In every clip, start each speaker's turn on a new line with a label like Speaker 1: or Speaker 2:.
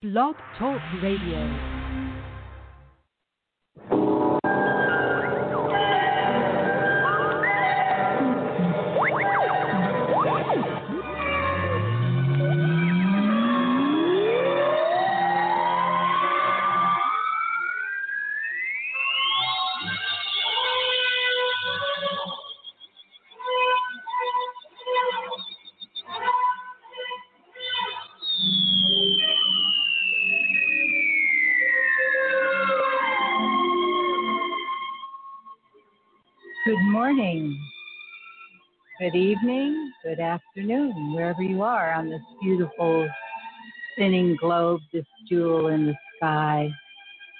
Speaker 1: Blog Talk Radio. Good evening, good afternoon, wherever you are on this beautiful spinning globe, this jewel in the sky.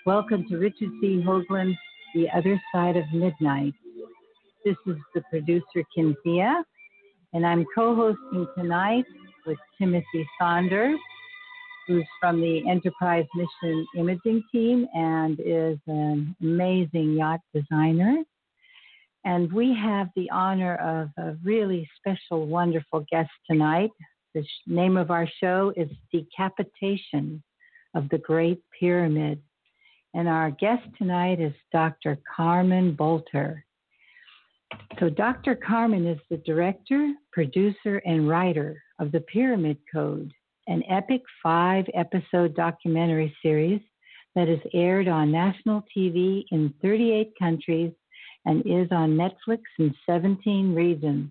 Speaker 1: Welcome to Richard C. Hoagland's The Other Side of Midnight. This is the producer, Kynthea, and I'm co hosting tonight with Timothy Saunders, who's from the Enterprise Mission Imaging Team and is an amazing yacht designer. And we have the honor of a really special, wonderful guest tonight. The sh- name of our show is Decapitation of the Great Pyramid. And our guest tonight is Dr. Carmen Boulter. So, Dr. Carmen is the director, producer, and writer of The Pyramid Code, an epic five episode documentary series that is aired on national TV in 38 countries and is on Netflix in 17 regions.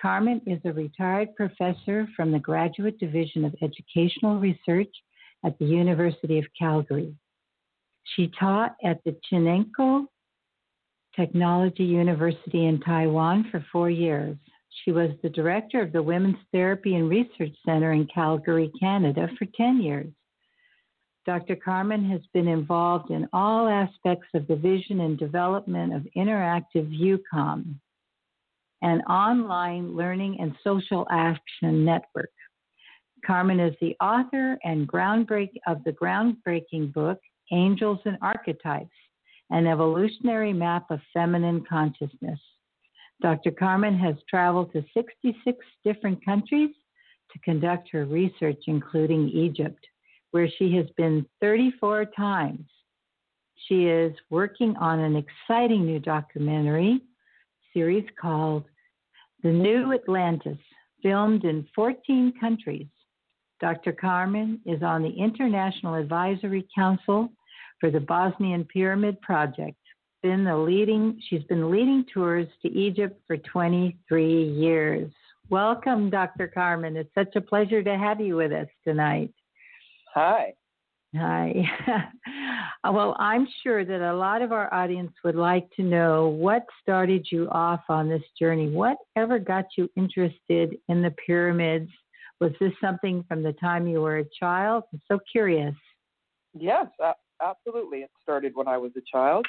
Speaker 1: Carmen is a retired professor from the Graduate Division of Educational Research at the University of Calgary. She taught at the Chienkuo Technology University in Taiwan for four years. She was the director of the Women's Therapy and Research Center in Calgary, Canada for 10 years. Dr. Carmen has been involved in all aspects of the vision and development of interactive UCOM, an online learning and social action network. Carmen is the author and groundbreak of the groundbreaking book Angels and Archetypes: An Evolutionary Map of Feminine Consciousness. Dr. Carmen has traveled to 66 different countries to conduct her research, including Egypt where she has been 34 times. She is working on an exciting new documentary series called The New Atlantis, filmed in 14 countries. Dr. Carmen is on the International Advisory Council for the Bosnian Pyramid Project. Been the leading, she's been leading tours to Egypt for 23 years. Welcome, Dr. Carmen. It's such a pleasure to have you with us tonight.
Speaker 2: Hi.
Speaker 1: Hi. well, I'm sure that a lot of our audience would like to know what started you off on this journey. Whatever got you interested in the pyramids? Was this something from the time you were a child? I'm so curious.
Speaker 2: Yes, absolutely. It started when I was a child.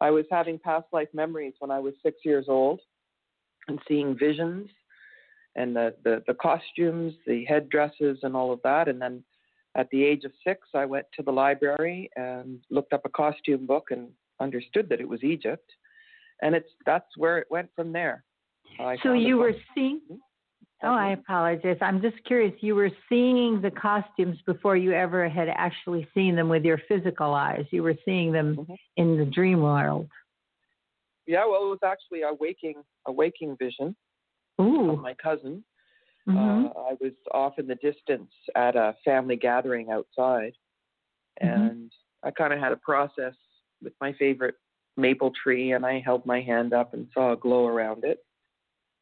Speaker 2: I was having past life memories when I was six years old and seeing visions and the, the, the costumes, the headdresses, and all of that. And then at the age of six, I went to the library and looked up a costume book and understood that it was Egypt, and it's that's where it went from there.
Speaker 1: I so you were seeing. Hmm? Oh, I apologize. I'm just curious. You were seeing the costumes before you ever had actually seen them with your physical eyes. You were seeing them mm-hmm. in the dream world.
Speaker 2: Yeah, well, it was actually a waking, a waking vision
Speaker 1: Ooh.
Speaker 2: of my cousin
Speaker 1: Mm-hmm.
Speaker 2: Uh, I was off in the distance at a family gathering outside,
Speaker 1: mm-hmm.
Speaker 2: and I kind of had a process with my favorite maple tree, and I held my hand up and saw a glow around it,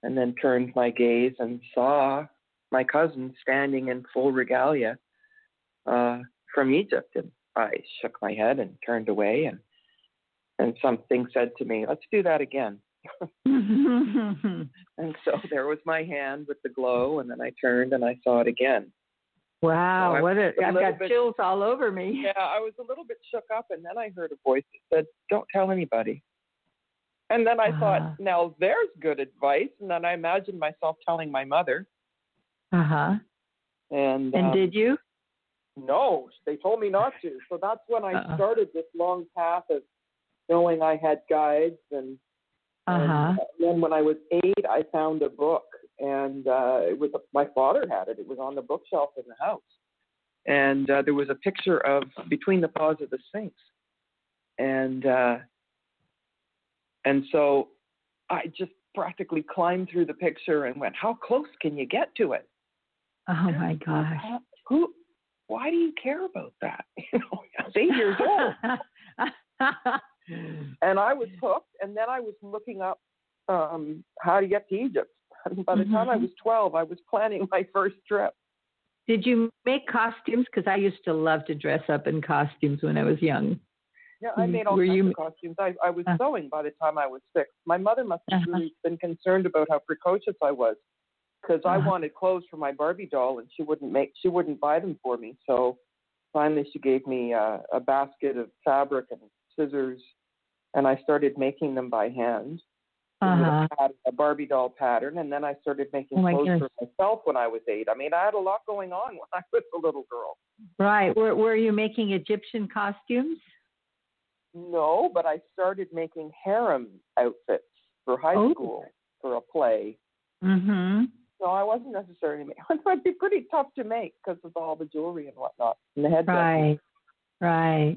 Speaker 2: and then turned my gaze and saw my cousin standing in full regalia uh, from Egypt, and I shook my head and turned away, and and something said to me, "Let's do that again." and so there was my hand with the glow, and then I turned and I saw it again.
Speaker 1: Wow, so what a, a I've got
Speaker 2: bit,
Speaker 1: chills all over me.
Speaker 2: Yeah, I was a little bit shook up, and then I heard a voice that said, "Don't tell anybody." And then I uh thought, now there's good advice. And then I imagined myself telling my mother.
Speaker 1: Uh huh.
Speaker 2: And
Speaker 1: and
Speaker 2: um,
Speaker 1: did you?
Speaker 2: No, they told me not to. So that's when I
Speaker 1: uh
Speaker 2: started this long path of knowing I had guides and
Speaker 1: uh-huh.
Speaker 2: And then when I was eight, I found a book, and uh, it was my father had it. It was on the bookshelf in the house, and uh, there was a picture of between the paws of the Sphinx, and uh, and so I just practically climbed through the picture and went, "How close can you get to it?"
Speaker 1: Oh my gosh!
Speaker 2: Who? Why do you care about that? You know, I was eight years old, and I was hooked. And then I was looking up um, how to get to Egypt. And by the time I
Speaker 1: Mhm.
Speaker 2: was twelve, I was planning my first trip.
Speaker 1: Did you make costumes? Because I used to love to dress up in costumes when I was young.
Speaker 2: Yeah, I
Speaker 1: Mm,
Speaker 2: made all
Speaker 1: were
Speaker 2: kinds
Speaker 1: you-
Speaker 2: of costumes. I, I was
Speaker 1: Uh.
Speaker 2: sewing by the time I was six. My mother must have
Speaker 1: Uh-huh.
Speaker 2: really been concerned about how precocious I was, because I
Speaker 1: Uh-huh.
Speaker 2: wanted clothes for my Barbie doll, and she wouldn't make she wouldn't buy them for me. So finally, she gave me uh, a basket of fabric and scissors, and I started making them by hand.
Speaker 1: Uh-huh.
Speaker 2: a, Barbie doll pattern, and then I started making
Speaker 1: Oh
Speaker 2: clothes
Speaker 1: goodness.
Speaker 2: for myself when I was eight. I mean, I had a lot going on when I was a little girl.
Speaker 1: Right. Were Were you making Egyptian costumes?
Speaker 2: No, but I started making harem outfits for high
Speaker 1: Oh.
Speaker 2: school for a play.
Speaker 1: Mm-hmm.
Speaker 2: No, I wasn't necessarily making. It would be pretty tough to make because of all the jewelry and whatnot and the headdress.
Speaker 1: Right. Right.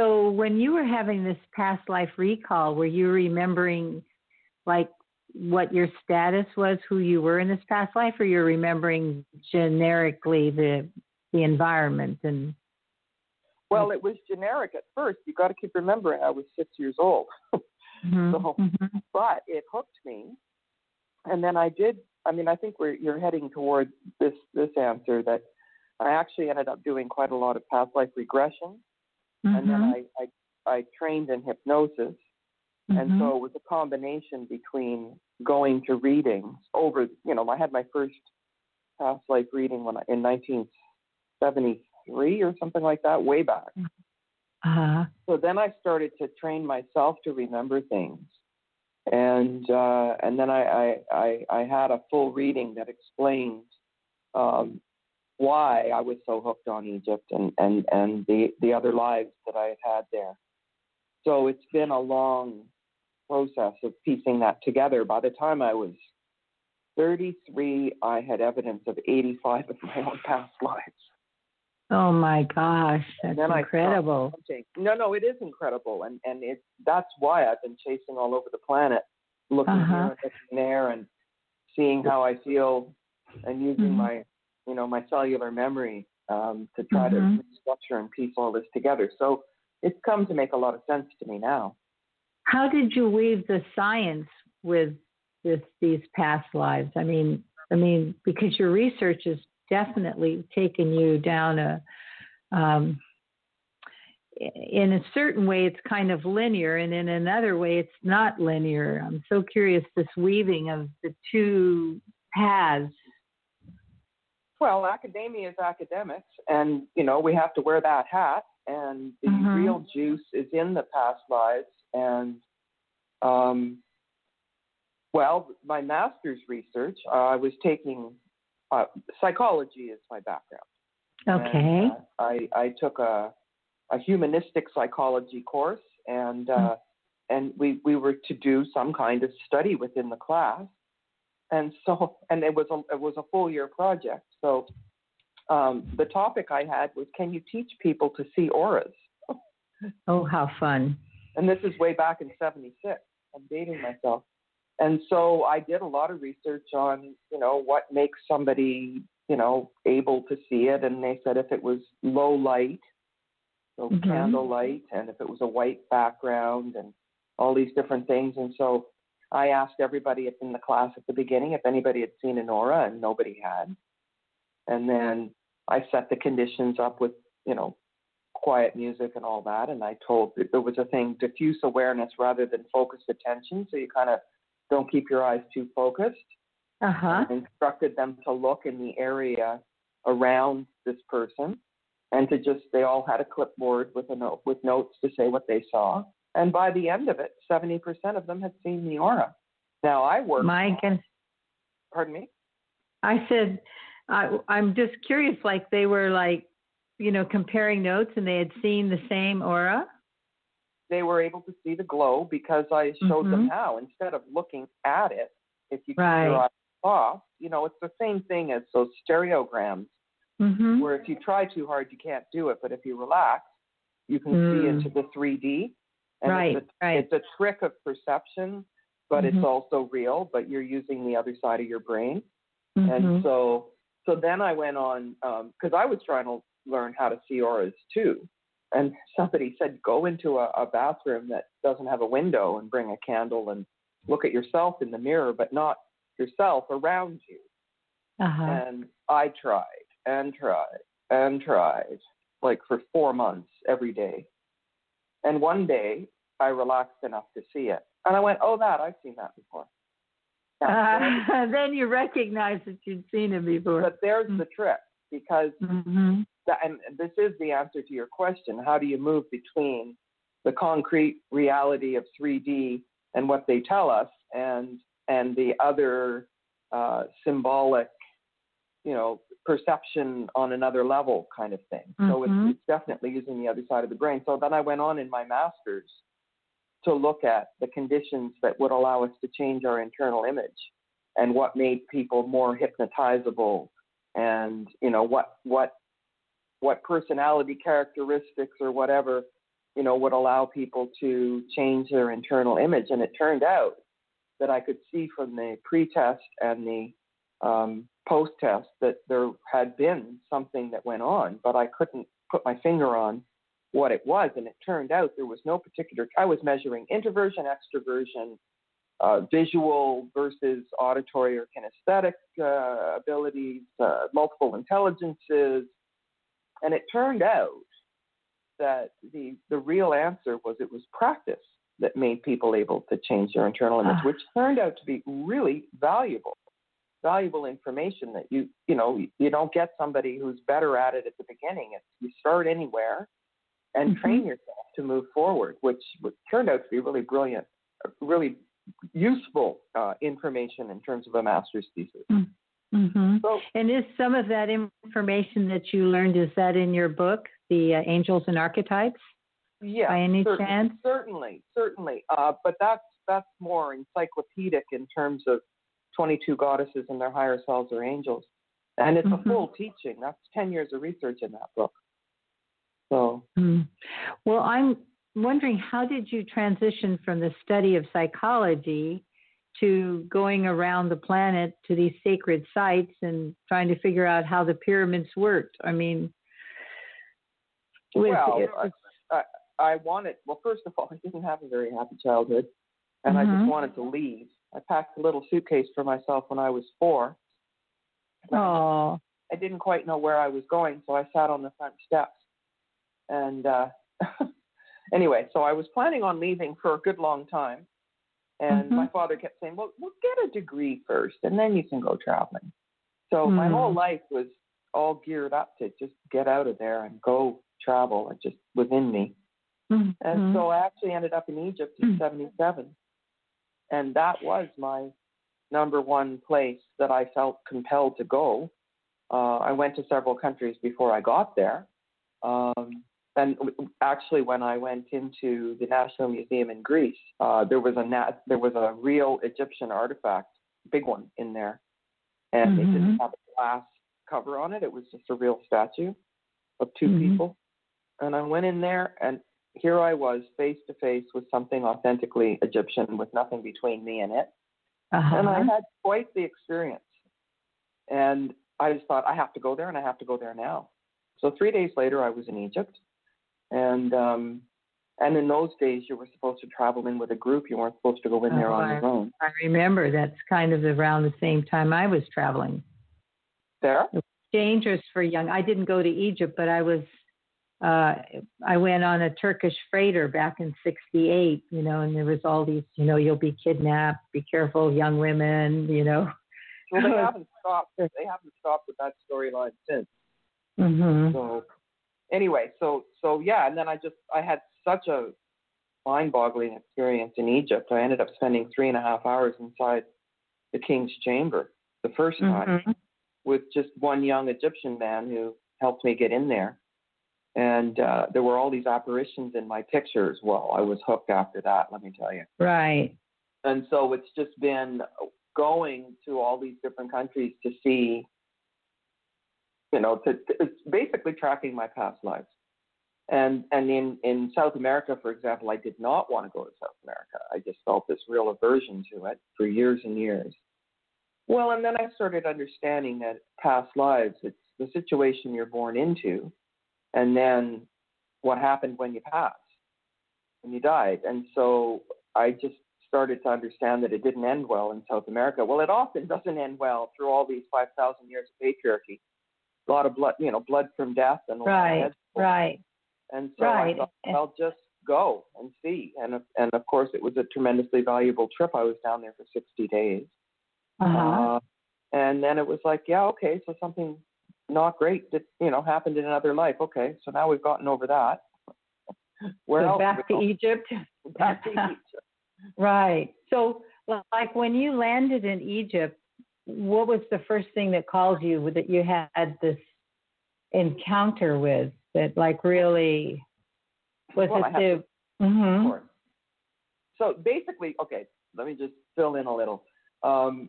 Speaker 1: So when you were having this past life recall, were you remembering like what your status was, who you were in this past life, or you're remembering generically the the environment and
Speaker 2: Well, it was generic at first. You got to keep remembering I was six years old,
Speaker 1: Mhm,
Speaker 2: So- but it hooked me. And then I did. I mean, I think we're you're heading toward this this answer that I actually ended up doing quite a lot of past life regression, and then
Speaker 1: Mhm,
Speaker 2: I, I I trained in hypnosis. And
Speaker 1: mhm.
Speaker 2: so it was a combination between going to readings over, you know, I had my first past life reading when I, in 1973 or something like that, way back.
Speaker 1: uh-huh.
Speaker 2: So then I started to train myself to remember things, and uh, and then I, I I I had a full reading that explained um, why I was so hooked on Egypt and and and the the other lives that I had had there. So it's been a long process of piecing that together. By the time I was 33, I had evidence of 85 of my own past lives.
Speaker 1: Oh my gosh, that's
Speaker 2: And then I stopped
Speaker 1: incredible.
Speaker 2: No, no, it is incredible, and and it's that's why I've been chasing all over the planet, looking
Speaker 1: Uh-huh.
Speaker 2: here and looking there, and seeing how I feel, and using
Speaker 1: Mhm.
Speaker 2: my you know my cellular memory um, to try
Speaker 1: Mhm.
Speaker 2: to structure and piece all this together. So it's come to make a lot of sense to me now.
Speaker 1: How did you weave the science with this these past lives? I mean, I mean, because your research has definitely taken you down a um, in a certain way it's kind of linear and in another way it's not linear. I'm so curious this weaving of the two paths.
Speaker 2: Well, academia is academics, and you know we have to wear that hat. And the
Speaker 1: Mhm.
Speaker 2: real juice is in the past lives. And um, well, my master's research, uh, I was taking uh, psychology is my background.
Speaker 1: Okay.
Speaker 2: And, uh, I I took a a humanistic psychology course, and uh, and we we were to do some kind of study within the class, and so and it was a it was a full year project. So um, the topic I had was, can you teach people to see auras?
Speaker 1: Oh, how fun.
Speaker 2: And this is way back in '76. I'm dating myself. And so I did a lot of research on, you know, what makes somebody, you know, able to see it. And they said if it was low light, so
Speaker 1: Mhm.
Speaker 2: candlelight, and if it was a white background, and all these different things. And so I asked everybody in the class at the beginning if anybody had seen an aura, and nobody had. And then I set the conditions up with, you know, quiet music and all that. And I told there was a thing, diffuse awareness rather than focused attention. So you kind of don't keep your eyes too focused.
Speaker 1: Uh huh.
Speaker 2: I instructed them to look in the area around this person and to just, they all had a clipboard with a note, with notes to say what they saw. And by the end of it, 70% of them had seen the aura. Now I work,
Speaker 1: My goodness.
Speaker 2: pardon me?
Speaker 1: I said, I, I'm just curious, like they were like, you know, comparing notes and they had seen the same aura.
Speaker 2: they were able to see the glow because I showed them
Speaker 1: Mhm.
Speaker 2: how instead of looking at it, if you
Speaker 1: Right.
Speaker 2: your eyes off, you know, it's the same thing as those stereograms
Speaker 1: Mm-hmm.
Speaker 2: Where if you try too hard, you can't do it. But if you relax, you can
Speaker 1: Mm.
Speaker 2: see into the 3D. And
Speaker 1: Right,
Speaker 2: it's, a,
Speaker 1: right.
Speaker 2: it's a trick of perception, but
Speaker 1: Mhm.
Speaker 2: it's also real. But you're using the other side of your brain.
Speaker 1: Mhm.
Speaker 2: And so, so then I went on because I was trying to learn how to see auras too. And somebody said, go into a, a bathroom that doesn't have a window and bring a candle and look at yourself in the mirror, but not yourself around you.
Speaker 1: uh-huh.
Speaker 2: And I tried and tried and tried, like for four months every day. And one day I relaxed enough to see it. And I went, oh, that, I've seen that before.
Speaker 1: Uh, then you recognize that you'd seen it before.
Speaker 2: But there's the trick because
Speaker 1: hmm
Speaker 2: that, and this is the answer to your question. How do you move between the concrete reality of 3D and what they tell us, and and the other uh, symbolic, you know, perception on another level kind of thing? So it's,
Speaker 1: Mhm.
Speaker 2: it's definitely using the other side of the brain. So then I went on in my master's to look at the conditions that would allow us to change our internal image and what made people more hypnotizable and you know what what what personality characteristics or whatever you know would allow people to change their internal image and it turned out that I could see from the pre-test and the um, post-test that there had been something that went on but I couldn't put my finger on what it was. And it turned out there was no particular I was measuring introversion extroversion uh, visual versus auditory or kinesthetic uh, abilities, uh, multiple intelligences, and it turned out that the the real answer was it was practice that made people able to change their internal image,
Speaker 1: Ah.
Speaker 2: which turned out to be really valuable, valuable information that you you know you don't get somebody who's better at it at the beginning. It's you start anywhere and
Speaker 1: Mhm.
Speaker 2: train yourself to move forward, which, which turned out to be really brilliant, really useful uh, information in terms of a master's thesis.
Speaker 1: hmm
Speaker 2: So
Speaker 1: And is some of that information that you learned is that in your book, the uh, Angels and Archetypes?
Speaker 2: yeah,
Speaker 1: By any
Speaker 2: cer-
Speaker 1: chance?
Speaker 2: certainly, certainly. Uh, but that's that's more encyclopedic in terms of 22 goddesses and their higher selves or angels, and it's
Speaker 1: Mhm.
Speaker 2: a full teaching. That's 10 years of research in that book. So
Speaker 1: Hmm. Well, I'm wondering how did you transition from the study of psychology to going around the planet to these sacred sites and trying to figure out how the pyramids worked? I mean, with,
Speaker 2: Well, I, I, I wanted, well, first of all, I didn't have a very happy childhood, and I
Speaker 1: Mhm.
Speaker 2: just wanted to leave. I packed a little suitcase for myself when I was four.
Speaker 1: oh,
Speaker 2: I didn't quite know where I was going, so I sat on the front steps. And uh, anyway, so I was planning on leaving for a good long time. And my
Speaker 1: Mhm.
Speaker 2: father kept saying, well, well, get a degree first, and then you can go traveling. So my
Speaker 1: Hmm.
Speaker 2: whole life was all geared up to just get out of there and go travel. It just was in me.
Speaker 1: Mhm.
Speaker 2: And so I actually ended up in Egypt in
Speaker 1: Mm.
Speaker 2: 77. And that was my number one place that I felt compelled to go. Uh, I went to several countries before I got there. Um, and actually, when I went into the National Museum in Greece, uh, there was a nat- there was a real Egyptian artifact, big one in there, and it
Speaker 1: Mhm.
Speaker 2: didn't have a glass cover on it. It was just a real statue of 2
Speaker 1: Mhm.
Speaker 2: people. And I went in there, and here I was face to face with something authentically Egyptian with nothing between me and it.
Speaker 1: uh-huh.
Speaker 2: And I had quite the experience. And I just thought, I have to go there and I have to go there now. So three days later, I was in Egypt. And um, and in those days, you were supposed to travel in with a group. You weren't supposed to go in there
Speaker 1: Oh,
Speaker 2: on
Speaker 1: I-
Speaker 2: your own.
Speaker 1: I remember that's kind of around the same time I was traveling.
Speaker 2: There?
Speaker 1: dangerous for young. I didn't go to Egypt, but I was. Uh, I went on a Turkish freighter back in '68, you know, and there was all these, you know, you'll be kidnapped. Be careful, young women, you know.
Speaker 2: Well, they haven't stopped. They haven't stopped with that storyline since.
Speaker 1: hmm
Speaker 2: So anyway, so so yeah, and then I just I had such a mind-boggling experience in Egypt. I ended up spending three and a half hours inside the king's chamber the first time
Speaker 1: hmm
Speaker 2: with just one young Egyptian man who helped me get in there. And uh, there were all these apparitions in my pictures. Well, I was hooked after that, let me tell you.
Speaker 1: Right.
Speaker 2: And so it's just been going to all these different countries to see you know, to, to, it's basically tracking my past lives. And and in in South America, for example, I did not want to go to South America. I just felt this real aversion to it for years and years. Well, and then I started understanding that past lives, it's the situation you're born into, and then what happened when you passed, when you died. And so I just started to understand that it didn't end well in South America. Well, it often doesn't end well through all these 5,000 years of patriarchy. A lot of blood, you know, blood from death and
Speaker 1: right, right.
Speaker 2: And so
Speaker 1: right.
Speaker 2: I thought, I'll just go and see. And and of course, it was a tremendously valuable trip. I was down there for 60 days.
Speaker 1: Uh-huh.
Speaker 2: Uh, and then it was like, yeah, okay, so something not great that you know happened in another life. Okay, so now we've gotten over that. Where
Speaker 1: so
Speaker 2: else?
Speaker 1: back to Egypt.
Speaker 2: Back to Egypt.
Speaker 1: Right. So, like when you landed in Egypt, what was the first thing that called you that you had this encounter with that, like, really was
Speaker 2: well,
Speaker 1: it the?
Speaker 2: To,
Speaker 1: mm-hmm.
Speaker 2: So basically, okay, let me just fill in a little. Um,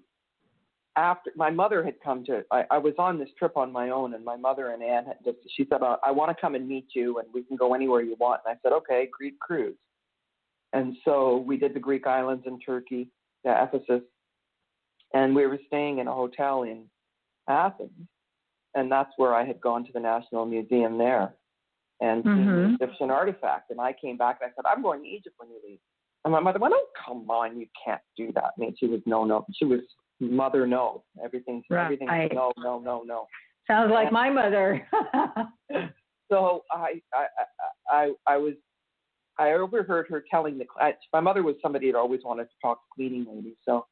Speaker 2: after my mother had come to, I, I was on this trip on my own, and my mother and Anne had just, she said, uh, I want to come and meet you, and we can go anywhere you want. And I said, okay, Greek cruise. And so we did the Greek islands in Turkey, yeah, Ephesus, and we were staying in a hotel in Athens, and that's where I had gone to the National Museum there and seen
Speaker 1: Mhm.
Speaker 2: the Egyptian artifact. And I came back and I said, I'm going to Egypt when you leave. And my mother went, Oh, come on, you can't do that. I mean, she was no, no. She was mother, no. Everything,
Speaker 1: Right.
Speaker 2: everything, no, no, no, no.
Speaker 1: Sounds like my mother.
Speaker 2: So I, I, I, I, I was, I overheard her telling the. I, my mother was somebody that always wanted to talk to cleaning ladies. So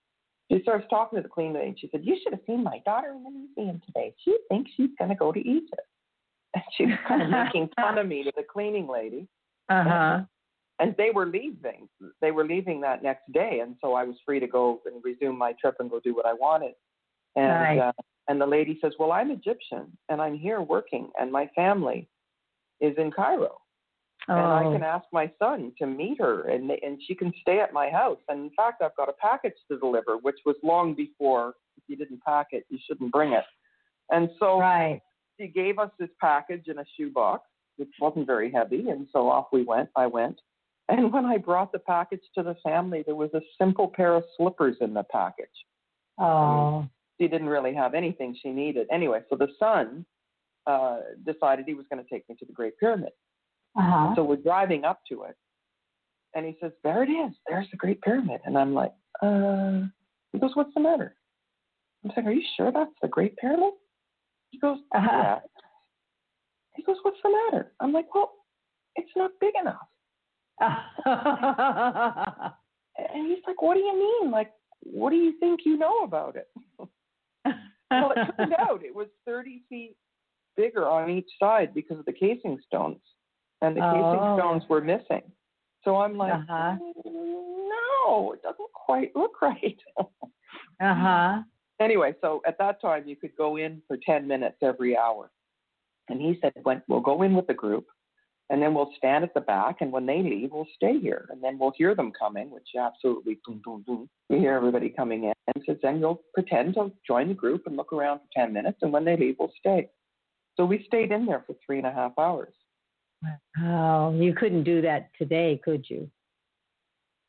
Speaker 2: she starts talking to the cleaning lady. She said, "You should have seen my daughter in the museum today. She thinks she's going to go to Egypt." And she was kind of making fun of me to the cleaning lady.
Speaker 1: uh huh.
Speaker 2: And they were leaving. They were leaving that next day, and so I was free to go and resume my trip and go do what I wanted. And
Speaker 1: Right.
Speaker 2: uh, and the lady says, "Well, I'm Egyptian, and I'm here working, and my family is in Cairo, and I
Speaker 1: Oh.
Speaker 2: can ask my son to meet her, and and she can stay at my house. And in fact, I've got a package to deliver, which was long before if you didn't pack it, you shouldn't bring it. And so
Speaker 1: Right.
Speaker 2: she gave us this package in a shoebox, which wasn't very heavy, and so off we went. I went. And when I brought the package to the family, there was a simple pair of slippers in the package.
Speaker 1: Oh.
Speaker 2: She didn't really have anything she needed. Anyway, so the son uh, decided he was going to take me to the Great Pyramid.
Speaker 1: Uh huh.
Speaker 2: So we're driving up to it, and he says, "There it is. There's the Great Pyramid." And I'm like, "Uh," he goes, "What's the matter?" I'm saying, "Are you sure that's the Great Pyramid?" He goes,
Speaker 1: Uh-huh.
Speaker 2: "Yeah." He goes, "What's the matter?" I'm like, "Well, it's not big enough." And he's like, "What do you mean? Like, what do you think you know about it?" well, it turned out it was 30 feet bigger on each side because of the casing stones, and the
Speaker 1: Oh.
Speaker 2: casing stones were missing. So I'm like,
Speaker 1: Uh-huh.
Speaker 2: no, it doesn't quite look right.
Speaker 1: uh huh.
Speaker 2: anyway, so at that time you could go in for 10 minutes every hour, and he said, "We'll go in with the group." And then we'll stand at the back, and when they leave, we'll stay here. And then we'll hear them coming, which absolutely boom, boom, boom. We hear everybody coming in. And says, then you'll pretend to join the group and look around for 10 minutes, and when they leave, we'll stay. So we stayed in there for three and a half hours.
Speaker 1: Oh, you couldn't do that today, could you?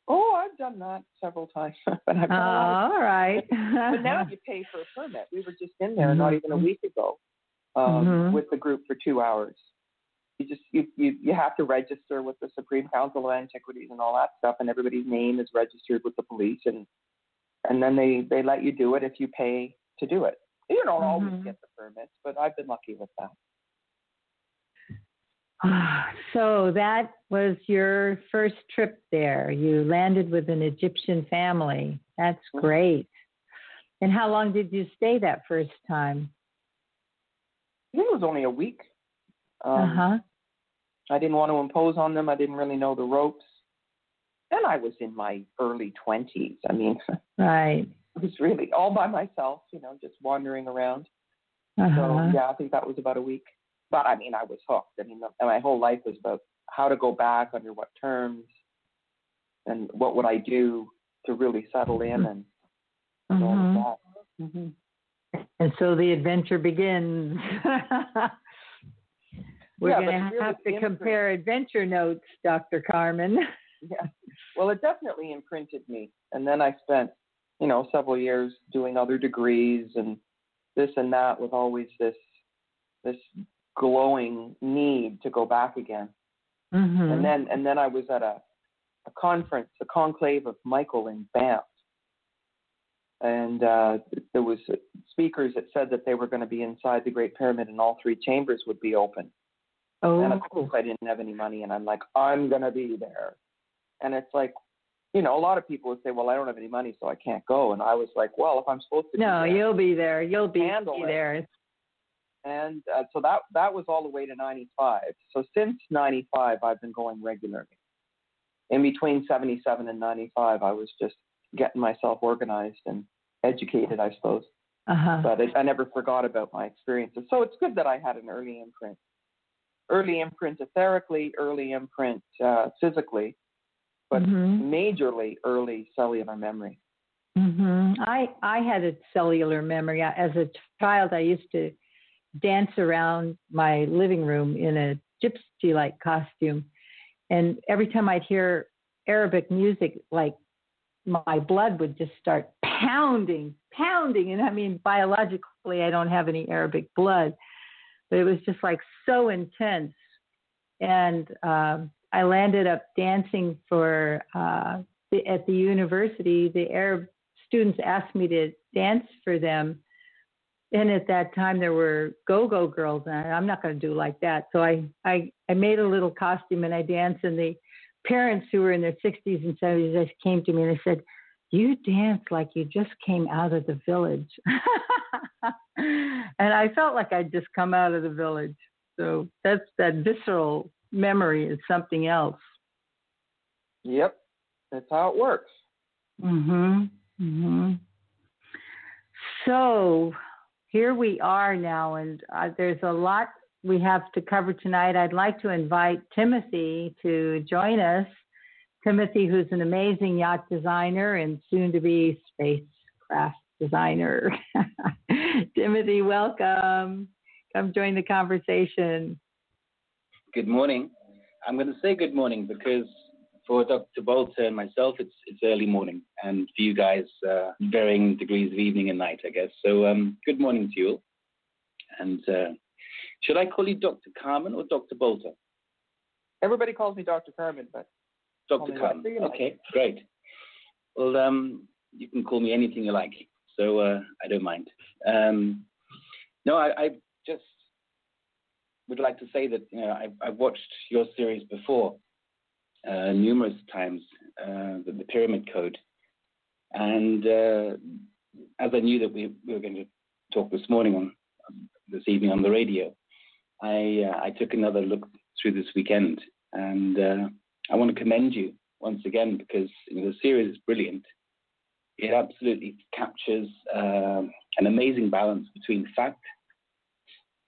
Speaker 2: Oh, I've done that several times, but I've
Speaker 1: Oh,
Speaker 2: done a lot of-
Speaker 1: all right.
Speaker 2: But now you pay for a permit. We were just in there not even a
Speaker 1: Mhm.
Speaker 2: week ago um,
Speaker 1: Mhm.
Speaker 2: with the group for two hours. You just you, you you have to register with the Supreme Council of Antiquities and all that stuff, and everybody's name is registered with the police, and and then they they let you do it if you pay to do it. You don't always
Speaker 1: Mhm.
Speaker 2: get the permits, but I've been lucky with that.
Speaker 1: so that was your first trip there. You landed with an Egyptian family. That's
Speaker 2: Mhm.
Speaker 1: great. And how long did you stay that first time?
Speaker 2: I think it was only a week. Um,
Speaker 1: uh huh.
Speaker 2: I didn't want to impose on them. I didn't really know the ropes, and I was in my early twenties. I mean.
Speaker 1: Right.
Speaker 2: I was really all by myself, you know, just wandering around.
Speaker 1: Uh
Speaker 2: So yeah, I think that was about a week. But I mean, I was hooked. I mean, my whole life was about how to go back, under what terms, and what would I do to really settle in and and all of that. hmm
Speaker 1: And so the adventure begins. We're
Speaker 2: Yeah,
Speaker 1: going to have to compare adventure notes, Dr. Carmen.
Speaker 2: Yeah. Well, it definitely imprinted me. And then I spent, you know, several years doing other degrees and this and that with always this this glowing need to go back again.
Speaker 1: Mhm.
Speaker 2: And then and then I was at a a conference, a conclave of Michael in Banff. And uh, there was speakers that said that they were going to be inside the Great Pyramid and all three chambers would be open. And of
Speaker 1: oh,
Speaker 2: course, I didn't have any money, and I'm like, I'm gonna be there. And it's like, you know, a lot of people would say, well, I don't have any money, so I can't go. And I was like, well, if I'm supposed to, be
Speaker 1: no,
Speaker 2: there,
Speaker 1: you'll be there. You'll be, be there.
Speaker 2: and uh, so that that was all the way to 95. So since 95, I've been going regularly. In between 77 and 95, I was just getting myself organized and educated, I suppose.
Speaker 1: Uh-huh.
Speaker 2: But I, I never forgot about my experiences. So it's good that I had an early imprint. Early imprint etherically, early imprint uh, physically, but
Speaker 1: Mhm.
Speaker 2: majorly early cellular memory.
Speaker 1: hmm I I had a cellular memory. As a child, I used to dance around my living room in a gypsy-like costume, and every time I'd hear Arabic music, like my blood would just start pounding, pounding. And I mean, biologically, I don't have any Arabic blood, but it was just like so intense. And um, I landed up dancing for uh, the, at the university. The Arab students asked me to dance for them. And at that time, there were go-go girls, and I'm not going to do like that. So I, I, I made a little costume and I danced. And the parents who were in their 60s and 70s just came to me and they said, "You dance like you just came out of the village." and I felt like I'd just come out of the village. So that's that visceral memory is something else.
Speaker 2: Yep, that's how it works.
Speaker 1: Mhm. Mhm. So here we are now, and uh, there's a lot we have to cover tonight. I'd like to invite Timothy to join us. Timothy, who's an amazing yacht designer and soon to be spacecraft designer. Timothy, welcome. Come join the conversation.
Speaker 3: Good morning. I'm going to say good morning because for Dr. Boulter and myself, it's it's early morning, and for you guys, uh, varying degrees of evening and night, I guess. So, um, good morning to you all. And uh, should I call you Dr. Carmen or Dr. Boulter?
Speaker 2: Everybody calls me Dr. Carmen, but Call
Speaker 3: Dr.
Speaker 2: me
Speaker 3: Carmen.
Speaker 2: whatever you like.
Speaker 3: Okay, great. Well, um, you can call me anything you like, so uh, I don't mind. Um, no, I, I just would like to say that you know, I've, I've watched your series before uh, numerous times, uh, the, the Pyramid Code, and uh, as I knew that we, we were going to talk this morning on this evening on the radio, I uh, I took another look through this weekend, and uh, I want to commend you once again because you know, the series is brilliant. It absolutely captures um, an amazing balance between fact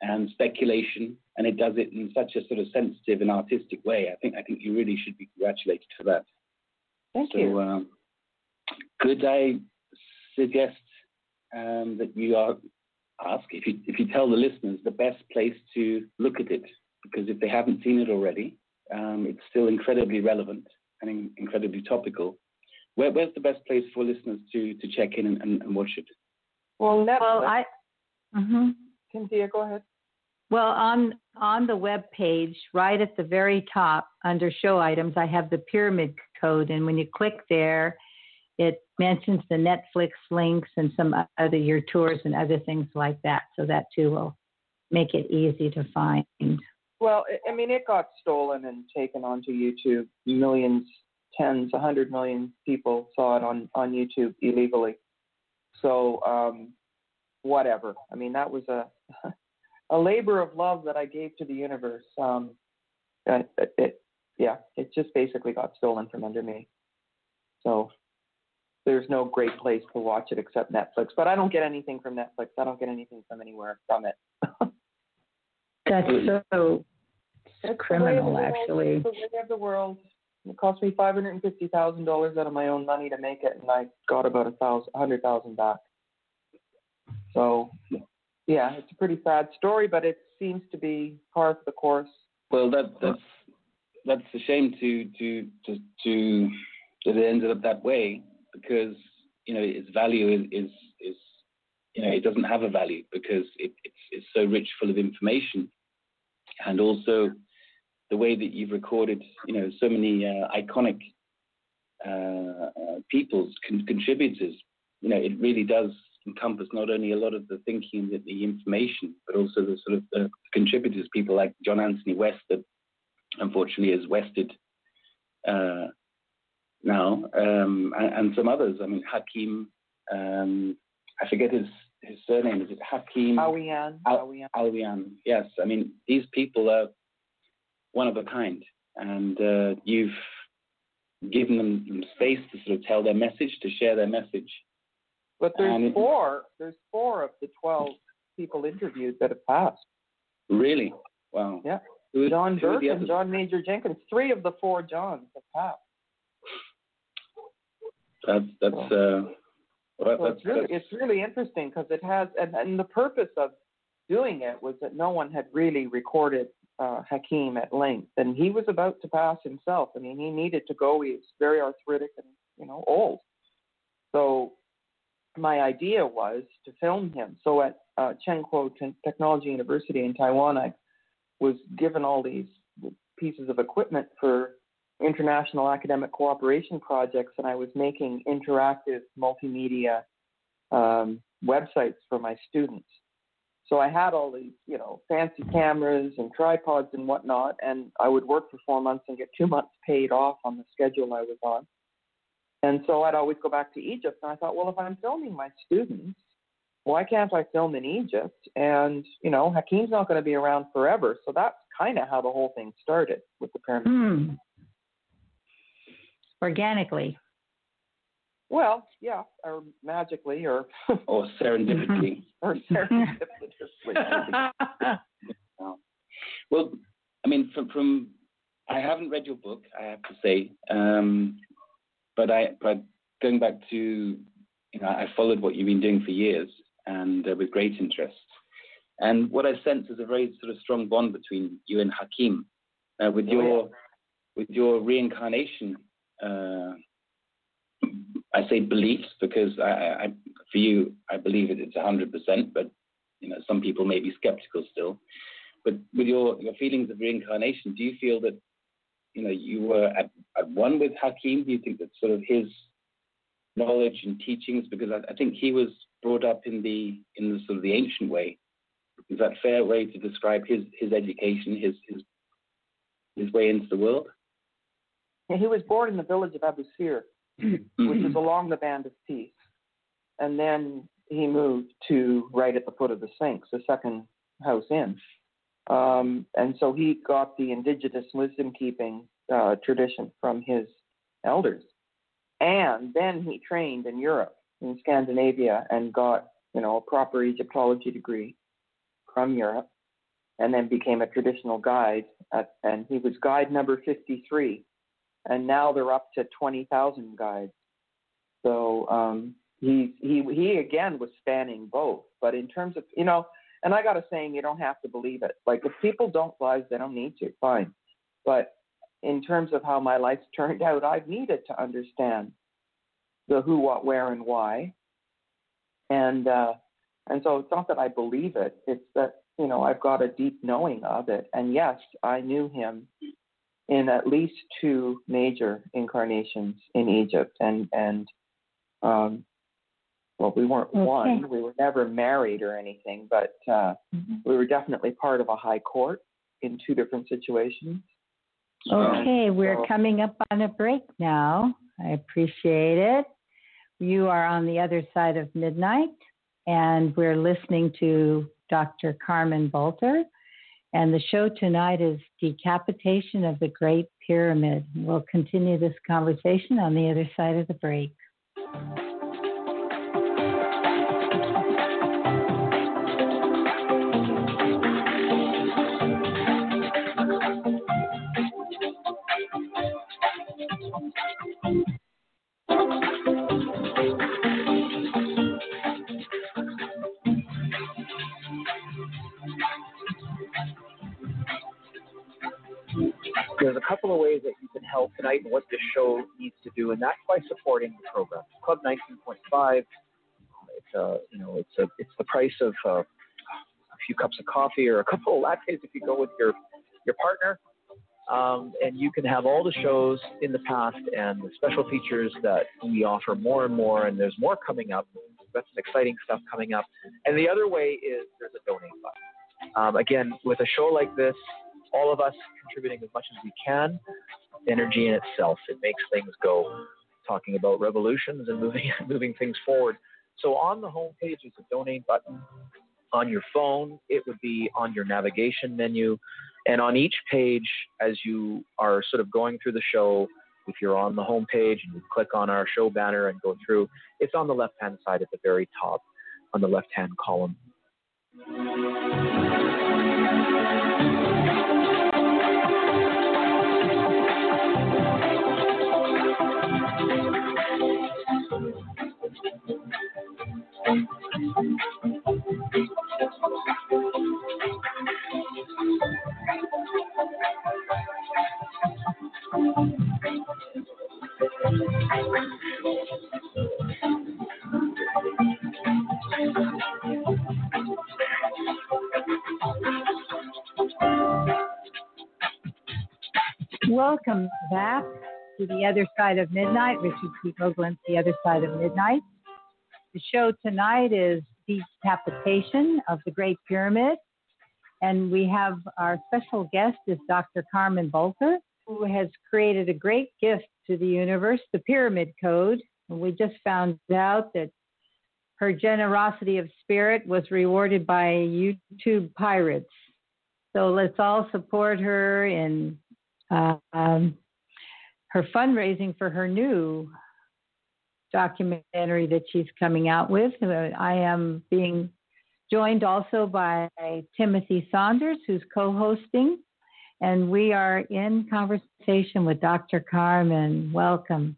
Speaker 3: and speculation, and it does it in such a sort of sensitive and artistic way. I think I think you really should be congratulated for that.
Speaker 2: thank
Speaker 3: so,
Speaker 2: you.
Speaker 3: um, could I suggest um, that you are ask if you if you tell the listeners the best place to look at it because if they haven't seen it already, um, it's still incredibly relevant and in, incredibly topical. Where, where's the best place for listeners to to check in and, and, and watch it?
Speaker 2: well, Netflix.
Speaker 1: Well, I. mhm.
Speaker 2: Kynthea, go ahead.
Speaker 1: Well, on on the web page, right at the very top under show items, I have the pyramid code, and when you click there, it mentions the Netflix links and some other your tours and other things like that. So that too will make it easy to find.
Speaker 2: Well, I- mean, it got stolen and taken onto YouTube. Millions, tens, a hundred million people saw it on on YouTube illegally. So, um, whatever. I mean, that was a a labor of love that I gave to the universe. Um, it, it yeah, it just basically got stolen from under me. So there's no great place to watch it except Netflix. But I don't get anything from Netflix. I don't get anything from anywhere from it.
Speaker 1: That's so
Speaker 2: It's
Speaker 1: criminal,
Speaker 2: the way of the world.
Speaker 1: actually.
Speaker 2: The way of the world. It cost me five hundred and fifty thousand dollars out of my own money to make it, and I got about a thousand, a hundred thousand back. So, yeah, it's a pretty sad story, but it seems to be par for the course.
Speaker 3: Well, that that's that's a shame to to to to that it ended up that way because you know its value is is, is you know it doesn't have a value because it, it's it's so rich full of information and also the way that you've recorded you know so many uh, iconic uh, uh, people's con- contributors you know it really does encompass not only a lot of the thinking and the information but also the sort of the contributors people like John Anthony West that unfortunately is wested uh, now, um, and, and, some others. I mean, Hakim, um, I forget his, his surname. Is it Hakim?
Speaker 2: Awyan.
Speaker 3: Al- Yes. I mean, these people are one of a kind, and uh, you've given them space to sort of tell their message, to share their message.
Speaker 2: But there's four. There's four of the twelve people interviewed that have passed.
Speaker 3: Really? Wow.
Speaker 2: Yeah. Who, John Burke and John Major Jenkins. Three of the four Johns have passed.
Speaker 3: That's that's uh, well,
Speaker 2: so
Speaker 3: that's,
Speaker 2: it's really it's really interesting because it has and, and the purpose of doing it was that no one had really recorded uh, Hakim at length, and he was about to pass himself. I mean, he needed to go. He was very arthritic and you know old. So my idea was to film him. So at uh, Kuo Technology University in Taiwan, I was given all these pieces of equipment for international academic cooperation projects, and I was making interactive multimedia um, websites for my students. So I had all these, you know, fancy cameras and tripods and whatnot, and I would work for four months and get two months paid off on the schedule I was on. And so I'd always go back to Egypt, and I thought, well, if I'm filming my students, why can't I film in Egypt? And you know, Hakim's not going to be around forever, so that's kind of how the whole thing started with the pyramid.
Speaker 1: Hmm organically.
Speaker 2: Well, yeah, or magically, or
Speaker 3: or serendipitously,
Speaker 2: or serendipitously.
Speaker 3: well, I mean, from, from I haven't read your book, I have to say, um, but I but going back to you know I followed what you've been doing for years and uh, with great interest. And what I sense is a very sort of strong bond between you and Hakim, uh, with oh, your yeah. with your reincarnation uh, I say beliefs because I, I, for you, I believe it, it's 100%, but you know, some people may be skeptical still. But with your, your feelings of reincarnation, do you feel that you know you were at, at one with Hakim? Do you think that sort of his knowledge and teachings, because I, I think he was brought up in the in the sort of the ancient way. Is that fair way to describe his his education, his his his way into the world?
Speaker 2: he was born in the village of Abu Sir, which is along the Band of Peace. And then he moved to right at the foot of the Sphinx, the second house in. Um, and so he got the indigenous wisdom keeping uh, tradition from his elders. And then he trained in Europe, in Scandinavia, and got, you know, a proper Egyptology degree from Europe, and then became a traditional guide. At, and he was guide number 53 and now they're up to 20,000 guides. So um, he he he again was spanning both. But in terms of you know, and I got a saying, you don't have to believe it. Like if people don't realize they don't need to, fine. But in terms of how my life's turned out, I've needed to understand the who, what, where, and why. And uh, and so it's not that I believe it; it's that you know I've got a deep knowing of it. And yes, I knew him in at least two major incarnations in Egypt, and and um, well, we weren't okay. one, we were never married or anything, but uh, mm-hmm. we were definitely part of a high court in two different situations.
Speaker 1: Okay, we're so, coming up on a break now. I appreciate it. You are on the other side of midnight, and we're listening to Dr. Carmen Boulter and the show tonight is Decapitation of the Great Pyramid. We'll continue this conversation on the other side of the break.
Speaker 4: A couple of ways that you can help tonight and what this show needs to do, and that's by supporting the program. Club 19.5, it's uh, you know it's a it's the price of uh, a few cups of coffee or a couple of lattes if you go with your your partner. Um, and you can have all the shows in the past and the special features that we offer more and more, and there's more coming up. Got some exciting stuff coming up. And the other way is there's a donate button. Um, again, with a show like this, all of us contributing as much as we can, energy in itself, it makes things go. Talking about revolutions and moving moving things forward. So on the home page is a donate button. On your phone, it would be on your navigation menu. And on each page, as you are sort of going through the show, if you're on the home page and you click on our show banner and go through, it's on the left hand side at the very top on the left hand column.
Speaker 1: Welcome back to the other side of midnight. Richard C. Hoagland's The Other Side of Midnight. The show tonight is Decapitation of the Great Pyramid. And we have our special guest is Dr. Carmen Boulter, who has created a great gift to the universe, the Pyramid Code. And we just found out that her generosity of spirit was rewarded by YouTube pirates. So let's all support her in uh, um, her fundraising for her new documentary that she's coming out with. Uh, I am being joined also by Timothy Saunders, who's co hosting, and we are in conversation with Dr. Carmen. Welcome.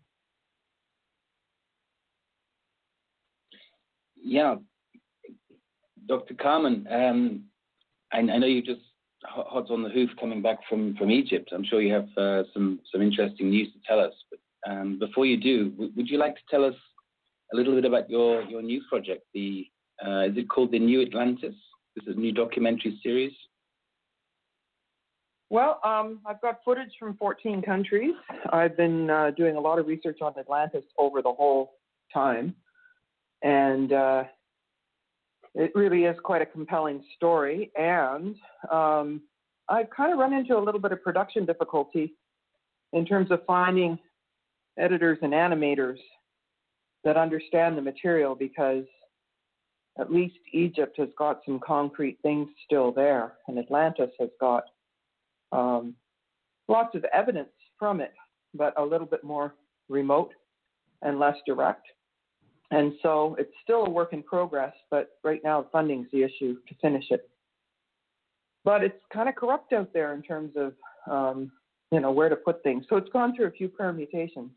Speaker 3: Yeah, Dr. Carmen, um, I, I, know you just hot on the hoof coming back from, from Egypt. I'm sure you have uh, some some interesting news to tell us. But um, before you do, w- would you like to tell us a little bit about your, your new project? The uh, is it called the New Atlantis? This is a new documentary series.
Speaker 2: Well, um, I've got footage from 14 countries. I've been uh, doing a lot of research on Atlantis over the whole time, and uh, it really is quite a compelling story. And um, I've kind of run into a little bit of production difficulty in terms of finding editors and animators that understand the material because at least Egypt has got some concrete things still there, and Atlantis has got um, lots of evidence from it, but a little bit more remote and less direct. And so it's still a work in progress, but right now funding's the issue to finish it. But it's kind of corrupt out there in terms of um, you know where to put things. So it's gone through a few permutations.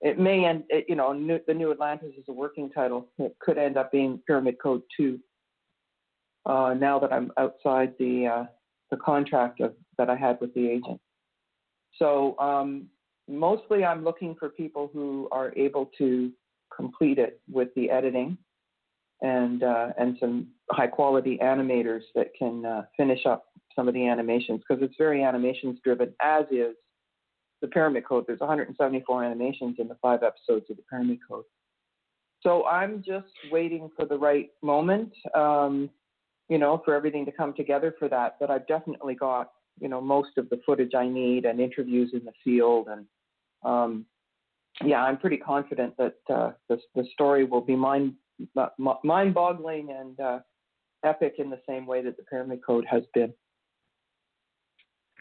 Speaker 2: It may end, it, you know, new, the New Atlantis is a working title. It could end up being Pyramid Code Two. Uh, now that I'm outside the uh, the contract of, that I had with the agent. So um, mostly I'm looking for people who are able to complete it with the editing and uh, and some high quality animators that can uh, finish up some of the animations because it's very animations driven as is the pyramid code. There's 174 animations in the five episodes of the pyramid code. So i'm just waiting for the right moment um, you know for everything to come together for that but i've definitely got you know most of the footage i need and interviews in the field and um, yeah, I'm pretty confident that uh, the the story will be mind mind boggling and uh, epic in the same way that the Pyramid Code has been.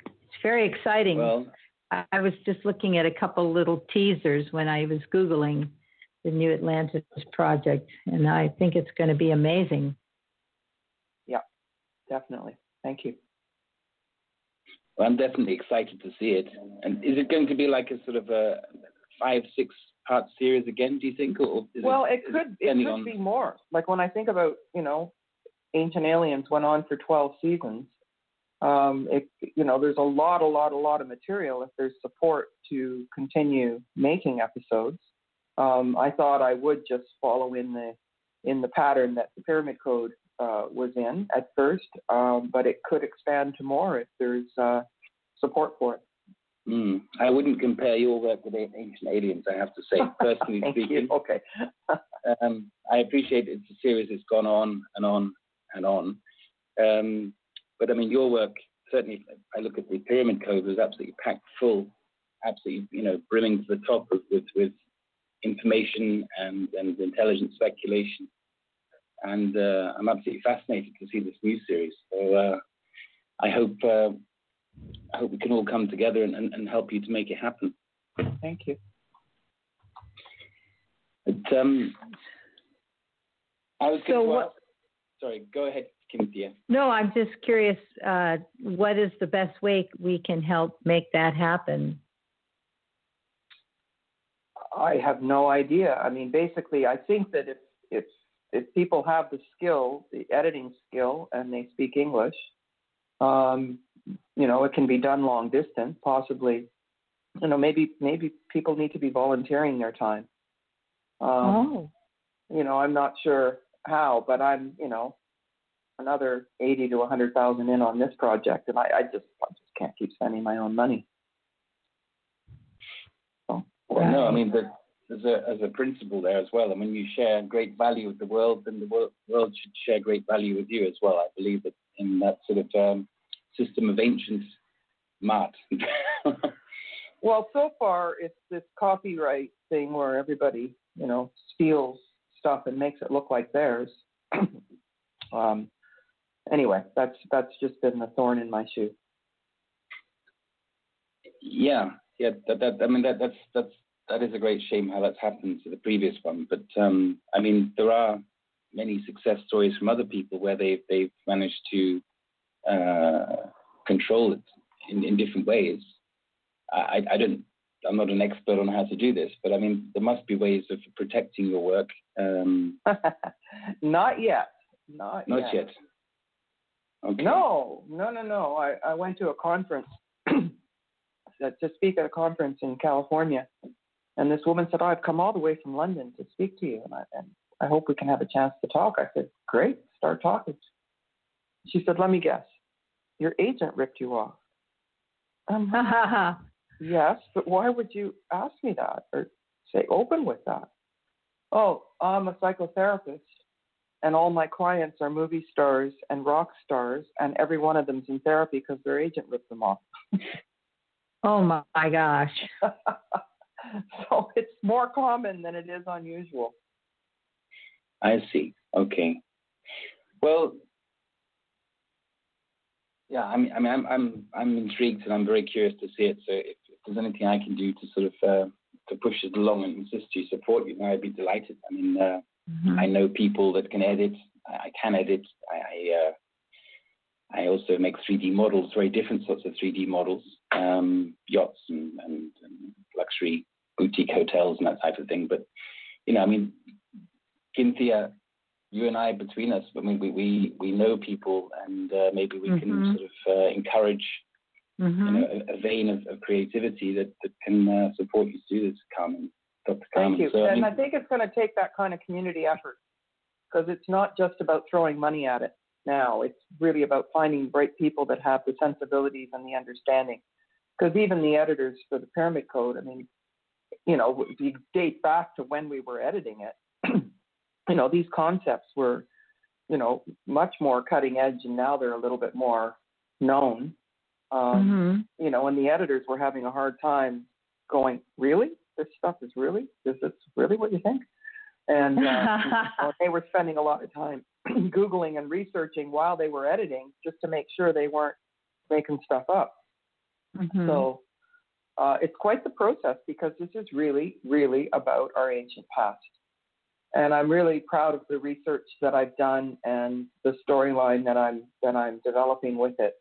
Speaker 1: It's very exciting.
Speaker 3: Well,
Speaker 1: I was just looking at a couple little teasers when I was googling the New Atlantis project, and I think it's going to be amazing.
Speaker 2: Yeah, definitely. Thank you.
Speaker 3: Well, I'm definitely excited to see it. And is it going to be like a sort of a five, six part series again? Do you think, or
Speaker 2: well,
Speaker 3: it,
Speaker 2: it could it could
Speaker 3: on...
Speaker 2: be more. Like when I think about you know, Ancient Aliens went on for twelve seasons, um, if you know, there's a lot, a lot, a lot of material. If there's support to continue making episodes, um, I thought I would just follow in the in the pattern that the Pyramid Code uh, was in at first, um, but it could expand to more if there's uh, support for it.
Speaker 3: Mm. I wouldn't compare your work with Ancient Aliens, I have to say, personally
Speaker 2: Thank
Speaker 3: speaking.
Speaker 2: You. Okay.
Speaker 3: um, I appreciate it's a series that's gone on and on and on. Um, but I mean, your work, certainly, I look at the Pyramid Code, was absolutely packed full, absolutely, you know, brimming to the top with, with, with information and, and intelligent speculation. And uh, I'm absolutely fascinated to see this new series. So uh, I hope uh, I hope we can all come together and, and, and, help you to make it happen.
Speaker 2: Thank you.
Speaker 3: But, um, I was
Speaker 1: so what?
Speaker 3: Sorry, go ahead, Kynthea.
Speaker 1: No, I'm just curious. Uh, what is the best way we can help make that happen?
Speaker 2: I have no idea. I mean, basically, I think that if if if people have the skill, the editing skill, and they speak English, um, you know, it can be done long distance. Possibly, you know, maybe maybe people need to be volunteering their time. Um,
Speaker 1: oh.
Speaker 2: You know, I'm not sure how, but I'm, you know, another eighty to a hundred thousand in on this project, and I, I just I just can't keep spending my own money.
Speaker 3: So, well, no, I mean, the, as a as a principle there as well. And when you share great value with the world, then the world, world should share great value with you as well. I believe that in that sort of um, system of ancient Ma'at.
Speaker 2: well, so far it's this copyright thing where everybody, you know, steals stuff and makes it look like theirs. um, anyway, that's that's just been the thorn in my shoe.
Speaker 3: Yeah, yeah. That, that I mean that that's that's that is a great shame how that's happened to the previous one. But um, I mean, there are many success stories from other people where they've they've managed to uh, control it in, in different ways. I, I don't. I'm not an expert on how to do this, but I mean, there must be ways of protecting your work. Um,
Speaker 2: not yet. Not,
Speaker 3: not yet.
Speaker 2: yet. Okay. No, no, no, no. I, I went to a conference to speak at a conference in California, and this woman said, oh, I've come all the way from London to speak to you, and I, and I hope we can have a chance to talk. I said, Great, start talking. She said, Let me guess, your agent ripped you off. Um, yes, but why would you ask me that or say open with that? Oh, I'm a psychotherapist, and all my clients are movie stars and rock stars, and every one of them's in therapy because their agent ripped them off.
Speaker 1: oh my gosh.
Speaker 2: so it's more common than it is unusual.
Speaker 3: I see. Okay. Well, yeah. I mean, I mean, I'm I'm I'm intrigued and I'm very curious to see it. So if, if there's anything I can do to sort of uh, to push it along and assist you, support you, I'd be delighted. I mean, uh, mm-hmm. I know people that can edit. I, can edit. I I, uh, I also make 3D models, very different sorts of 3D models, um, yachts and, and, and luxury boutique hotels and that type of thing. But you know, I mean, Kynthea, you and I between us, I mean, we we, we know people, and uh, maybe we mm-hmm. can sort of uh, encourage mm-hmm. you know a, a vein of, of, creativity that that can uh, support you to do this, Carmen. Dr. Carmen.
Speaker 2: Thank you.
Speaker 3: So,
Speaker 2: and
Speaker 3: I,
Speaker 2: mean, I think it's going to take that kind of community effort because it's not just about throwing money at it now. It's really about finding bright people that have the sensibilities and the understanding. Because even the editors for the Pyramid Code, I mean, you know, if you date back to when we were editing it, you know, these concepts were, you know, much more cutting edge, and now they're a little bit more known. Um, mm-hmm. You know, and the editors were having a hard time going, really? This stuff is really? Is this really what you think? And uh, they were spending a lot of time Googling and researching while they were editing just to make sure they weren't making stuff up. Mm-hmm. So uh, it's quite the process because this is really, really about our ancient past. And I'm really proud of the research that I've done and the storyline that I'm that I'm developing with it.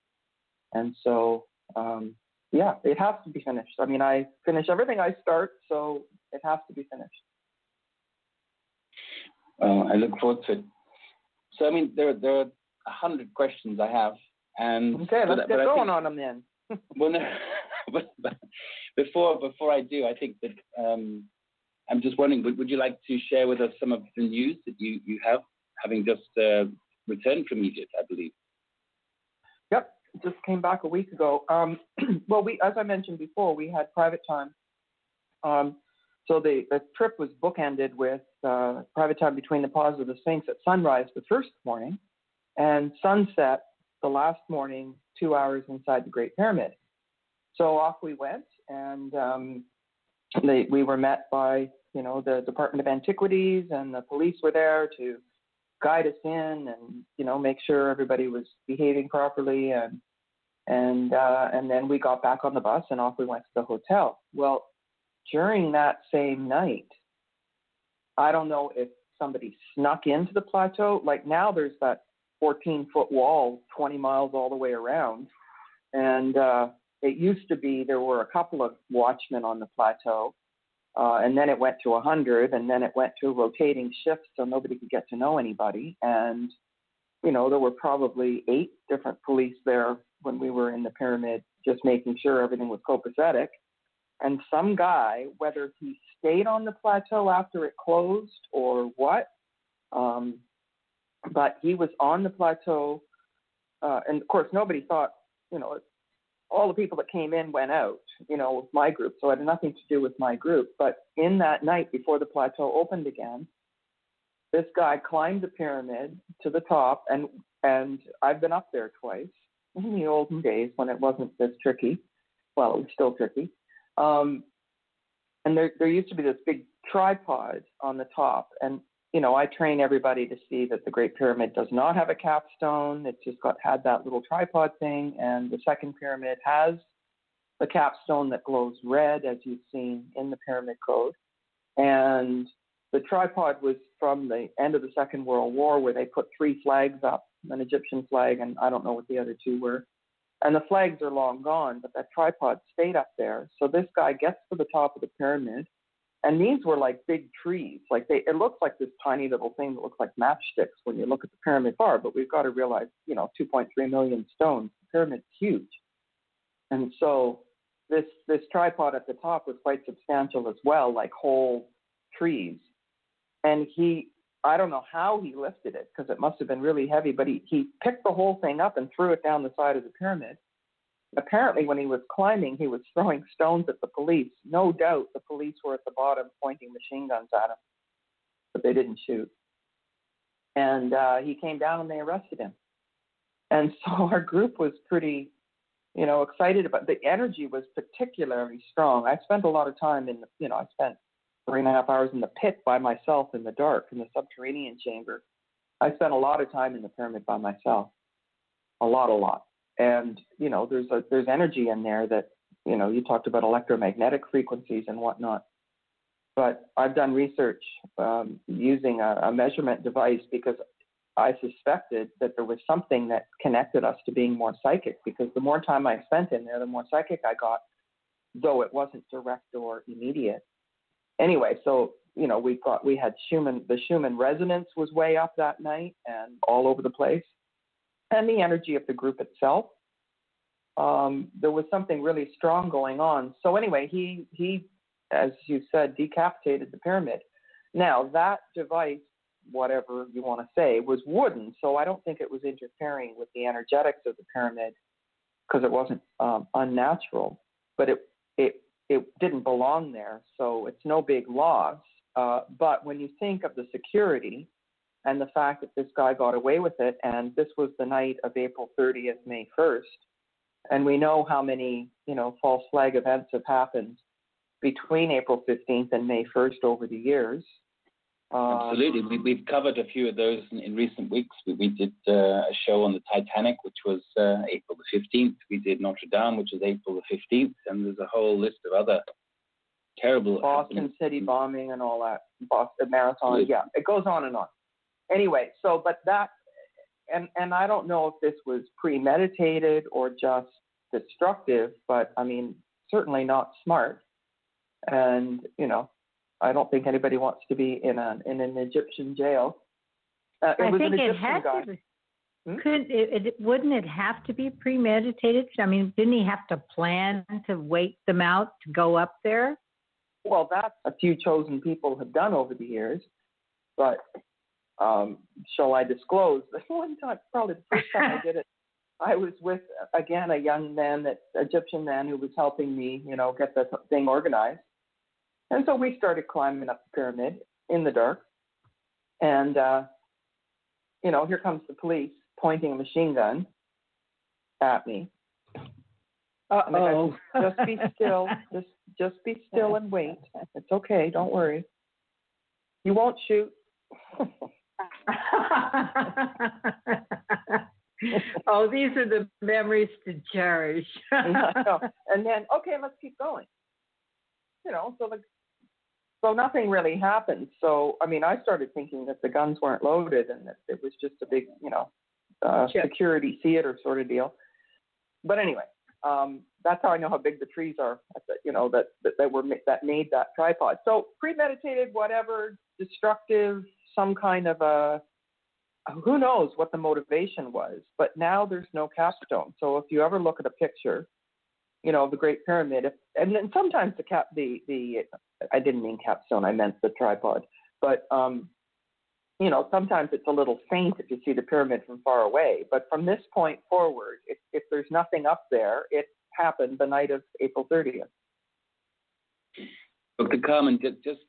Speaker 2: And so, um, yeah, it has to be finished. I mean, I finish everything I start, so it has to be finished.
Speaker 3: Well, I look forward to it. So, I mean, there there are a hundred questions I have And
Speaker 2: Okay, let's
Speaker 3: but
Speaker 2: get
Speaker 3: I
Speaker 2: going
Speaker 3: think-
Speaker 2: on them then.
Speaker 3: well, no, but, but before before I do, I think that um, I'm just wondering, would, would you like to share with us some of the news that you, you have, having just uh, returned from Egypt, I believe?
Speaker 2: Yep, just came back a week ago. Um, well, we, as I mentioned before, we had private time. Um, so the, the trip was bookended with uh, private time between the paws of the Sphinx at sunrise the first morning, and sunset the last morning, two hours inside the Great Pyramid. So off we went, and um, they, we were met by you know the Department of Antiquities and the police were there to guide us in and you know make sure everybody was behaving properly and and uh, and then we got back on the bus and off we went to the hotel. Well, during that same night, I don't know if somebody snuck into the plateau. Like now, there's that 14 foot wall, 20 miles all the way around, and uh, it used to be there were a couple of watchmen on the plateau. Uh, and then it went to 100, and then it went to rotating shifts, so nobody could get to know anybody. And you know, there were probably eight different police there when we were in the pyramid, just making sure everything was copacetic. And some guy, whether he stayed on the plateau after it closed or what, um, but he was on the plateau. Uh, and of course, nobody thought, you know, all the people that came in went out, you know, with my group. So it had nothing to do with my group. But in that night before the plateau opened again, this guy climbed the pyramid to the top, and and I've been up there twice in the olden days when it wasn't this tricky. Well, it was still tricky. Um, and there there used to be this big tripod on the top, and you know I train everybody to see that the Great Pyramid does not have a capstone. It's just got had that little tripod thing, and the second pyramid has the capstone that glows red, as you've seen in the pyramid code, and the tripod was from the end of the Second World War, where they put three flags up an Egyptian flag, and I don't know what the other two were. And the flags are long gone, but that tripod stayed up there. So this guy gets to the top of the pyramid, and these were like big trees. Like they, it looks like this tiny little thing that looks like matchsticks when you look at the pyramid far. But we've got to realize, you know, 2.3 million stones. The pyramid's huge, and so this this tripod at the top was quite substantial as well, like whole trees. And he I don't know how he lifted it because it must have been really heavy, but he, he picked the whole thing up and threw it down the side of the pyramid. Apparently, when he was climbing, he was throwing stones at the police. No doubt the police were at the bottom pointing machine guns at him, but they didn't shoot. And uh, he came down and they arrested him. And so our group was pretty, you know, excited about the energy was particularly strong. I spent a lot of time in the, you know, I spent three and a half hours in the pit by myself in the dark in the subterranean chamber. I spent a lot of time in the pyramid by myself, a lot, a lot. And you know, there's a, there's energy in there that you know you talked about electromagnetic frequencies and whatnot. But I've done research um, using a, a measurement device because I suspected that there was something that connected us to being more psychic. Because the more time I spent in there, the more psychic I got, though it wasn't direct or immediate anyway, so you know we got we had Schumann the Schumann resonance was way up that night and all over the place, and the energy of the group itself. Um, there was something really strong going on. So anyway, he he, as you said, decapitated the pyramid. Now that device, whatever you want to say, was wooden, so I don't think it was interfering with the energetics of the pyramid because it wasn't um, unnatural, but it it it didn't belong there, so it's no big loss. Uh, but when you think of the security and the fact that this guy got away with it, and this was the night of April 30th, May 1st, and we know how many you know false flag events have happened between April 15th and May 1st over the years. Um,
Speaker 3: Absolutely. We, we've covered a few of those in, in recent weeks. We, we did uh, a show on the Titanic, which was uh, April the 15th. We did Notre Dame, which was April the 15th. And there's a whole list of other terrible.
Speaker 2: Boston
Speaker 3: happenings.
Speaker 2: City bombing and all that, Boston Marathon. Yeah, it goes on and on. Anyway, so but that, and and I don't know if this was premeditated or just destructive, but I mean certainly not smart. And you know, I don't think anybody wants to be in an in an Egyptian jail. Uh,
Speaker 1: I think it had
Speaker 2: guy.
Speaker 1: to be. Hmm? Could it, it, wouldn't it have to be premeditated? I mean, didn't he have to plan to wait them out to go up there?
Speaker 2: Well, that's a few chosen people have done over the years, but um, shall I disclose? One time, probably the first time I did it, I was with again a young man, that Egyptian man, who was helping me, you know, get the thing organized. And so we started climbing up the pyramid in the dark, and uh, you know, here comes the police pointing a machine gun at me.
Speaker 1: oh.
Speaker 2: Just be still. Just just be still and wait. It's okay. Don't worry. You won't shoot.
Speaker 1: oh, these are the memories to cherish.
Speaker 2: and then, okay, let's keep going. You know, so the so nothing really happened. So I mean, I started thinking that the guns weren't loaded and that it was just a big, you know, uh, security theater sort of deal. But anyway, um, that's how I know how big the trees are. That, you know that, that that were that made that tripod. So premeditated, whatever, destructive, some kind of a who knows what the motivation was. But now there's no capstone. So if you ever look at a picture, you know, of the Great Pyramid, if, and then sometimes the cap the the I didn't mean capstone, I meant the tripod. But um, you know, sometimes it's a little faint if you see the pyramid from far away. But from this point forward, if, if there's nothing up there, it happened the night of April 30th.
Speaker 3: Dr. Carmen, just, just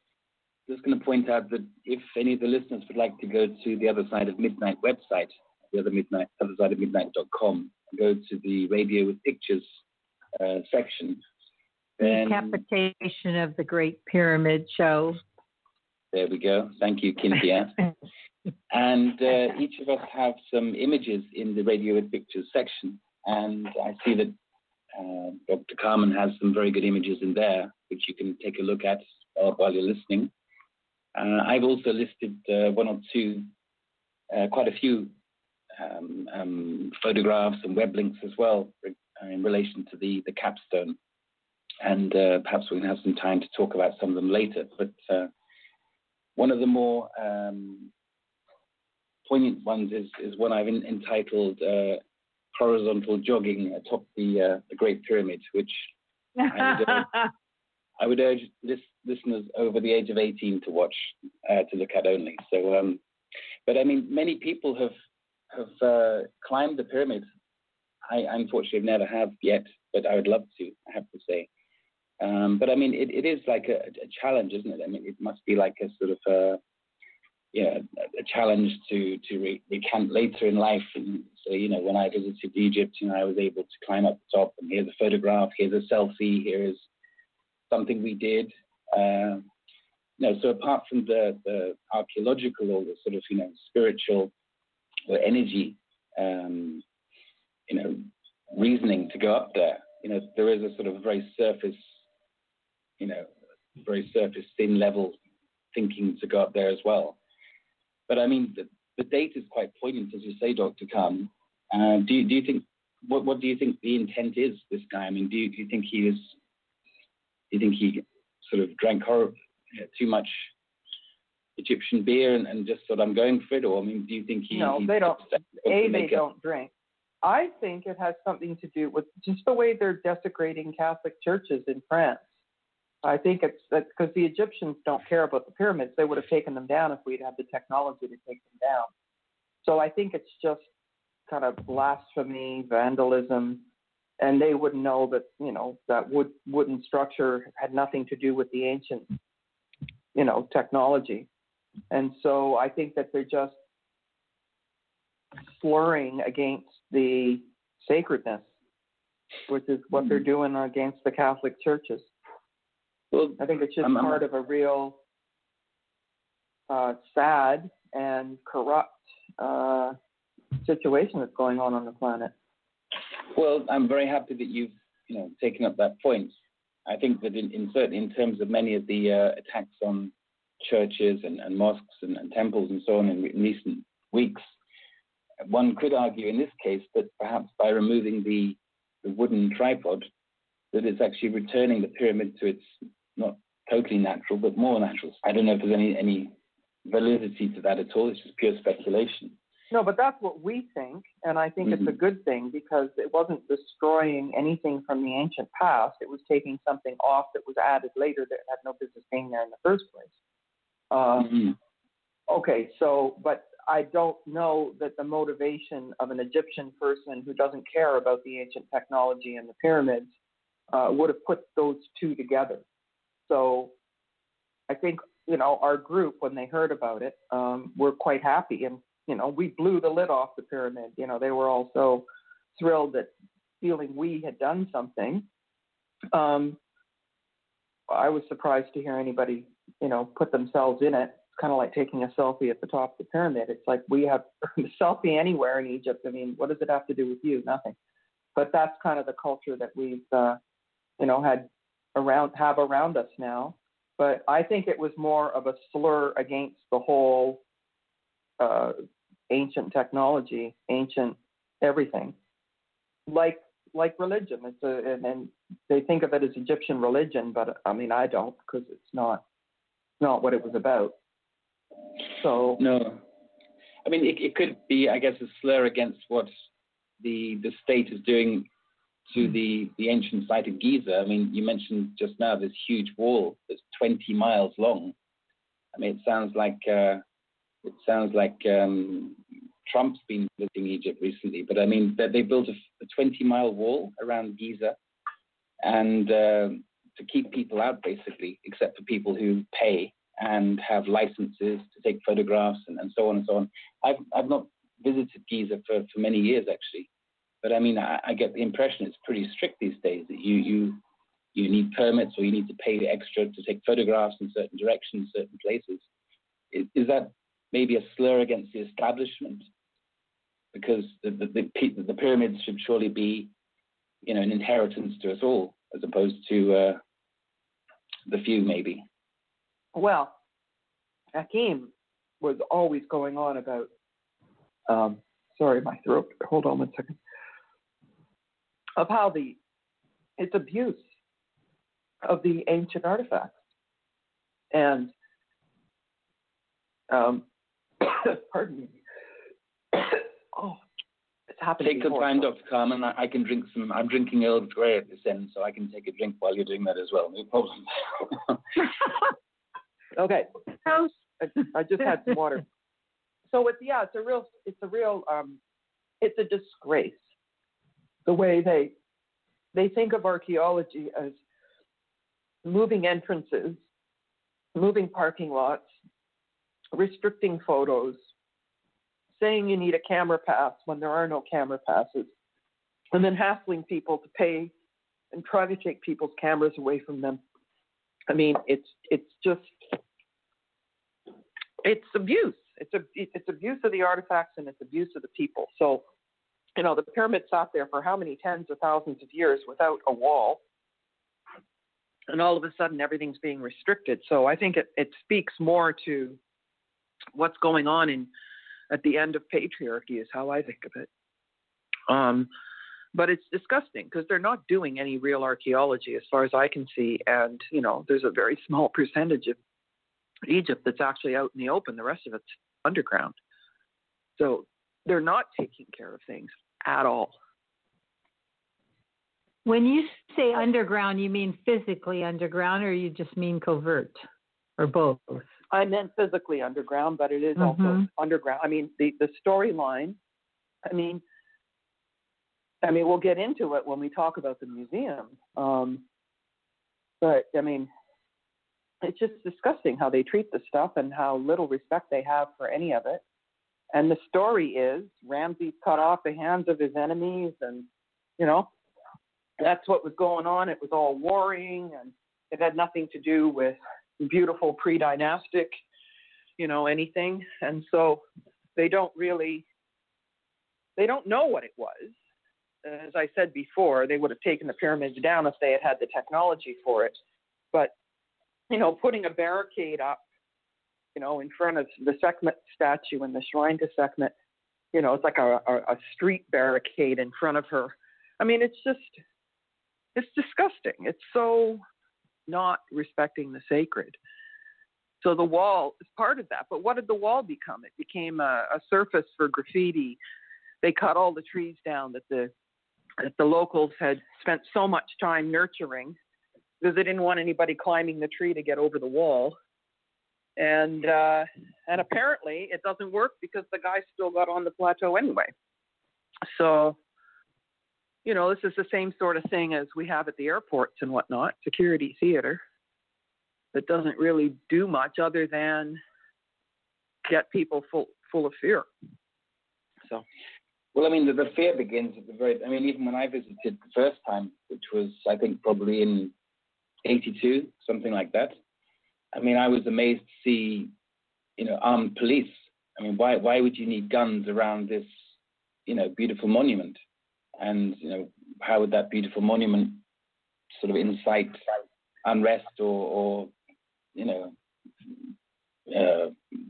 Speaker 3: just going to point out that if any of the listeners would like to go to the Other Side of Midnight website, the other midnight, other side of midnight.com, go to the Radio with Pictures uh, section.
Speaker 1: Then, Decapitation of the Great Pyramid show.
Speaker 3: There we go. Thank you, Kynthea. and uh, each of us have some images in the Radio with Pictures section. And I see that uh, Dr. Carmen has some very good images in there, which you can take a look at while you're listening. Uh, I've also listed uh, one or two, uh, quite a few um, um, photographs and web links as well in relation to the, the capstone. And uh, perhaps we can have some time to talk about some of them later. But one of the more um, poignant ones is, is one I've in, entitled uh, Horizontal Jogging Atop the, uh, the Great Pyramid, which I would, urge, I would urge listeners over the age of 18 to watch, uh, to look at only. So, um, but I mean, many people have, have uh, climbed the pyramid. I unfortunately never have yet, but I would love to, I have to say. Um, but I mean, it, it is like a, a, challenge, isn't it? I mean, it must be like a sort of a, yeah, a challenge to to re- recant later in life. And so, you know, when I visited Egypt, you know, I was able to climb up the top, and here's a photograph, here's a selfie, here's something we did. Uh, you know, so apart from the the archaeological or the sort of you know spiritual or energy, um, you know, reasoning to go up there, you know, there is a sort of very surface you know, very surface thin level thinking to go up there as well. But I mean, the, the date is quite poignant, as you say, Dr. Khan. Uh, do, you, do you think, what, what do you think the intent is, this guy? I mean, do you, do you think he is, do you think he sort of drank horror, you know, too much Egyptian beer and, and just thought, I'm going for it? Or, I mean, do you think he.
Speaker 2: No, they don't. A, they don't drink. I think it has something to do with just the way they're desecrating Catholic churches in France. I think it's because the Egyptians don't care about the pyramids. They would have taken them down if we'd had the technology to take them down. So I think it's just kind of blasphemy, vandalism, and they wouldn't know that you know that wood wooden structure had nothing to do with the ancient, you know, technology. And so I think that they're just slurring against the sacredness, which is what they're mm-hmm. doing against the Catholic churches. Well, I think it's just I'm, part I'm, of a real uh, sad and corrupt uh, situation that's going on on the planet.
Speaker 3: Well, I'm very happy that you've you know taken up that point. I think that in, in in terms of many of the uh, attacks on churches and, and mosques and, and, temples and so on in, in recent weeks, one could argue in this case that perhaps by removing the, the wooden tripod, that it's actually returning the pyramid to its not totally natural, but more natural. I don't know if there's any any validity to that at all. It's just pure speculation.
Speaker 2: No, but that's what we think, and I think mm-hmm. it's a mm-hmm. good thing because it wasn't destroying anything from the ancient past. It was taking something off that was added later that had no business being there in the first place. Uh, mm-hmm. Okay, so but I don't know that the motivation of an Egyptian person who doesn't care about the ancient technology and the pyramids uh, would have put those two together. So I think you know our group when they heard about it um, were quite happy and you know, we blew the lid off the pyramid. You know, they were all so thrilled that feeling we had done something. Um, I was surprised to hear anybody, you know, put themselves in it. It's kind of like taking a selfie at the top of the pyramid. It's like we have a selfie anywhere in Egypt. I mean, what does it have to do with you? Nothing. But that's kind of the culture that we've, uh, you know, had around have around us now. But I think it was more of a slur against the whole uh, ancient technology, ancient everything, like like religion. It's a and, and they think of it as Egyptian religion, but I mean I don't because it's not not what it was about. So
Speaker 3: no, I mean it, it could be I guess a slur against what the the state is doing to the the ancient site of Giza. I mean you mentioned just now this huge wall that's 20 miles long. I mean it sounds like uh, it sounds like um, Trump's been visiting Egypt recently, but I mean they, they built a, a 20 mile wall around Giza, and uh, to keep people out basically, except for people who pay and have licenses to take photographs and, and so on and so on. I've I've not visited Giza for, for many years actually, but I mean I, I get the impression it's pretty strict these days that you you you need permits or you need to pay extra to take photographs in certain directions, certain places. Is, is that maybe a slur against the establishment, because the, the, the, the pyramids should surely be, you know, an inheritance to us all, as opposed to uh, the few, maybe.
Speaker 2: Well, Hakim was always going on about. Um, sorry, my throat. Hold on one second. Of how the it's abuse of the ancient artifacts, and um, Pardon me. oh, it's happening.
Speaker 3: Take some time, Dr. Carmen. I, I, can drink some. I'm drinking Earl Grey at this end, so I can take a drink while you're doing that as well. No problem.
Speaker 2: okay. I, I just had some water. So it's yeah, it's a real, it's a real, um, it's a disgrace the way they they think of archaeology as moving entrances, moving parking lots, restricting photos, saying you need a camera pass when there are no camera passes, and then hassling people to pay and try to take people's cameras away from them. I mean, it's it's just it's abuse. It's a it's abuse of the artifacts and it's abuse of the people. So, you know, the pyramid sat there for how many tens of thousands of years without a wall, and all of a sudden everything's being restricted. So I think it it speaks more to what's going on in at the end of patriarchy is how I think of it. Um, but it's disgusting because they're not doing any real archaeology as far as I can see, and you know there's a very small percentage of Egypt that's actually out in the open. The rest of it's underground. So they're not taking care of things at all.
Speaker 1: When you say underground, you mean physically underground, or you just mean covert, or both?
Speaker 2: I meant physically underground, but it is mm-hmm. also underground. I mean, the the storyline. I mean, I mean, we'll get into it when we talk about the museum. Um, but I mean, it's just disgusting how they treat the stuff and how little respect they have for any of it. And the story is Ramses cut off the hands of his enemies, and you know, that's what was going on. It was all warring, and it had nothing to do with beautiful pre-dynastic, you know, anything. And so they don't really, they don't know what it was. As I said before, they would have taken the pyramids down if they had had the technology for it. But, you know, putting a barricade up, you know, in front of the Sekhmet statue and the shrine to Sekhmet, you know, it's like a, a, a street barricade in front of her. I mean, it's just, it's disgusting. It's so not respecting the sacred. So the wall is part of that. But what did the wall become? It became a, a surface for graffiti. They cut all the trees down that the that the locals had spent so much time nurturing because they didn't want anybody climbing the tree to get over the wall. And uh, and apparently it doesn't work because the guy still got on the plateau anyway. So, you know, this is the same sort of thing as we have at the airports and whatnot, security theater that doesn't really do much other than get people full full of fear. So
Speaker 3: well, I mean, the, the fear begins at the very. I mean, even when I visited the first time, which was I think probably in '82, something like that. I mean, I was amazed to see, you know, armed police. I mean, why why would you need guns around this, you know, beautiful monument? And you know, how would that beautiful monument sort of incite unrest or, or you know, uh,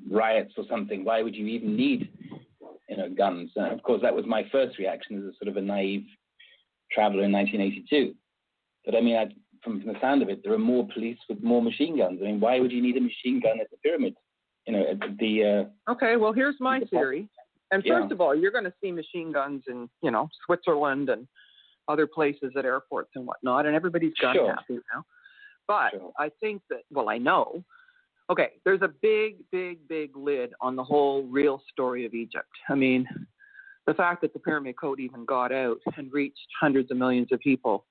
Speaker 3: riots or something? Why would you even need you know, guns. And of course, that was my first reaction as a sort of a naive traveler in 1982. But I mean, I, from, from the sound of it, there are more police with more machine guns. I mean, why would you need a machine gun at the pyramid? You know, at the.
Speaker 2: Uh, okay, well, here's my theory. And first yeah. of all, you're going to see machine guns in, you know, Switzerland and other places at airports and whatnot, and everybody's gun
Speaker 3: sure.
Speaker 2: happy now. But
Speaker 3: sure.
Speaker 2: I think that, well, I know okay, there's a big, big, big lid on the whole real story of Egypt. I mean, the fact that the Pyramid Code even got out and reached hundreds of millions of people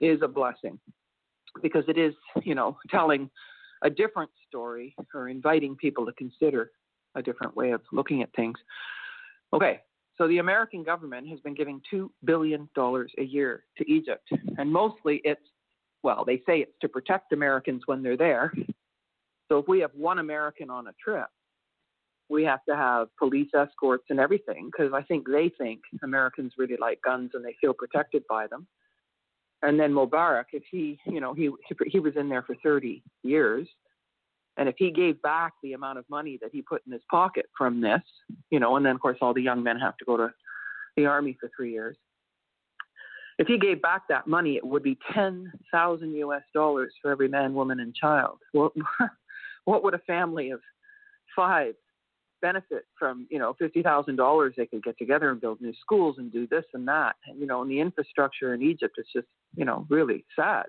Speaker 2: is a blessing because it is, you know, telling a different story or inviting people to consider a different way of looking at things. Okay, so the American government has been giving $2 billion a year to Egypt, and mostly it's, well, they say it's to protect Americans when they're there, so if we have one American on a trip, we have to have police escorts and everything because I think they think Americans really like guns and they feel protected by them. And then Mubarak, if he, you know, he he was in there for 30 years, and if he gave back the amount of money that he put in his pocket from this, you know, and then of course all the young men have to go to the army for three years. If he gave back that money, it would be 10,000 US dollars for every man, woman, and child. Well, what would a family of five benefit from you know fifty thousand dollars they could get together and build new schools and do this and that and you know and the infrastructure in Egypt is just you know really sad.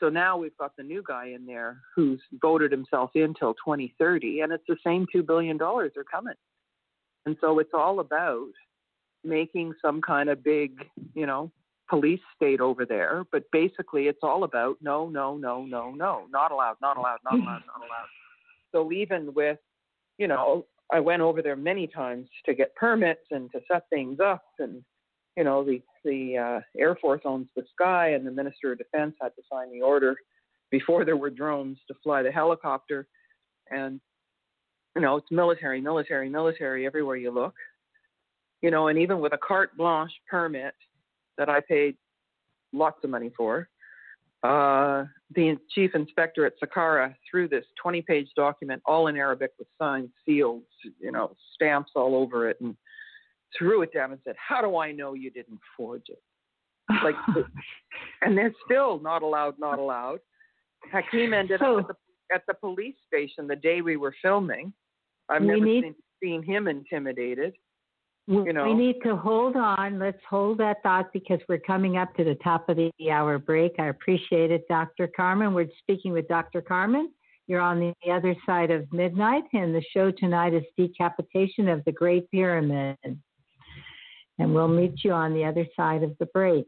Speaker 2: So now we've got the new guy in there who's voted himself in till 2030, and it's the same two billion dollars are coming. And so it's all about making some kind of big, you know, police state over there, but basically it's all about no, no, no, no, no, not allowed, not allowed, not allowed, not allowed. So even with, you know, I went over there many times to get permits and to set things up, and you know, the the uh, Air Force owns the sky, and the Minister of Defense had to sign the order before there were drones to fly the helicopter, and you know, it's military, military, military everywhere you look. You know, and even with a carte blanche permit, that I paid lots of money for. Uh, the chief inspector at Saqqara threw this 20 page document, all in Arabic with signed seals, you know, stamps all over it, and threw it down and said, How do I know you didn't forge it? Like, and they're still not allowed, not allowed. Hakim ended so, up at the, at the police station the day we were filming. I've never need, seen, seen him intimidated. You know,
Speaker 1: we need to hold on. Let's hold that thought because we're coming up to the top of the hour break. I appreciate it, Dr. Carmen. We're speaking with Dr. Carmen. You're on the other side of midnight, and the show tonight is Decapitation of the Great Pyramid. And we'll meet you on the other side of the break.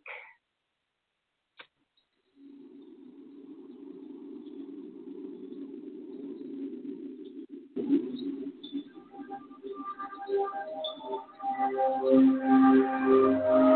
Speaker 5: Thank you.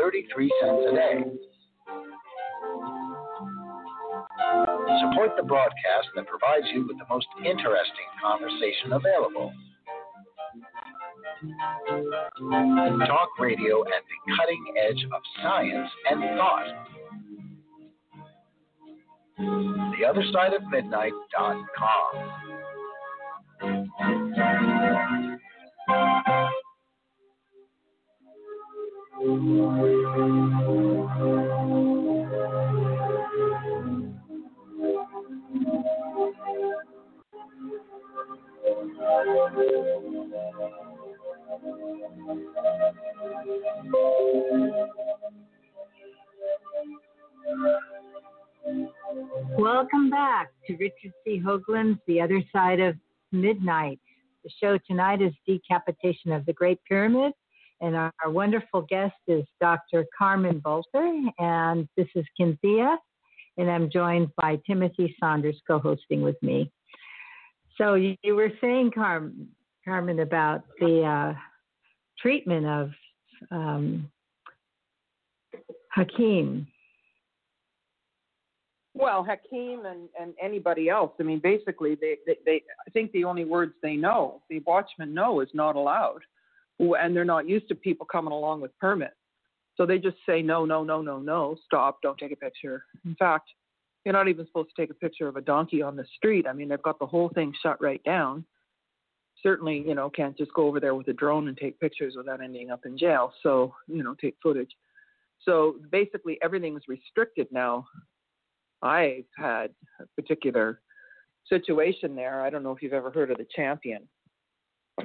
Speaker 5: 33 cents a day. Support the broadcast that provides you with the most interesting conversation available. Talk radio at the cutting edge of science and thought. The
Speaker 1: Welcome back to Richard C. Hoagland's The Other Side of Midnight. The show tonight is Decapitation of the Great Pyramid, and our, our wonderful guest is Dr. Carmen Boulter, and this is Kynthea, and I'm joined by Timothy Saunders co hosting with me. So you, you were saying, Car- Carmen, about the uh, treatment of um, Hakim.
Speaker 2: Well, Hakim and, and anybody else. I mean, basically, they, they, they I think the only words they know, the watchmen know, is not allowed, and they're not used to people coming along with permits. So they just say no, no, no, no, no, stop, don't take a picture. In fact, you're not even supposed to take a picture of a donkey on the street. I mean, they've got the whole thing shut right down. Certainly, you know, can't just go over there with a drone and take pictures without ending up in jail. So, you know, take footage. So basically, everything's restricted now I've had a particular situation there. I don't know if you've ever heard of the champion.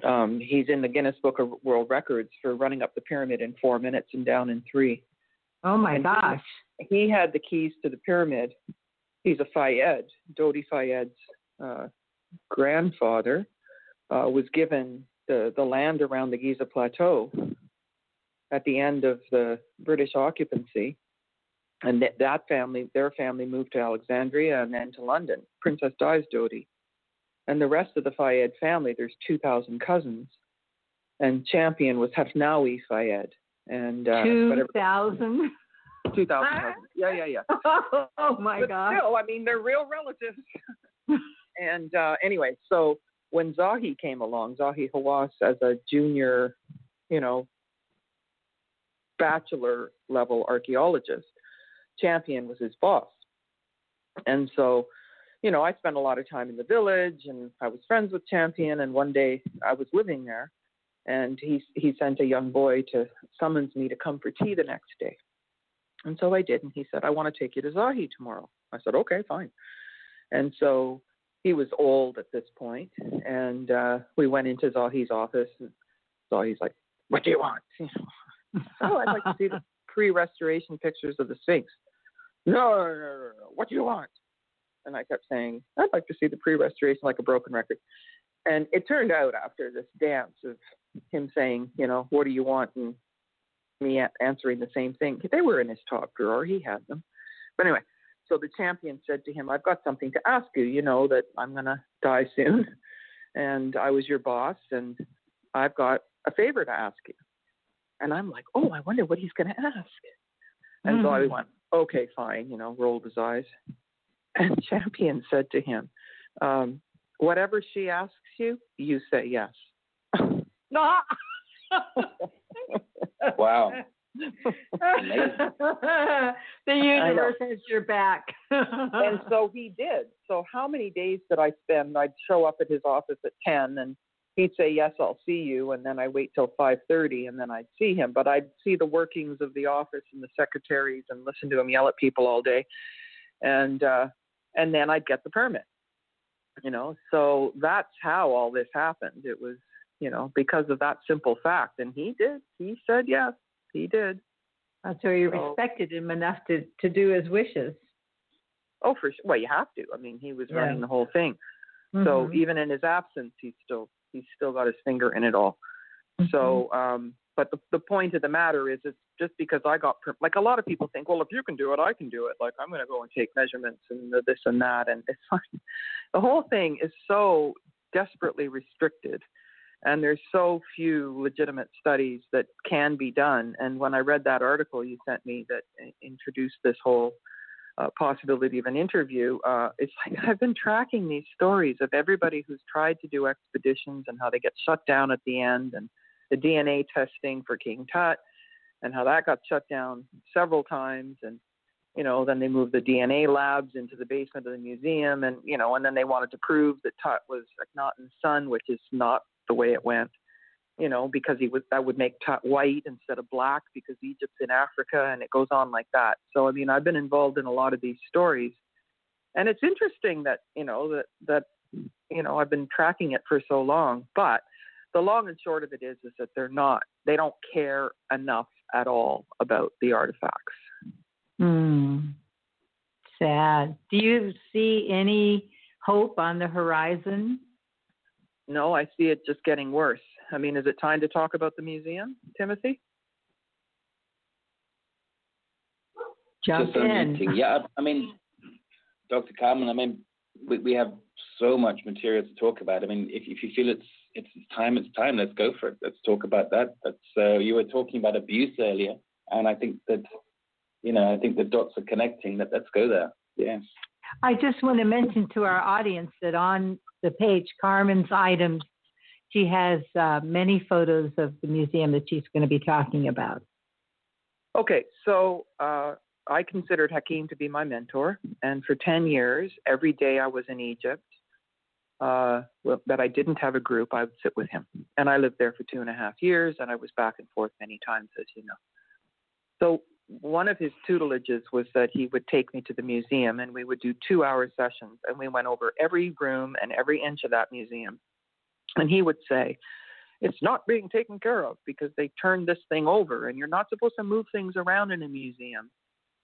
Speaker 2: Um, he's in the Guinness Book of World Records for running up the pyramid in four minutes and down in three.
Speaker 1: Oh my
Speaker 2: and
Speaker 1: gosh.
Speaker 2: He, he, had the keys to the pyramid. He's a Fayed. Dodi Fayed's uh, grandfather uh, was given the, the land around the Giza Plateau at the end of the British occupancy and th- that family, their family moved to Alexandria and then to London. Princess Di's Dodi. And the rest of the Fayed family, there's 2,000 cousins. And champion was Hafnawi Fayed. And uh,
Speaker 1: 2,000?
Speaker 2: 2,000 cousins. Yeah, yeah, yeah.
Speaker 1: oh my
Speaker 2: but
Speaker 1: God.
Speaker 2: Still, I mean, they're real relatives. and uh, anyway, so when Zahi came along, Zahi Hawass, as a junior, you know, bachelor level archaeologist, Champion was his boss. And so, you know, I spent a lot of time in the village and I was friends with Champion and one day I was living there and he he sent a young boy to summons me to come for tea the next day. And so I did and he said, I want to take you to Zahi tomorrow. I said, Okay, fine. And so he was old at this point and uh we went into Zahi's office and Zahi's like, What do you want? oh, I'd like to see the pre restoration pictures of the Sphinx. No, no, no, no, no. What do you want? And I kept saying, I'd like to see the pre restoration like a broken record. And it turned out after this dance of him saying, you know, what do you want? And me answering the same thing. They were in his top drawer. He had them. But anyway, so the champion said to him, I've got something to ask you. You know that I'm going to die soon. And I was your boss. And I've got a favor to ask you. And I'm like, oh, I wonder what he's going to ask. And mm. so I hmm. went, okay, fine, you know, rolled his eyes. And Champion said to him, um, whatever she asks you, you say yes.
Speaker 1: no.
Speaker 3: wow.
Speaker 1: the universe has your back.
Speaker 2: and so he did. So how many days did I spend? I'd show up at his office at ten and he'd say yes i'll see you and then i wait till 5.30 and then i'd see him but i'd see the workings of the office and the secretaries and listen to him yell at people all day and uh and then i'd get the permit You know, so that's how all this happened. It was, you know, because of that simple fact. And he did. He said yes. He did.
Speaker 1: Where you
Speaker 2: So-
Speaker 1: respected him enough to to do his wishes.
Speaker 2: Oh, for sure. Well, you have to. I mean, he was
Speaker 1: Yeah.
Speaker 2: running the whole thing. So
Speaker 1: Mhm.
Speaker 2: even in his absence, he's still he's still got his finger in it all. So, um, but the the point of the matter is, it's just because I got like a lot of people think, well, if you can do it, I can do it. Like I'm going to go and take measurements and this and that, and it's like the whole thing is so desperately restricted, and there's so few legitimate studies that can be done. And when I read that article you sent me that uh, introduced this whole uh, possibility of an interview, uh, it's like I've been tracking these stories of everybody who's tried to do expeditions and how they get shut down at the end, and the DNA testing for King Tut, and how that got shut down several times, and you know then they moved the DNA labs into the basement of the museum, and you know and then they wanted to prove that Tut was Akhenaten's son, which is not the way it went you know, because he was that would make Tut white instead of black because Egypt's in Africa and it goes on like that. So I mean, I've been involved in a lot of these stories, and it's interesting that you know that that you know I've been tracking it for so long. But the long and short of it is is that they're not they don't care enough at all about the artifacts.
Speaker 1: Hmm. Sad. Do you see any hope on the horizon?
Speaker 2: No, I see it just getting worse. I mean, is it time to talk about the museum, Timothy?
Speaker 1: Jump
Speaker 3: Just
Speaker 1: in.
Speaker 3: Yeah, I I mean, Dr. Carmen, I mean, we, we have so much material to talk about. I mean, if, if you feel it's, it's time, it's time. Let's go for it. Let's talk about that. So uh, you were talking about abuse earlier, and I think that, you know, I think the dots are connecting. That let's go there. Yes.
Speaker 1: I just want to mention to our audience that on the page, Carmen's items, she has uh, many photos of the museum that she's going to be talking about.
Speaker 2: Okay, so uh, I considered Hakeem to be my mentor, and for 10 years, every day I was in Egypt, uh, well, that I didn't have a group, I would sit with him. And I lived there for two and a half years, and I was back and forth many times, as you know. So one of his tutelages was that he would take me to the museum, and we would do two-hour sessions, and we went over every room and every inch of that museum. And he would say, it's not being taken care of because they turned this thing over and you're not supposed to move things around in a museum.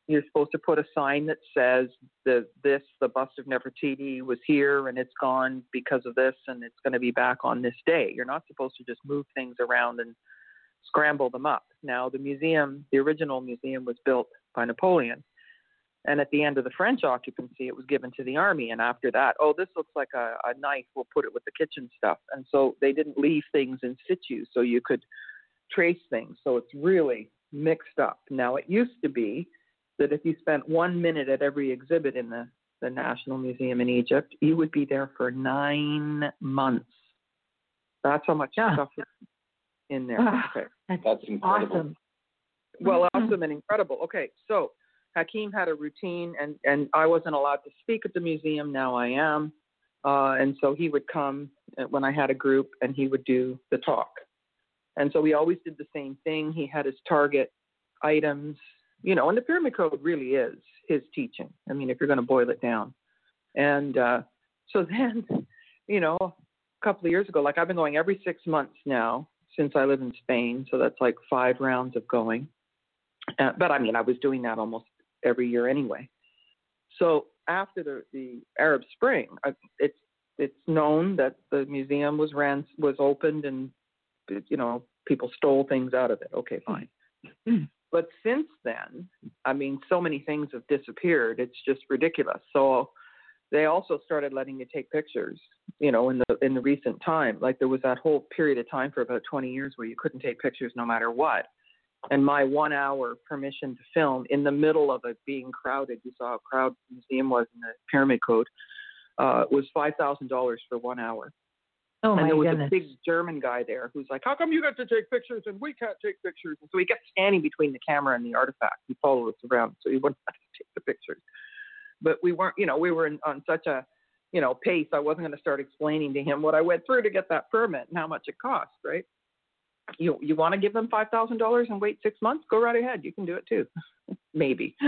Speaker 2: You're supposed to put a sign that says the this the bust of Nefertiti was here and it's gone because of this and it's going to be back on this day. You're not supposed to just move things around and scramble them up. Now the museum, the original museum was built by Napoleon. And at the end of the French occupancy, it was given to the army. And after that, oh, this looks like a, a knife. We'll put it with the kitchen stuff. And so they didn't leave things in situ, so you could trace things. So it's really mixed up. Now it used to be that if you spent one minute at every exhibit in the, the National Museum in Egypt, you would be there for nine months. That's how much
Speaker 1: Yeah.
Speaker 2: stuff is in there.
Speaker 1: Ah.
Speaker 2: Okay.
Speaker 1: That's
Speaker 3: That's incredible.
Speaker 1: awesome.
Speaker 2: Well,
Speaker 1: Mhm.
Speaker 2: awesome and incredible. Okay, so Hakeem had a routine, and and I wasn't allowed to speak at the museum. Now I am, uh, and so he would come uh, when I had a group, and he would do the talk. And so we always did the same thing. He had his target items, you know, and the pyramid code really is his teaching. I mean, if you're going to boil it down. And uh, so then, you know, a couple of years ago, like I've been going every six months now since I live in Spain. So that's like five rounds of going. Uh, but I mean, I was doing that almost every year anyway. So after the, the Arab Spring, I, it's it's known that the museum was ran was opened and you know people stole things out of it. Okay, fine. But since then, I mean, so many things have disappeared. It's just ridiculous. So they also started letting you take pictures. You know, in the in the recent time, like there was that whole period of time for about 20 years where you couldn't take pictures no matter what. And my one hour permission to film in the middle of it being crowded, you saw how crowded the museum was in the Pyramid Code, uh, was five thousand dollars for one hour.
Speaker 1: Oh
Speaker 2: and
Speaker 1: my
Speaker 2: there was
Speaker 1: goodness.
Speaker 2: a big German guy there who's like, "How come you get to take pictures and we can't take pictures?" And so he kept standing between the camera and the artifact. He followed us around so he wouldn't have to take the pictures. But we weren't, you know, we were in, on such a, you know, pace. I wasn't going to start explaining to him what I went through to get that permit and how much it cost, right? You you want to give them five thousand dollars and wait six months? Go right ahead. You can do it too, maybe.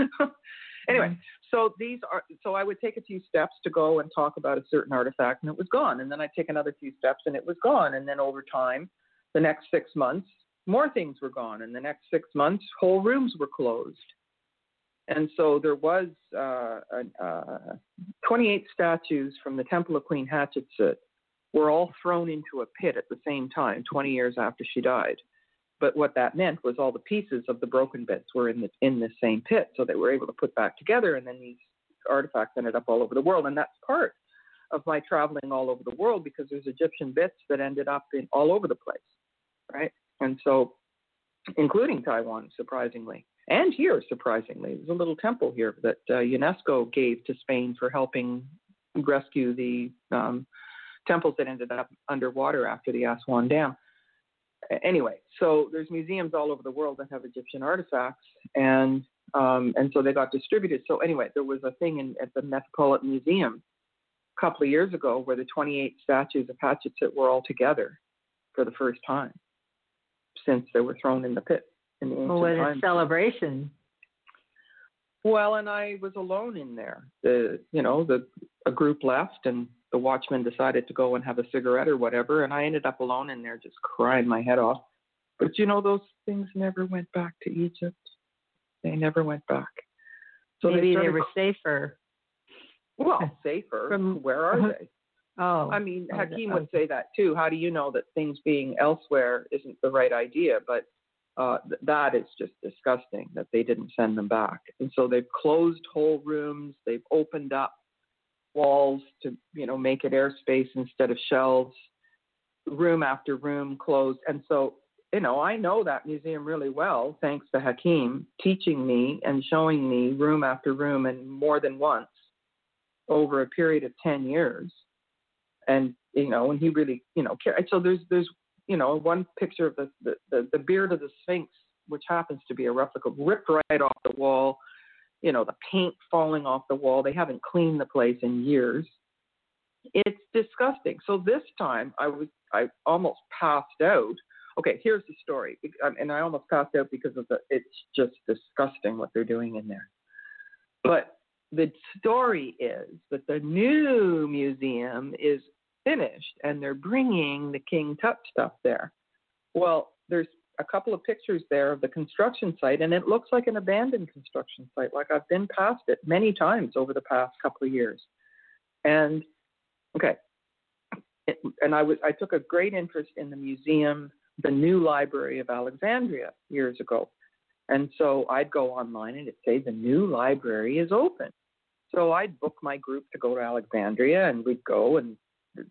Speaker 2: Anyway,
Speaker 1: Mhm.
Speaker 2: so these are so I would take a few steps to go and talk about a certain artifact and it was gone. And then I'd take another few steps and it was gone. And then over time, the next six months, more things were gone. And the next six months, whole rooms were closed. And so there was uh, uh, 28 statues from the Temple of Queen Hatshepsut were all thrown into a pit at the same time, 20 years after she died. But what that meant was all the pieces of the broken bits were in the in the same pit, so they were able to put back together, and then these artifacts ended up all over the world. And that's part of my traveling all over the world because there's Egyptian bits that ended up in all over the place, right? And so, including Taiwan, surprisingly, and here, surprisingly, there's a little temple here that uh, UNESCO gave to Spain for helping rescue the um, temples that ended up underwater after the Aswan Dam anyway, so there's museums all over the world that have Egyptian artifacts, and um, and so they got distributed. So anyway, there was a thing in, at the Metropolitan Museum a couple of years ago where the 28 statues of Hatshepsut were all together for the first time since they were thrown in the pit in the ancient
Speaker 1: Well, what a celebration.
Speaker 2: Well, and I was alone in there. The you know the a group left, and the watchman decided to go and have a cigarette or whatever, and I ended up alone in there, just crying my head off. But you know, those things never went back to Egypt. They never went back. So
Speaker 1: Maybe
Speaker 2: they,
Speaker 1: they were safer.
Speaker 2: well safer.
Speaker 1: From-
Speaker 2: Where are they?
Speaker 1: Oh.
Speaker 2: I mean,
Speaker 1: Oh,
Speaker 2: Hakeem
Speaker 1: that-
Speaker 2: would say that too. How do you know that things being elsewhere isn't the right idea? But uh, th- that is just disgusting that they didn't send them back. And so they've closed whole rooms. They've opened up walls to, you know, make it airspace instead of shelves. Room after room closed. And so, you know, I know that museum really well, thanks to Hakeem teaching me and showing me room after room and more than once over a period of 10 years and you know, and he really, you know, care. So there's there's you know one picture of the the, the, the beard of the Sphinx, which happens to be a replica, ripped right off the wall. You know, the paint falling off the wall. They haven't cleaned the place in years. It's disgusting. So this time I was I almost passed out. Okay, here's the story, Um, and I almost passed out because of the. It's just disgusting what they're doing in there. But the story is that the new museum is finished and they're bringing the King Tut stuff there. Well, there's a couple of pictures there of the construction site and it looks like an abandoned construction site. Like I've been past it many times over the past couple of years. And okay. It, and I was I took a great interest in the museum, the new library of Alexandria years ago. And so I'd go online and it'd say the new library is open. So I'd book my group to go to Alexandria and we'd go and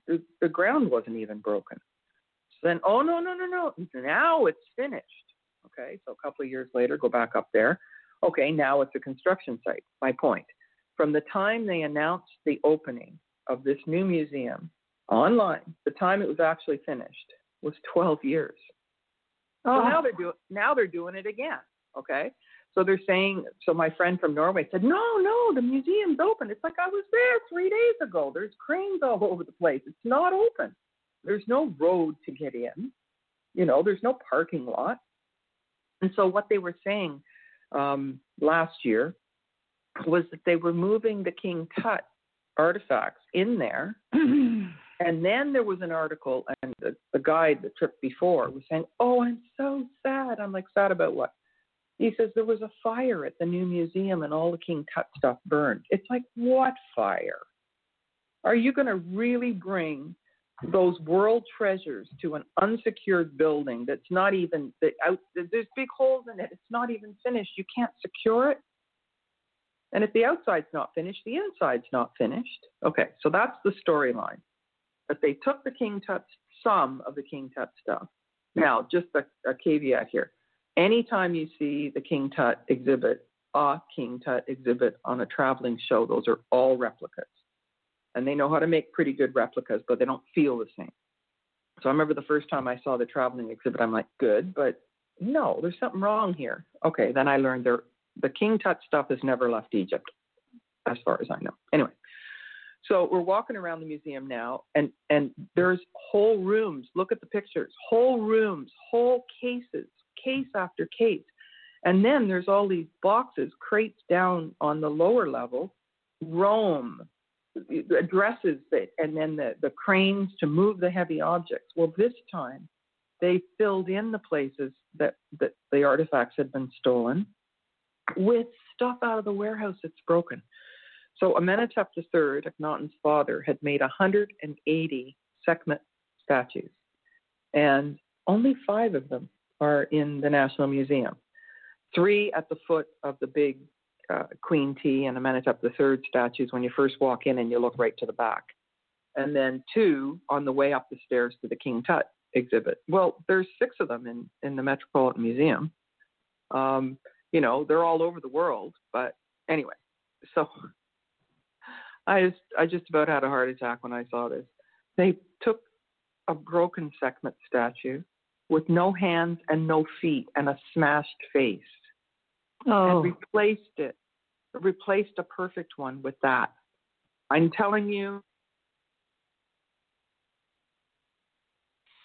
Speaker 2: the, the ground wasn't even broken. So then, oh no, no, no, no! Now it's finished. Okay, so a couple of years later, go back up there. Okay, now it's a construction site. My point: from the time they announced the opening of this new museum online, the time it was actually finished was 12 years. So
Speaker 1: oh.
Speaker 2: now they're doing now they're doing it again. Okay, so they're saying. So my friend from Norway said, "No, no, the museum's open." It's like I was there three days ago. There's cranes all over the place. It's not open. There's no road to get in. You know, there's no parking lot. And so what they were saying um, last year was that they were moving the King Tut artifacts in there. And then there was an article, and the, the guide, the trip before, was saying, Oh, I'm so sad. I'm like, Sad about what? He says, There was a fire at the new museum, and all the King Tut stuff burned. It's like, What fire? Are you going to really bring those world treasures to an unsecured building that's not even, that out, there's big holes in it, it's not even finished? You can't secure it? And if the outside's not finished, the inside's not finished. Okay, so that's the storyline. But they took the King Tut, some of the King Tut stuff. Now, just a, a caveat here. Anytime you see the King Tut exhibit, a King Tut exhibit on a traveling show, those are all replicas. And they know how to make pretty good replicas, but they don't feel the same. So I remember the first time I saw the traveling exhibit, I'm like, good, but no, there's something wrong here. Okay, then I learned there the King Tut stuff has never left Egypt, as far as I know. Anyway, so we're walking around the museum now, and and there's whole rooms. Look at the pictures. Whole rooms, whole cases, case after case, And then there's all these boxes, crates down on the lower level, Rome, addresses it, and then the, the cranes to move the heavy objects. Well, this time they filled in the places that, that the artifacts had been stolen with stuff out of the warehouse that's broken. So Amenhotep III, Akhenaten's father, had made 180 Sekhmet statues, and only five of them are in the National Museum. Three at the foot of the big uh, Queen Tiye and Amenhotep III statues when you first walk in and you look right to the back. And then two on the way up the stairs to the King Tut exhibit. Well, there's six of them in, in the Metropolitan Museum. Um, you know, they're all over the world. But anyway, so I just I just about had a heart attack when I saw this. They took a broken Sekhmet statue with no hands and no feet and a smashed face
Speaker 1: Oh,
Speaker 2: and replaced it, replaced a perfect one with that. I'm telling you,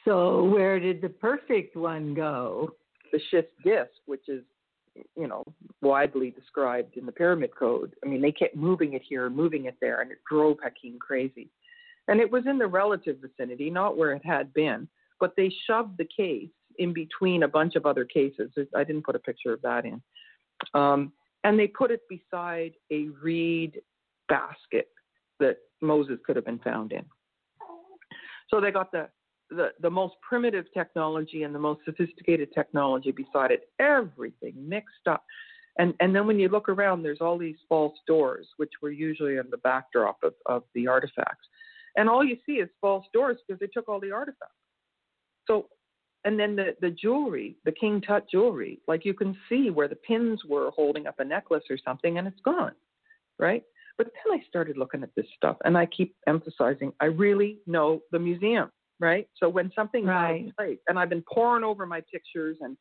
Speaker 1: so where did the perfect one go?
Speaker 2: the schist disc, which is, you know, widely described in the pyramid code. I mean, they kept moving it here, moving it there, and it drove Hakim crazy. And it was in the relative vicinity, not where it had been, but they shoved the case in between a bunch of other cases. I didn't put a picture of that in. Um, and they put it beside a reed basket that Moses could have been found in. So they got the, the, the most primitive technology and the most sophisticated technology beside it, everything mixed up. And, and then when you look around, there's all these false doors, which were usually in the backdrop of, of the artifacts. And all you see is false doors because they took all the artifacts. So and then the, the jewelry, the King Tut jewelry, like you can see where the pins were holding up a necklace or something, and it's gone, right? But then I started looking at this stuff, and I keep emphasizing I really know the museum, right? So when something's
Speaker 1: Right.
Speaker 2: out of place, and I've been poring over my pictures and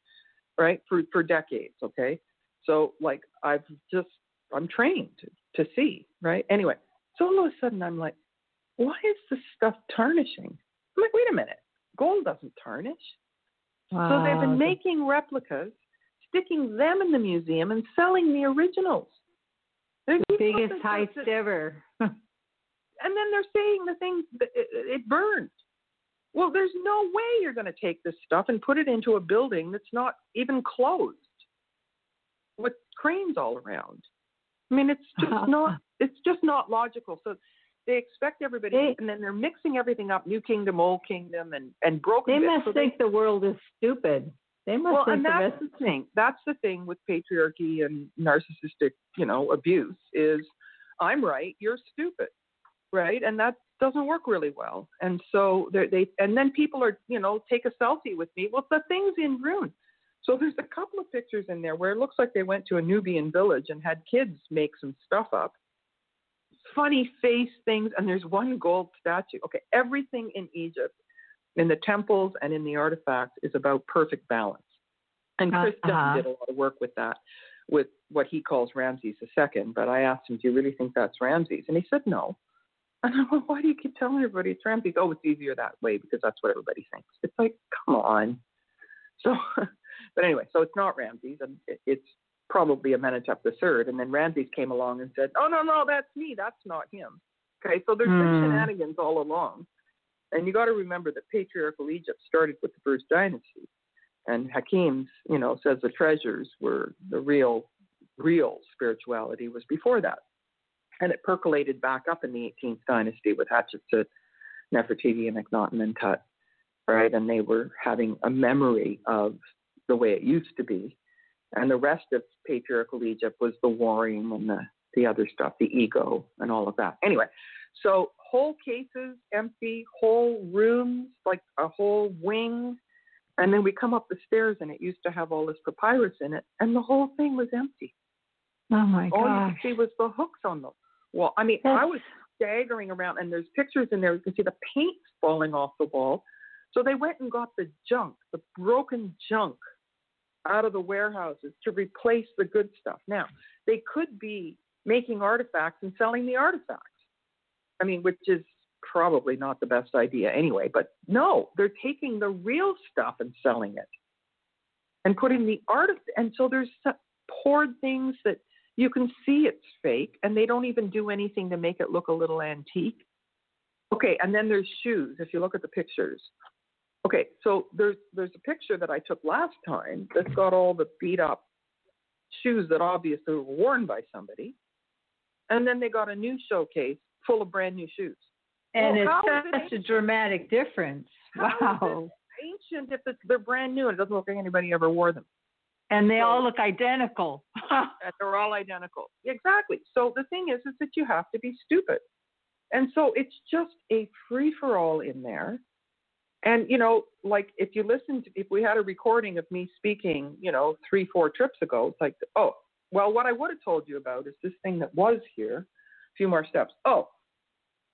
Speaker 2: right for for decades, okay. So like I've just I'm trained to, to see, right? Anyway, so all of a sudden I'm like, why is this stuff tarnishing? I'm like, wait a minute, gold doesn't tarnish. So they've been making replicas, sticking them in the museum, and selling the originals. They're
Speaker 1: the biggest heist
Speaker 2: that-
Speaker 1: ever.
Speaker 2: And then they're saying the thing it, it burned. Well, there's no way you're going to take this stuff and put it into a building that's not even closed, with cranes all around. I mean, it's just not. It's just not logical. So they expect everybody,
Speaker 1: They-
Speaker 2: and then they're mixing everything up: New Kingdom, Old Kingdom, and and broken.
Speaker 1: they
Speaker 2: bits.
Speaker 1: must
Speaker 2: So they-
Speaker 1: think the world is stupid. They must
Speaker 2: well,
Speaker 1: think
Speaker 2: and
Speaker 1: the
Speaker 2: that's
Speaker 1: rest
Speaker 2: the thing. That's the thing with patriarchy and narcissistic, you know, abuse is I'm right, you're stupid, right? And that doesn't work really well. And so they, they and then people are, you know, take a selfie with me. Well, the thing's in ruin. So there's a couple of pictures in there where it looks like they went to a Nubian village and had kids make some stuff up. Funny face things, and there's one gold statue. Okay, everything in Egypt in the temples and in the artifacts is about perfect balance. And Chris Dunn
Speaker 1: Uh-huh.
Speaker 2: did a lot of work with that, with what he calls Ramses II. But I asked him, "Do you really think that's Ramses?" And he said, "No." And I went, "Why do you keep telling everybody it's Ramses?" Oh, it's easier that way because that's what everybody thinks. It's like, come on. So, but anyway, so it's not Ramses, and it, it's probably Amenhotep III. And then Ramses came along and said, "Oh no, no, that's me. That's not him." Okay, so there's been
Speaker 1: Hmm.
Speaker 2: shenanigans all along. And you got to remember that patriarchal Egypt started with the first dynasty, and Hakim's, you know, says the treasures were the real, real spirituality was before that, and it percolated back up in the 18th dynasty with Hatshepsut, Nefertiti, and Akhenaten and Tut, right? And they were having a memory of the way it used to be, and the rest of patriarchal Egypt was the warring and the the other stuff, the ego and all of that. Anyway, so whole cases empty, whole rooms, like a whole wing. And then we come up the stairs and it used to have all this papyrus in it, and the whole thing was empty.
Speaker 1: Oh my god!
Speaker 2: All you could see was the hooks on the wall. I mean, I was staggering around, and there's pictures in there. You can see the paint falling off the wall. So they went and got the junk, the broken junk, out of the warehouses to replace the good stuff. Now, they could be making artifacts and selling the artifacts. I mean, which is probably not the best idea anyway, but no, they're taking the real stuff and selling it. and putting the art and so there's poured things that you can see it's fake and they don't even do anything to make it look a little antique. Okay, and then there's shoes. If you look at the pictures, okay, so there's there's a picture that I took last time that's got all the beat up shoes that obviously were worn by somebody, and then they got a new showcase full of brand new shoes.
Speaker 1: And
Speaker 2: well,
Speaker 1: it's such a dramatic difference. Wow.
Speaker 2: ancient if it's, they're brand new and it doesn't look like anybody ever wore them.
Speaker 1: And they so, all look identical.
Speaker 2: they're all identical. Exactly. So the thing is, is that you have to be stupid. And so it's just a free for all in there. And, you know, like if you listen to, if we had a recording of me speaking, you know, three, four trips ago, it's like, oh, well, what I would have told you about is this thing that was here, a few more steps. Oh,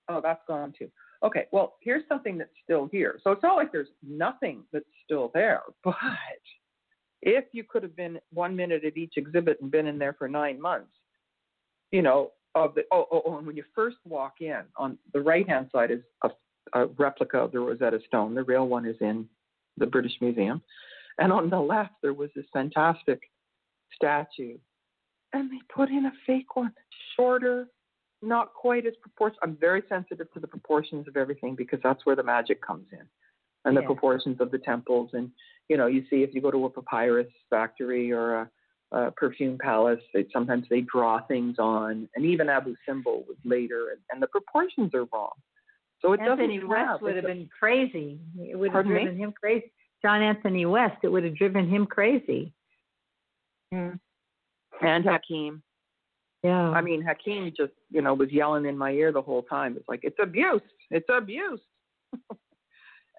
Speaker 2: oh, that's gone too. Okay, well, here's something that's still here. So it's not like there's nothing that's still there, but if you could have been one minute at each exhibit and been in there for nine months, you know, of the oh, oh, oh and when you first walk in, on the right hand side is a, a replica of the Rosetta Stone. The real one is in the British Museum. And on the left, there was this fantastic statue. And they put in a fake one, shorter, not quite as proportional. I'm very sensitive to the proportions of everything because that's where the magic comes in, and the yeah. proportions of the temples. And you know, you see if you go to a papyrus factory or a, a perfume palace, they, sometimes they draw things on, and even Abu Simbel was later, and, and the proportions are wrong. So it
Speaker 1: Anthony
Speaker 2: doesn't
Speaker 1: West
Speaker 2: have,
Speaker 1: would have
Speaker 2: a,
Speaker 1: been crazy. It would
Speaker 2: have
Speaker 1: driven
Speaker 2: me?
Speaker 1: him crazy. John Anthony West, it would have driven him crazy.
Speaker 2: Mm. And Hakeem.
Speaker 1: Yeah.
Speaker 2: I mean, Hakeem just, you know, was yelling in my ear the whole time. It's like, it's abuse. It's abuse.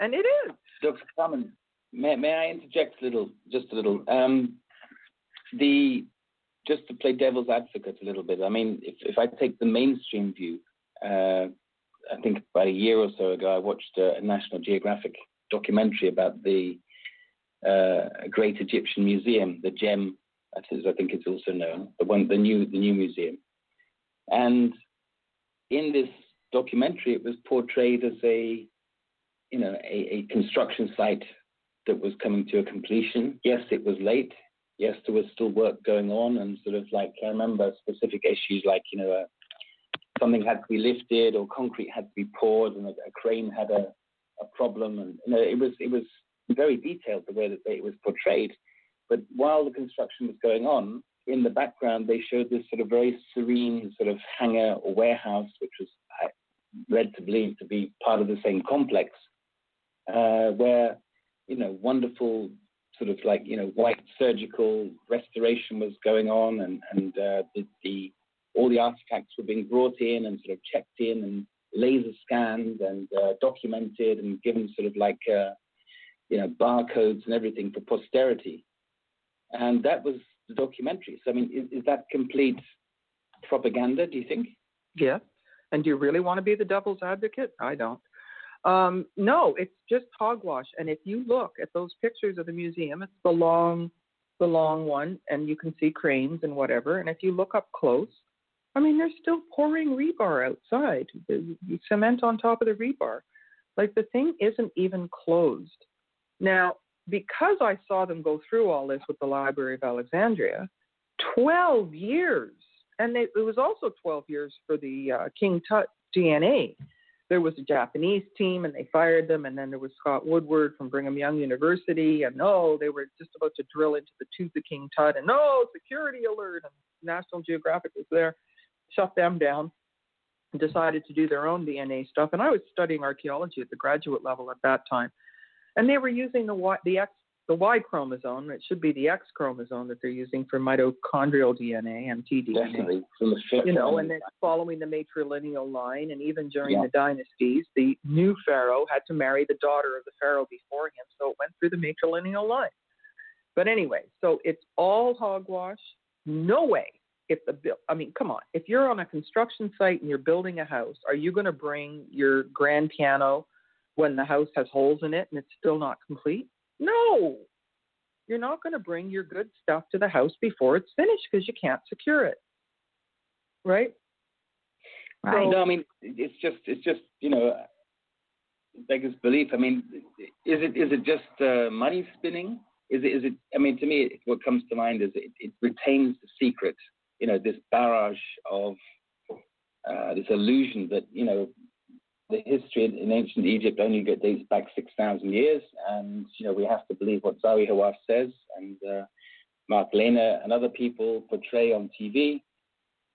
Speaker 2: and it is.
Speaker 3: Dr. Carmen, may, may I interject a little, just a little? Um, the just to play devil's advocate a little bit. I mean, if, if I take the mainstream view, uh, I think about a year or so ago, I watched a, National Geographic documentary about the uh, Great Egyptian Museum, the GEM that is, I think it's also known, the one, the new, the new museum. And in this documentary, it was portrayed as a, you know, a, a construction site that was coming to a completion. Yes, it was late. Yes, there was still work going on, and sort of like I remember specific issues like you know, something had to be lifted or concrete had to be poured, and a, a crane had a, a problem, and you know, it was it was very detailed the way that it was portrayed. But while the construction was going on, in the background, they showed this sort of very serene sort of hangar or warehouse, which was led to believe to be part of the same complex, uh, where you know wonderful sort of like you know white surgical restoration was going on, and and uh, the, the all the artifacts were being brought in and sort of checked in and laser scanned and uh, documented and given sort of like uh, you know barcodes and everything for posterity and that was the documentary. So I mean, is, is that complete propaganda? Do you think?
Speaker 2: Yeah. And do you really want to be the devil's advocate? I don't. Um, no, it's just hogwash. And if you look at those pictures of the museum, it's the long, the long one, and you can see cranes and whatever. And if you look up close, I mean, they're still pouring rebar outside, cement on top of the rebar. Like the thing isn't even closed. Now, because I saw them go through all this with the Library of Alexandria, 12 years. And they, it was also 12 years for the uh, King Tut DNA. There was a Japanese team and they fired them. And then there was Scott Woodward from Brigham Young University. And no, they were just about to drill into the tooth of King Tut. And no, security alert. And National Geographic was there, shut them down and decided to do their own DNA stuff. And I was studying archaeology at the graduate level at that time. And they were using the Y, the X, the Y chromosome. It should be the X chromosome that they're using for mitochondrial DNA, MTDNA.
Speaker 3: Definitely,
Speaker 2: you know, and then following the matrilineal line, and even during yeah. the dynasties, the new pharaoh had to marry the daughter of the pharaoh before him, so it went through the matrilineal line. But anyway, so it's all hogwash. No way. If the bill, I mean, come on. If you're on a construction site and you're building a house, are you going to bring your grand piano when the house has holes in it and it's still not complete? No. You're not going to bring your good stuff to the house before it's finished because you can't secure it. Right?
Speaker 3: Right. So, no, I mean it's just it's just you know beggars belief. I mean, is it is it just uh, money spinning? is it, is it? I mean, to me, what comes to mind is it, it retains the secret. You know, this barrage of uh, this illusion that you know the history in, ancient Egypt only dates back six thousand years, and you know we have to believe what Zahi Hawass says and uh, Mark Lehner and other people portray on TV.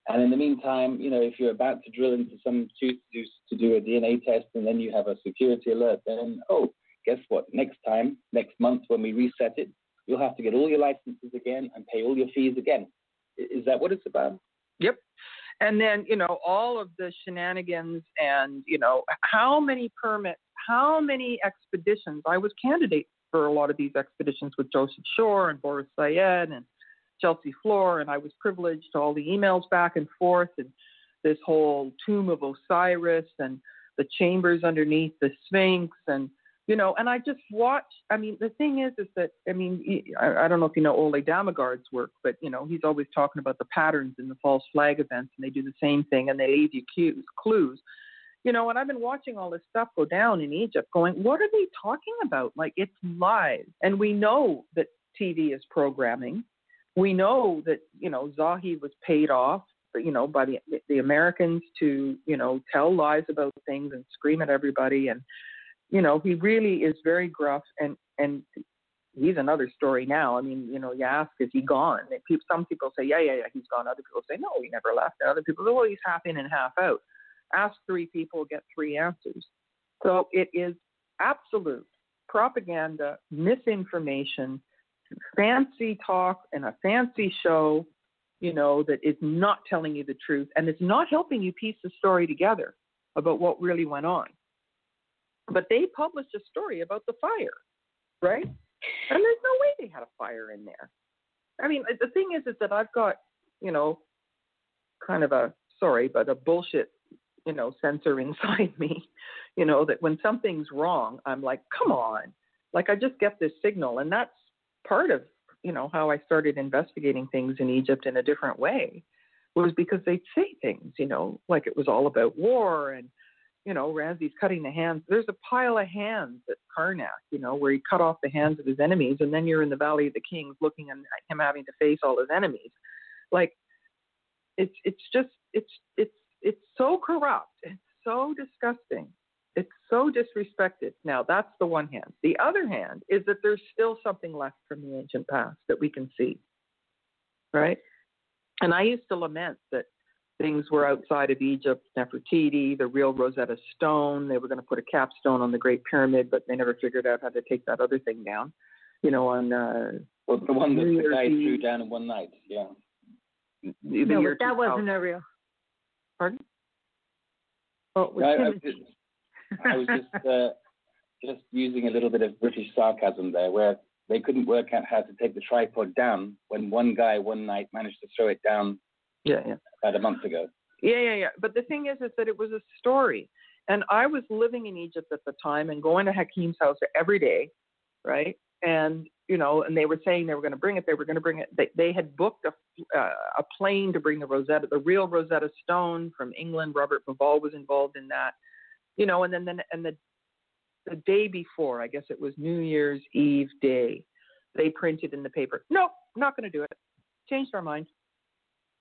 Speaker 3: And in the meantime, you know, if you're about to drill into some tooth to, to do a DNA test and then you have a security alert, then oh, guess what? Next time, next month when we reset it, you'll have to get all your licenses again and pay all your fees again. Is that what it's about?
Speaker 2: Yep. And then, you know, all of the shenanigans and, you know, how many permits, how many expeditions. I was candidate for a lot of these expeditions with Joseph Schor and Boris Said and Chelsea Floor, and I was privileged to all the emails back and forth and this whole tomb of Osiris and the chambers underneath the Sphinx and you know, and I just watch. I mean, the thing is, is that I mean, I, I don't know if you know Ole Dammegard's work, but you know, he's always talking about the patterns in the false flag events, and they do the same thing, and they leave you cues, clues. You know, and I've been watching all this stuff go down in Egypt, going, what are they talking about? Like it's lies, and we know that TV is programming. We know that you know Zahi was paid off you know by the the Americans to you know tell lies about things and scream at everybody and you know, he really is very gruff and and he's another story now. I mean, you know, you ask, is he gone? People, some people say, yeah, yeah, yeah, he's gone. Other people say, no, he never left. And other people say, well, he's half in and half out. Ask three people, get three answers. So it is absolute propaganda, misinformation, fancy talk, and a fancy show, you know, that is not telling you the truth and it's not helping you piece the story together about what really went on. But they published a story about the fire, right? And there's no way they had a fire in there. I mean, the thing is, is that I've got, you know, kind of a sorry, but a bullshit, you know, sensor inside me, you know, that when something's wrong, I'm like, come on, like I just get this signal, and that's part of, you know, how I started investigating things in Egypt in a different way, was because they'd say things, you know, like it was all about war and you know, Ramses cutting the hands. There's a pile of hands at Karnak, you know, where he cut off the hands of his enemies, and then you're in the Valley of the Kings looking at him having to face all his enemies. Like, it's it's just it's it's it's so corrupt. It's so disgusting. It's so disrespected. Now that's the one hand. The other hand is that there's still something left from the ancient past that we can see, right? And I used to lament that things were outside of Egypt, Nefertiti, the real Rosetta Stone. They were going to put a capstone on the Great Pyramid, but they never figured out how to take that other thing down. You know, on uh,
Speaker 3: well, the one that the guy threw down in one night. Yeah.
Speaker 1: The, the no, but that wasn't a real.
Speaker 2: Pardon?
Speaker 1: Oh,
Speaker 3: I, I, was just, I was just uh, just using a little bit of British sarcasm there, where they couldn't work out how to take the tripod down when one guy one night managed to throw it down
Speaker 2: yeah, yeah.
Speaker 3: About a month ago.
Speaker 2: Yeah, yeah, yeah. But the thing is, is that it was a story, and I was living in Egypt at the time and going to Hakim's house every day, right? And you know, and they were saying they were going to bring it. They were going to bring it. They they had booked a uh, a plane to bring the Rosetta, the real Rosetta Stone from England. Robert Bauval was involved in that, you know. And then then and the the day before, I guess it was New Year's Eve day, they printed in the paper. No, not going to do it. Changed our mind.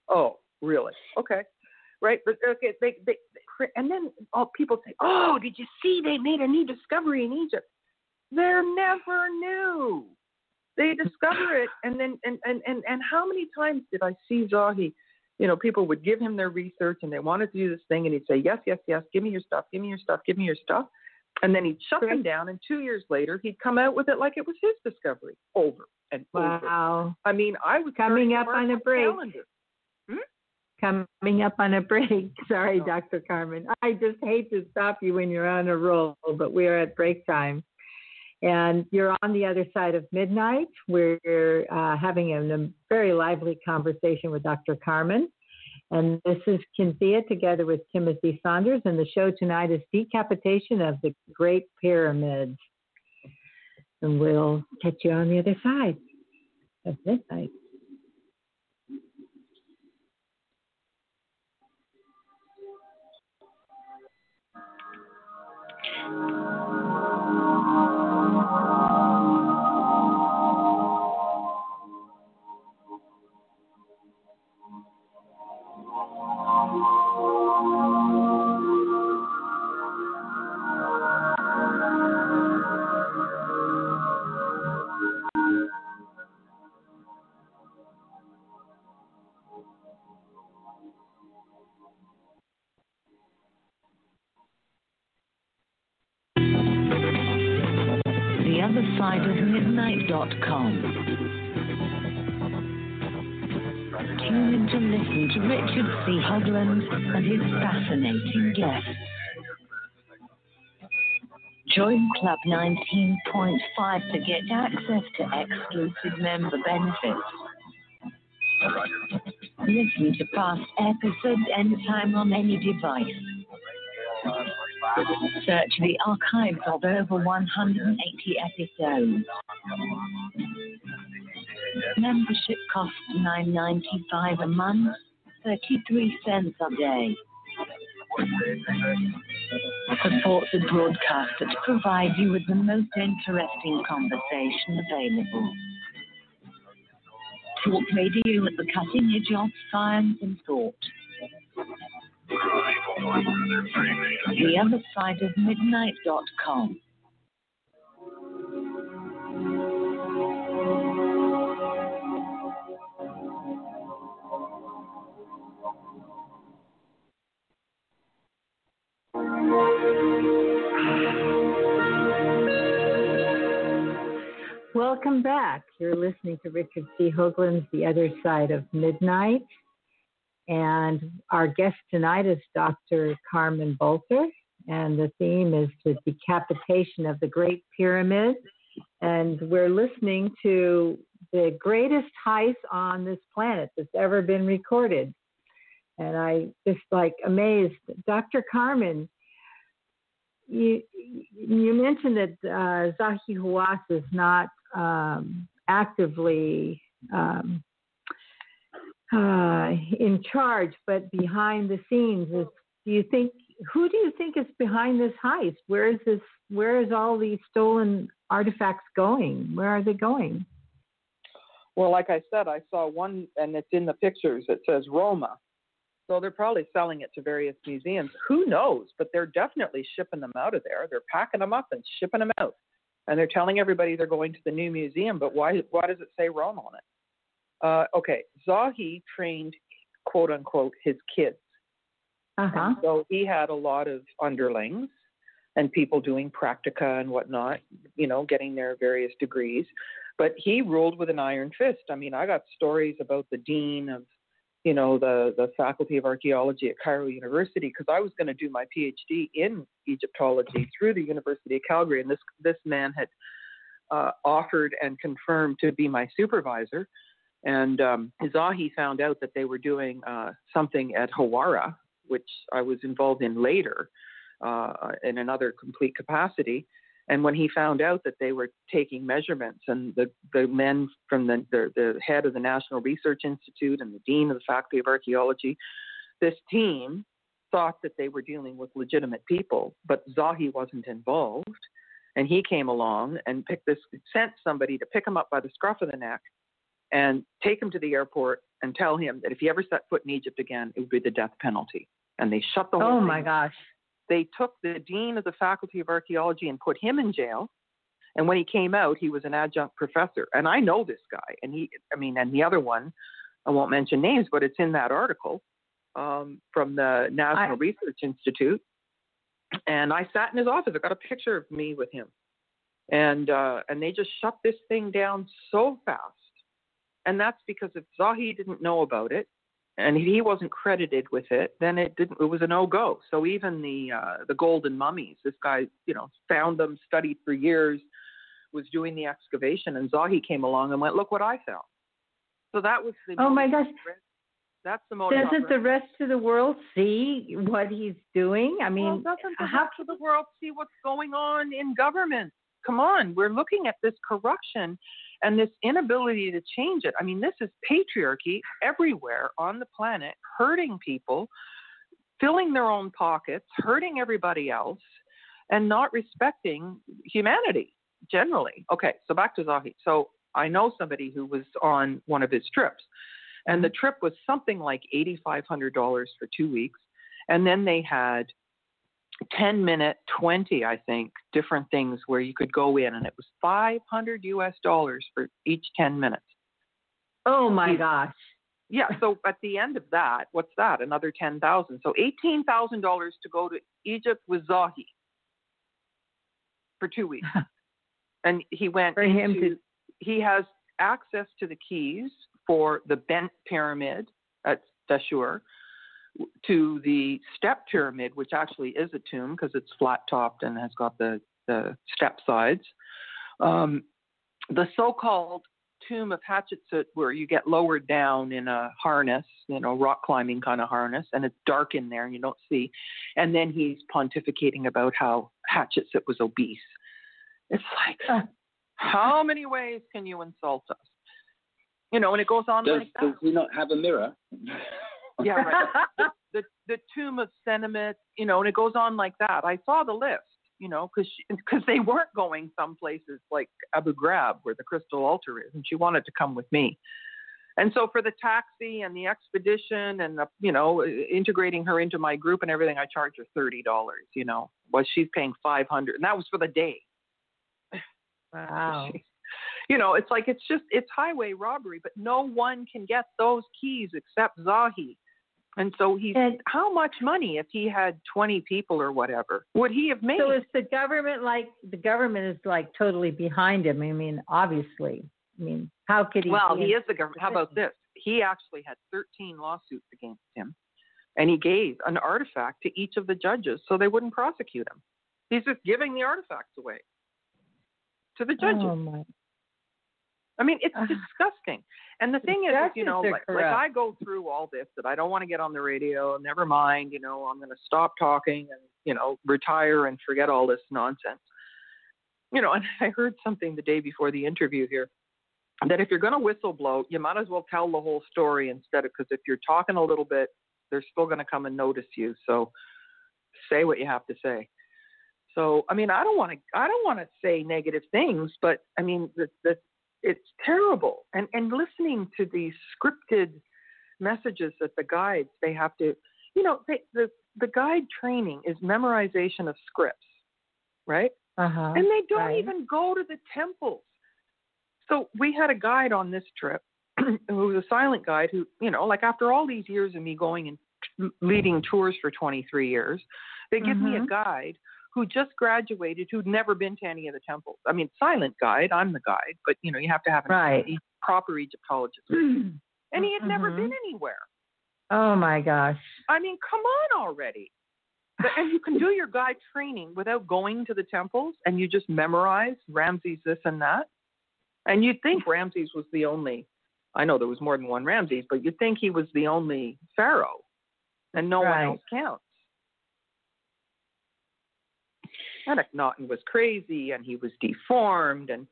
Speaker 2: Oh, really? Okay. Right. But okay, they, they, they and then all people say, "Oh, did you see they made a new discovery in Egypt?" They're never new. They discover it, and then and and and and how many times did I see Zahi? You know, people would give him their research, and they wanted to do this thing, and he'd say, "Yes, yes, yes. Give me your stuff. Give me your stuff. Give me your stuff." And then he'd shut them down, and two years later, he'd come out with it like it was his discovery, over and over.
Speaker 1: Wow!
Speaker 2: I mean, I was
Speaker 1: coming up on a break.
Speaker 2: Calendar
Speaker 1: coming up on a break. Sorry. Dr. Carmen. I just hate to stop you when you're on a roll, but we are at break time. And you're on the other side of midnight. We're uh, having a, a, very lively conversation with Dr. Carmen. And this is Kynthea together with Timothy Saunders. And the show tonight is Decapitation of the Great Pyramids. And we'll catch you on the other side of midnight.
Speaker 6: Join Club 19.5 to get access to exclusive member benefits. Listen to past episodes anytime on any device. Search the archives of over 180 episodes. Membership costs $9.95 a month, 33 cents a day. Support the broadcaster to provide you with the most interesting conversation available. Talk radio at the cutting edge of science and thought. The other side of midnight.com.
Speaker 1: Welcome back. You're listening to Richard C. Hoagland's The Other Side of Midnight. And our guest tonight is Dr. Carmen Boulter. And the theme is the decapitation of the Great Pyramid. And we're listening to the greatest heist on this planet that's ever been recorded. And I just like amazed. Dr. Carmen, you, you mentioned that uh, Zahi Hawass is not um, actively um, uh, in charge, but behind the scenes is. Do you think who do you think is behind this heist? Where is this? Where is all these stolen artifacts going? Where are they going?
Speaker 2: Well, like I said, I saw one, and it's in the pictures. It says Roma. So they're probably selling it to various museums. Who knows? But they're definitely shipping them out of there. They're packing them up and shipping them out and they're telling everybody they're going to the new museum, but why why does it say Rome on it? Uh, okay, Zahi trained quote unquote his kids.
Speaker 1: Uh-huh.
Speaker 2: So he had a lot of underlings and people doing practica and whatnot, you know, getting their various degrees. But he ruled with an iron fist. I mean, I got stories about the dean of you know, the, the Faculty of Archaeology at Cairo University because I was going to do my PhD in Egyptology through the University of Calgary, and this this man had uh, offered and confirmed to be my supervisor. And um, Zahi found out that they were doing uh, something at Hawara, which I was involved in later uh, in another complete capacity. And when he found out that they were taking measurements, and the, the men from the, the, the head of the National Research Institute and the dean of the Faculty of Archaeology, this team thought that they were dealing with legitimate people, but Zahi wasn't involved. And he came along and picked this, sent somebody to pick him up by the scruff of the neck and take him to the airport and tell him that if he ever set foot in Egypt again, it would be the death penalty. And they shut the whole
Speaker 1: Oh my gosh.
Speaker 2: They took the dean of the faculty of archaeology and put him in jail. And when he came out he was an adjunct professor. And i know this guy. And he i mean and the other one i won't mention names but it's in that article um, from the national
Speaker 1: I-
Speaker 2: research institute. And i sat in his office. I got a picture of me with him. And uh, and they just shut this thing down so fast. And that's because if zahi didn't know about it and he wasn't credited with it, then it didn't. It was a no go. So even the uh, the golden mummies, this guy, you know, found them, studied for years, was doing the excavation, and Zahi came along and went, "Look what I found." So that was the.
Speaker 1: Oh my gosh.
Speaker 2: That's the most.
Speaker 1: Doesn't the rest of the world see what he's doing? I mean,
Speaker 2: well, doesn't the
Speaker 1: how
Speaker 2: rest of the world see what's going on in government? Come on, we're looking at this corruption and this inability to change it. I mean, this is patriarchy everywhere on the planet, hurting people, filling their own pockets, hurting everybody else, and not respecting humanity generally. Okay, so back to Zahi. So I know somebody who was on one of his trips, and the mm-hmm. trip was something like $8,500 for two weeks. And then they had 10 minute 20 i think different things where you could go in and it was 500 us dollars for each 10 minutes.
Speaker 1: Oh my gosh.
Speaker 2: yeah so at the end of that what's that? Another 10000 so $18000 to go to egypt with zahi for two weeks. And he went
Speaker 1: For him
Speaker 2: into-
Speaker 1: to-
Speaker 2: he has access to the keys for the bent pyramid at Dashur, to the step pyramid, which actually is a tomb because it's flat topped and has got the, the step sides. Um, the so called tomb of Hatshepsut, where you get lowered down in a harness, you know, rock climbing kind of harness, and it's dark in there and you don't see. And then he's pontificating about how Hatshepsut was obese. It's like, how many ways can you insult us? You know, and it goes on
Speaker 3: Does,
Speaker 2: like that.
Speaker 3: does he not have a mirror?
Speaker 2: Yeah, right. the the tomb of Senenmut, you know, and it goes on like that. I saw the list, you know, because because they weren't going some places like Abu Ghurab where the crystal altar is, and she wanted to come with me. And so for the taxi and the expedition and the, you know integrating her into my group and everything, I charged her thirty dollars. You know, was she's paying five hundred, and that was for the day.
Speaker 1: Wow.
Speaker 2: You know, it's like it's just it's highway robbery, but no one can get those keys except Zahi. And so he's
Speaker 1: And-
Speaker 2: how much money if he had twenty people or whatever would he have made?
Speaker 1: So is the government like the government is like totally behind him? I mean, obviously. I mean, how could he?
Speaker 2: well, he is the government. How about this? He actually had thirteen lawsuits against him, and he gave an artifact to each of the judges so they wouldn't prosecute him. He's just giving the artifacts away to the oh judges.
Speaker 1: Oh my.
Speaker 2: I mean, it's
Speaker 1: Ah.
Speaker 2: disgusting. And the thing is, is, you know, like, like. I go through all this that I don't want to get on the radio. Never mind, you know, I'm going to stop talking and you know retire and forget all this nonsense. You know, and I heard something the day before the interview here that if you're going to whistle blow, you might as well tell the whole story instead of because if you're talking a little bit, they're still going to come and notice you. So say what you have to say. So I mean, I don't want to I don't want to say negative things, but I mean the the it's terrible. And and listening to these scripted messages that the guides they have to, you know, they, the the guide training is memorization of scripts, right?
Speaker 1: Uh-huh.
Speaker 2: And they don't
Speaker 1: right.
Speaker 2: even go to the temples. So we had a guide on this trip who was a silent guide who, you know, like after all these years of me going and t- leading tours for 23 years, they give me a
Speaker 1: Mhm.
Speaker 2: guide who just graduated who'd never been to any of the temples. I mean, silent guide, I'm the guide, but you know, you have to have an
Speaker 1: Right.
Speaker 2: a proper Egyptologist. and he had never
Speaker 1: Mhm.
Speaker 2: been anywhere.
Speaker 1: oh my gosh.
Speaker 2: I mean, come on already. But- And you can do your guide training without going to the temples and you just memorize Ramses this and that. And you'd think Ramses was the only, I know there was more than one Ramses, but you'd think he was the only pharaoh and no
Speaker 1: Right.
Speaker 2: one else counts. And was crazy and he was deformed and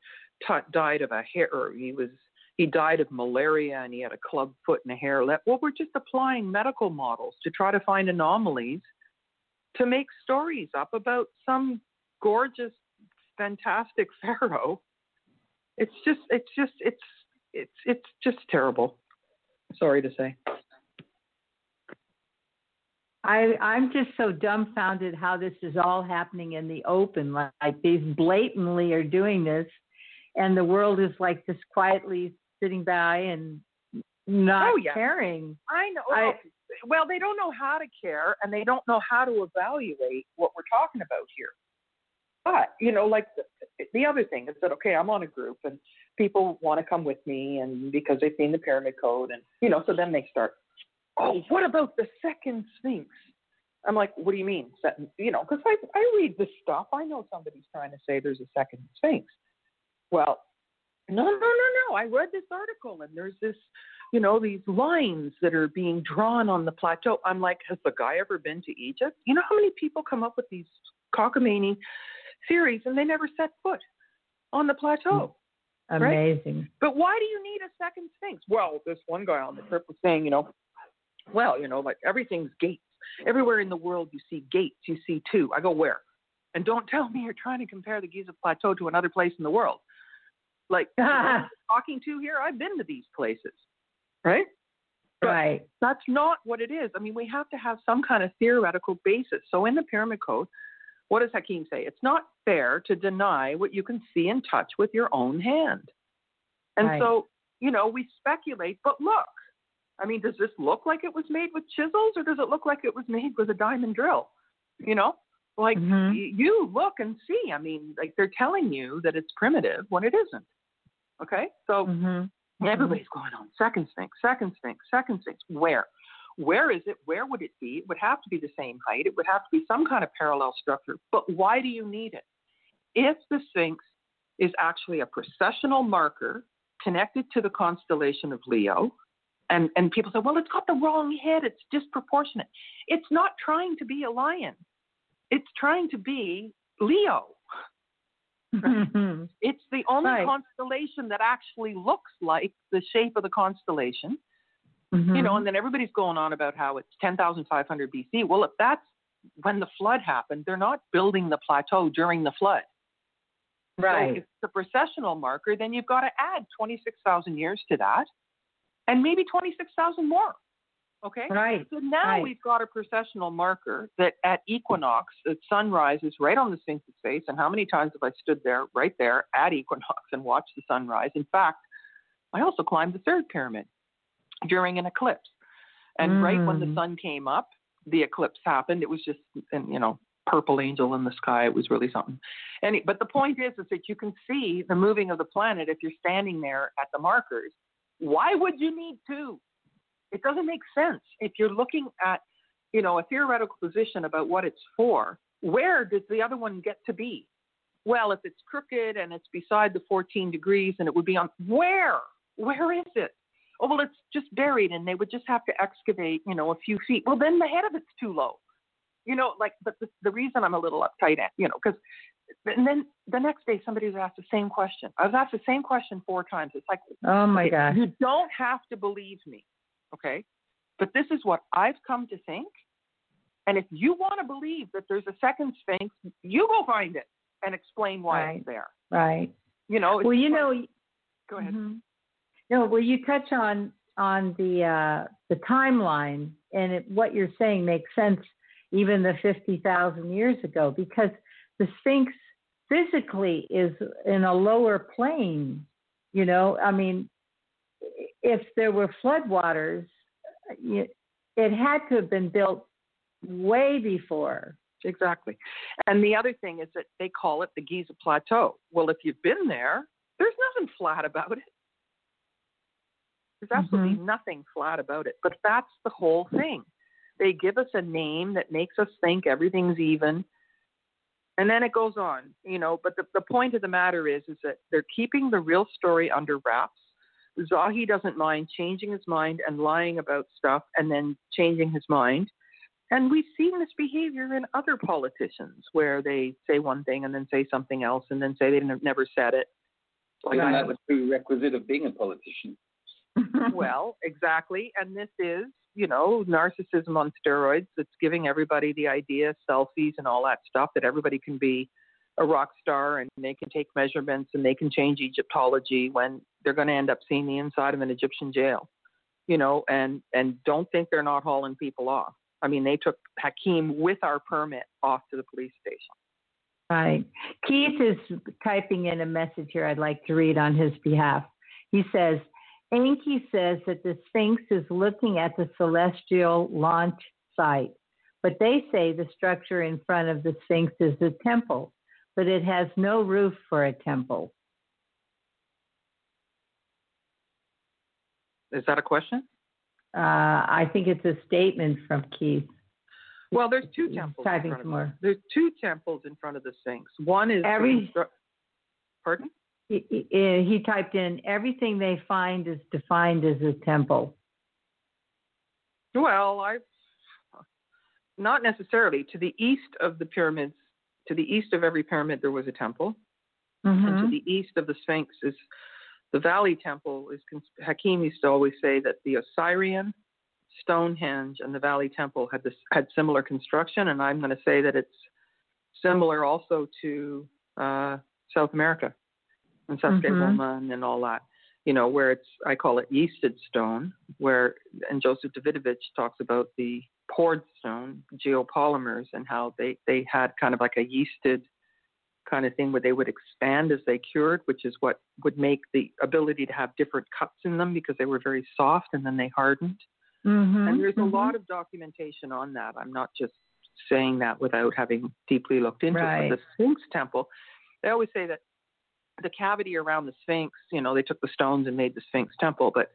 Speaker 2: Tut died of a hair, or he was he died of malaria and he had a club foot and a hare lip. Well, we're just applying medical models to try to find anomalies to make stories up about some gorgeous, fantastic pharaoh. It's just, it's just, it's, it's, it's just terrible. Sorry to say.
Speaker 1: I I'm just so dumbfounded how this is all happening in the open. Like, like these blatantly are doing this, and the world is like just quietly sitting by and not
Speaker 2: Oh, yeah.
Speaker 1: caring.
Speaker 2: I know.
Speaker 1: I-
Speaker 2: well, they don't know how to care and they don't know how to evaluate what we're talking about here. But, you know, like the, the other thing is that, okay, I'm on a group and people want to come with me and because they've seen the pyramid code and, you know, so then they start, oh, what about the second sphinx? I'm like, what do you mean? You know, because I, I read this stuff. I know somebody's trying to say there's a second sphinx. Well, no, no, no, no. I read this article and there's this you know, these lines that are being drawn on the plateau. I'm like, has the guy ever been to Egypt? You know how many people come up with these cockamamie theories and they never set foot on the plateau? Right.
Speaker 1: Amazing.
Speaker 2: But why do you need a second sphinx? Well, this one guy on the trip was saying, you know, well, you know, like everything's gates. Everywhere in the world you see gates, you see two. I go, where? And don't tell me you're trying to compare the Giza Plateau to another place in the world. Like, you know, I'm talking to here, I've been to these places, right? But
Speaker 1: right.
Speaker 2: that's not what it is. I mean, we have to have some kind of theoretical basis. So in the Pyramid Code, what does Hakim say? It's not fair to deny what you can see and touch with your own hand. And
Speaker 1: Right.
Speaker 2: so, you know, we speculate, but look, I mean, does this look like it was made with chisels or does it look like it was made with a diamond drill? You know? Like
Speaker 1: Mhm.
Speaker 2: y- you look and see. I mean, like they're telling you that it's primitive when it isn't. Okay, so
Speaker 1: Mhm.
Speaker 2: everybody's going on second sphinx, second sphinx, second sphinx. Where? Where is it? Where would it be? It would have to be the same height. It would have to be some kind of parallel structure. But why do you need it? If the sphinx is actually a processional marker connected to the constellation of Leo, and, and people say, well, it's got the wrong head, it's disproportionate. It's not trying to be a lion, it's trying to be Leo.
Speaker 1: Mhm.
Speaker 2: It's the only
Speaker 1: Right.
Speaker 2: constellation that actually looks like the shape of the constellation, you
Speaker 1: Mm-hmm.
Speaker 2: know, and then everybody's going on about how it's 10,500 BC. Well, if that's when the flood happened, they're not building the plateau during the flood. So
Speaker 1: right.
Speaker 2: if it's a processional marker, then you've got to add 26,000 years to that and maybe 26,000 more. Okay?
Speaker 1: Right.
Speaker 2: So now
Speaker 1: Right.
Speaker 2: we've got a processional marker that at equinox, the sun rises right on the Sphinx's face. And how many times have I stood there, right there at equinox, and watched the sun rise? In fact, I also climbed the third pyramid during an eclipse. And right when the
Speaker 1: Mm.
Speaker 2: sun came up, the eclipse happened. It was just, an, you know, purple angel in the sky. It was really something. Any, but the point is, is that you can see the moving of the planet if you're standing there at the markers. Why would you need two? It doesn't make sense. If you're looking at, you know, a theoretical position about what it's for, where does the other one get to be? Well, if it's crooked and it's beside the 14 degrees and it would be on, where? Where is it? Oh, well, it's just buried and they would just have to excavate, you know, a few feet. Well, then the head of it's too low. You know, like, but the, the reason I'm a little uptight, at, you know, because, and then the next day somebody was asked the same question. I was asked the same question four times. It's like,
Speaker 1: Oh my
Speaker 2: Okay,
Speaker 1: gosh.
Speaker 2: You don't have to believe me, okay? But this is what I've come to think. And if you want to believe that there's a second Sphinx, you go find it and explain why
Speaker 1: Right.
Speaker 2: it's there.
Speaker 1: Right.
Speaker 2: You know.
Speaker 1: Well, you know.
Speaker 2: Go ahead.
Speaker 1: Mhm. No, well, you touch on on the uh, the timeline, and it, what you're saying makes sense, even the fifty thousand years ago, because the Sphinx physically is in a lower plane. You know, I mean, if there were floodwaters, it had to have been built way before.
Speaker 2: Exactly. And the other thing is that they call it the Giza Plateau. Well, if you've been there, there's nothing flat about it. There's mm-hmm. absolutely nothing flat about it. But that's the whole thing. They give us a name that makes us think everything's even. And then it goes on, you know, but the, the point of the matter is is that they're keeping the real story under wraps. Zahi doesn't mind changing his mind and lying about stuff and then changing his mind. And we've seen this behavior in other politicians where they say one thing and then say something else and then say they never said it. Like I-
Speaker 3: that the prerequisite of being a politician?
Speaker 2: well, exactly. And this is, you know, narcissism on steroids. that's giving everybody the idea, selfies and all that stuff, that everybody can be a rock star and they can take measurements and they can change Egyptology when they're going to end up seeing the inside of an Egyptian jail, you know, and and don't think they're not hauling people off. I mean, they took Hakeem with our permit off to the police station.
Speaker 1: Right. Keith is typing in a message here I'd like to read on his behalf. He says, Enki says that the Sphinx is looking at the celestial launch site, but they say the structure in front of the Sphinx is a temple, but it has no roof for a temple.
Speaker 2: Is that a question?
Speaker 1: Uh, I think it's a statement from Keith.
Speaker 2: Well, there's two temples. in front of
Speaker 1: more.
Speaker 2: There's two temples in front of the Sphinx. One is the
Speaker 1: Every-
Speaker 2: constru- Pardon?
Speaker 1: He, he, typed in everything they find is defined as a temple.
Speaker 2: Well, I not necessarily. To the east of the pyramids, to the east of every pyramid, there was a temple, and to
Speaker 1: Mhm.
Speaker 2: the east of the Sphinx is the Valley Temple. Is Hakim used to always say that the Osirian, Stonehenge, and the Valley Temple had this had similar construction, and I'm going to say that it's similar also to uh, South America and Saskatchewan and all that. You know, where it's I call it yeasted stone, where and Joseph Davidovits talks about the poured stone geopolymers and how they they had kind of like a yeasted kind of thing where they would expand as they cured, which is what would make the ability to have different cuts in them because they were very soft and then they hardened.
Speaker 1: Mhm,
Speaker 2: And there's
Speaker 1: mhm.
Speaker 2: a lot of documentation on that. I'm not just saying that without having deeply looked into
Speaker 1: Right.
Speaker 2: it. But the Sphinx Temple, they always say that the cavity around the Sphinx, you know, they took the stones and made the Sphinx Temple, but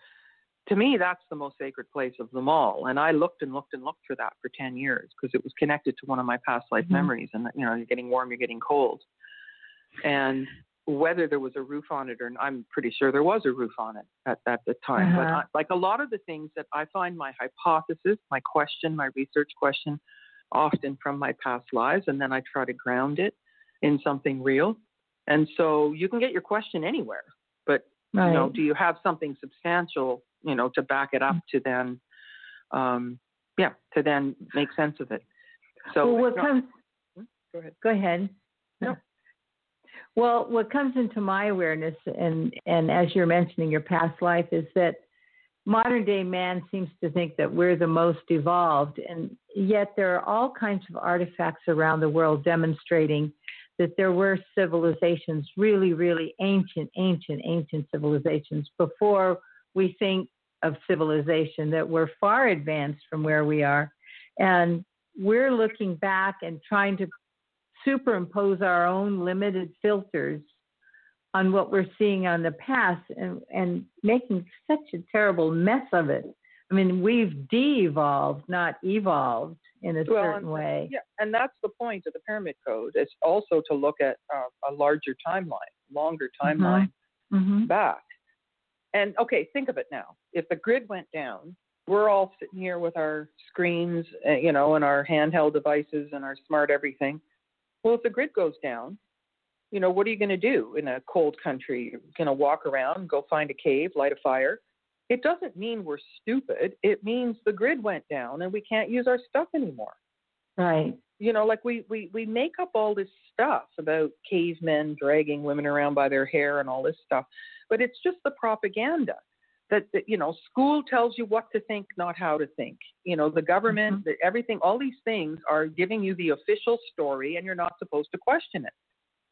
Speaker 2: to me, that's the most sacred place of them all. And I looked and looked and looked for that for 10 years because it was connected to one of my past life
Speaker 1: Mhm.
Speaker 2: memories. And, you know, you're getting warm, you're getting cold. And whether there was a roof on it or not, I'm pretty sure there was a roof on it at, at the time. But
Speaker 1: Uh-huh.
Speaker 2: I, like a lot of the things that I find my hypothesis, my question, my research question, often from my past lives, and then I try to ground it in something real. And so you can get your question anywhere, but
Speaker 1: Right.
Speaker 2: you know, do you have something substantial, you know, to back it up to then, um, yeah, to then make sense of it. So
Speaker 1: well, what comes
Speaker 2: go ahead.
Speaker 1: Go ahead.
Speaker 2: No.
Speaker 1: Well, what comes into my awareness, and and as you're mentioning your past life, is that modern day man seems to think that we're the most evolved, and yet there are all kinds of artifacts around the world demonstrating that there were civilizations, really, really ancient, ancient, ancient civilizations before we think of civilization that were far advanced from where we are, and we're looking back and trying to superimpose our own limited filters on what we're seeing on the past and, and making such a terrible mess of it. I mean, we've de-evolved, not evolved in a
Speaker 2: Well,
Speaker 1: certain
Speaker 2: and-
Speaker 1: way.
Speaker 2: Yeah, and that's the point of the pyramid code. It's also to look at uh, a larger timeline, longer timeline
Speaker 1: Mm-hmm.
Speaker 2: back. And okay, think of it now. If the grid went down, we're all sitting here with our screens, uh, you know, and our handheld devices and our smart everything. Well, if the grid goes down, you know, what are you going to do in a cold country? You're going to walk around, go find a cave, light a fire. It doesn't mean we're stupid. It means the grid went down and we can't use our stuff anymore
Speaker 1: Right.
Speaker 2: you know, like we, we, we make up all this stuff about cavemen dragging women around by their hair and all this stuff, but it's just the propaganda that, that you know, school tells you what to think, not how to think. You know, the government, mm-hmm. the, everything, all these things are giving you the official story, and you're not supposed to question it.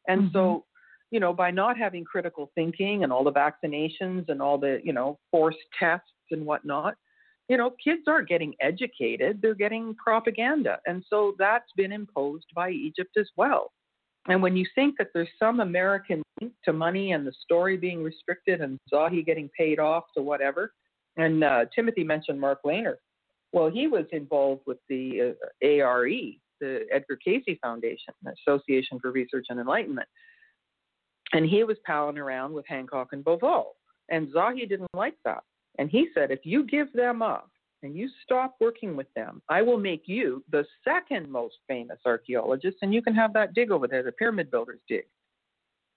Speaker 2: And so, mm-hmm. You know, by not having critical thinking and all the vaccinations and all the, you know, forced tests and whatnot, you know, kids aren't getting educated, they're getting propaganda. And so that's been imposed by Egypt as well. And when you think that there's some American link to money and the story being restricted and Zahi getting paid off to whatever, and uh, Timothy mentioned Mark Lehner. Well, he was involved with the uh, ARE, the Edgar Cayce Foundation, the Association for Research and Enlightenment. And he was palling around with Hancock and Bauval. And Zahi didn't like that. And he said, if you give them up and you stop working with them, I will make you the second most famous archaeologist, and you can have that dig over there, the Pyramid Builders dig.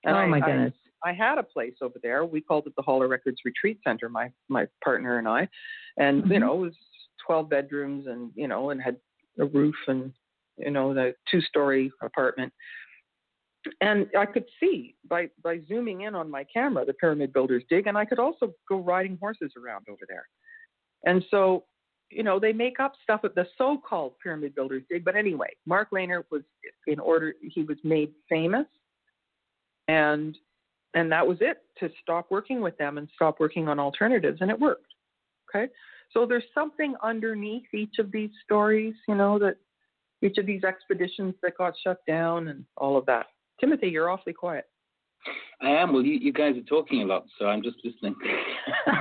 Speaker 2: And
Speaker 1: oh my
Speaker 2: I-
Speaker 1: goodness.
Speaker 2: I had a place over there. We called it the Hall of Records Retreat Center, my my partner and I. And you
Speaker 1: Mhm.
Speaker 2: know, it was twelve bedrooms and you know, and had a roof and you know, the two story apartment. And I could see by by zooming in on my camera the pyramid builders dig and I could also go riding horses around over there. And so, you know, they make up stuff at the so called pyramid builders dig. But anyway, Mark Lehner was in order he was made famous and and that was it to stop working with them and stop working on alternatives and it worked okay so there's something underneath each of these stories you know that each of these expeditions that got shut down and all of that timothy you're awfully quiet
Speaker 3: I am. Well, you, you guys are talking a lot, so I'm just listening.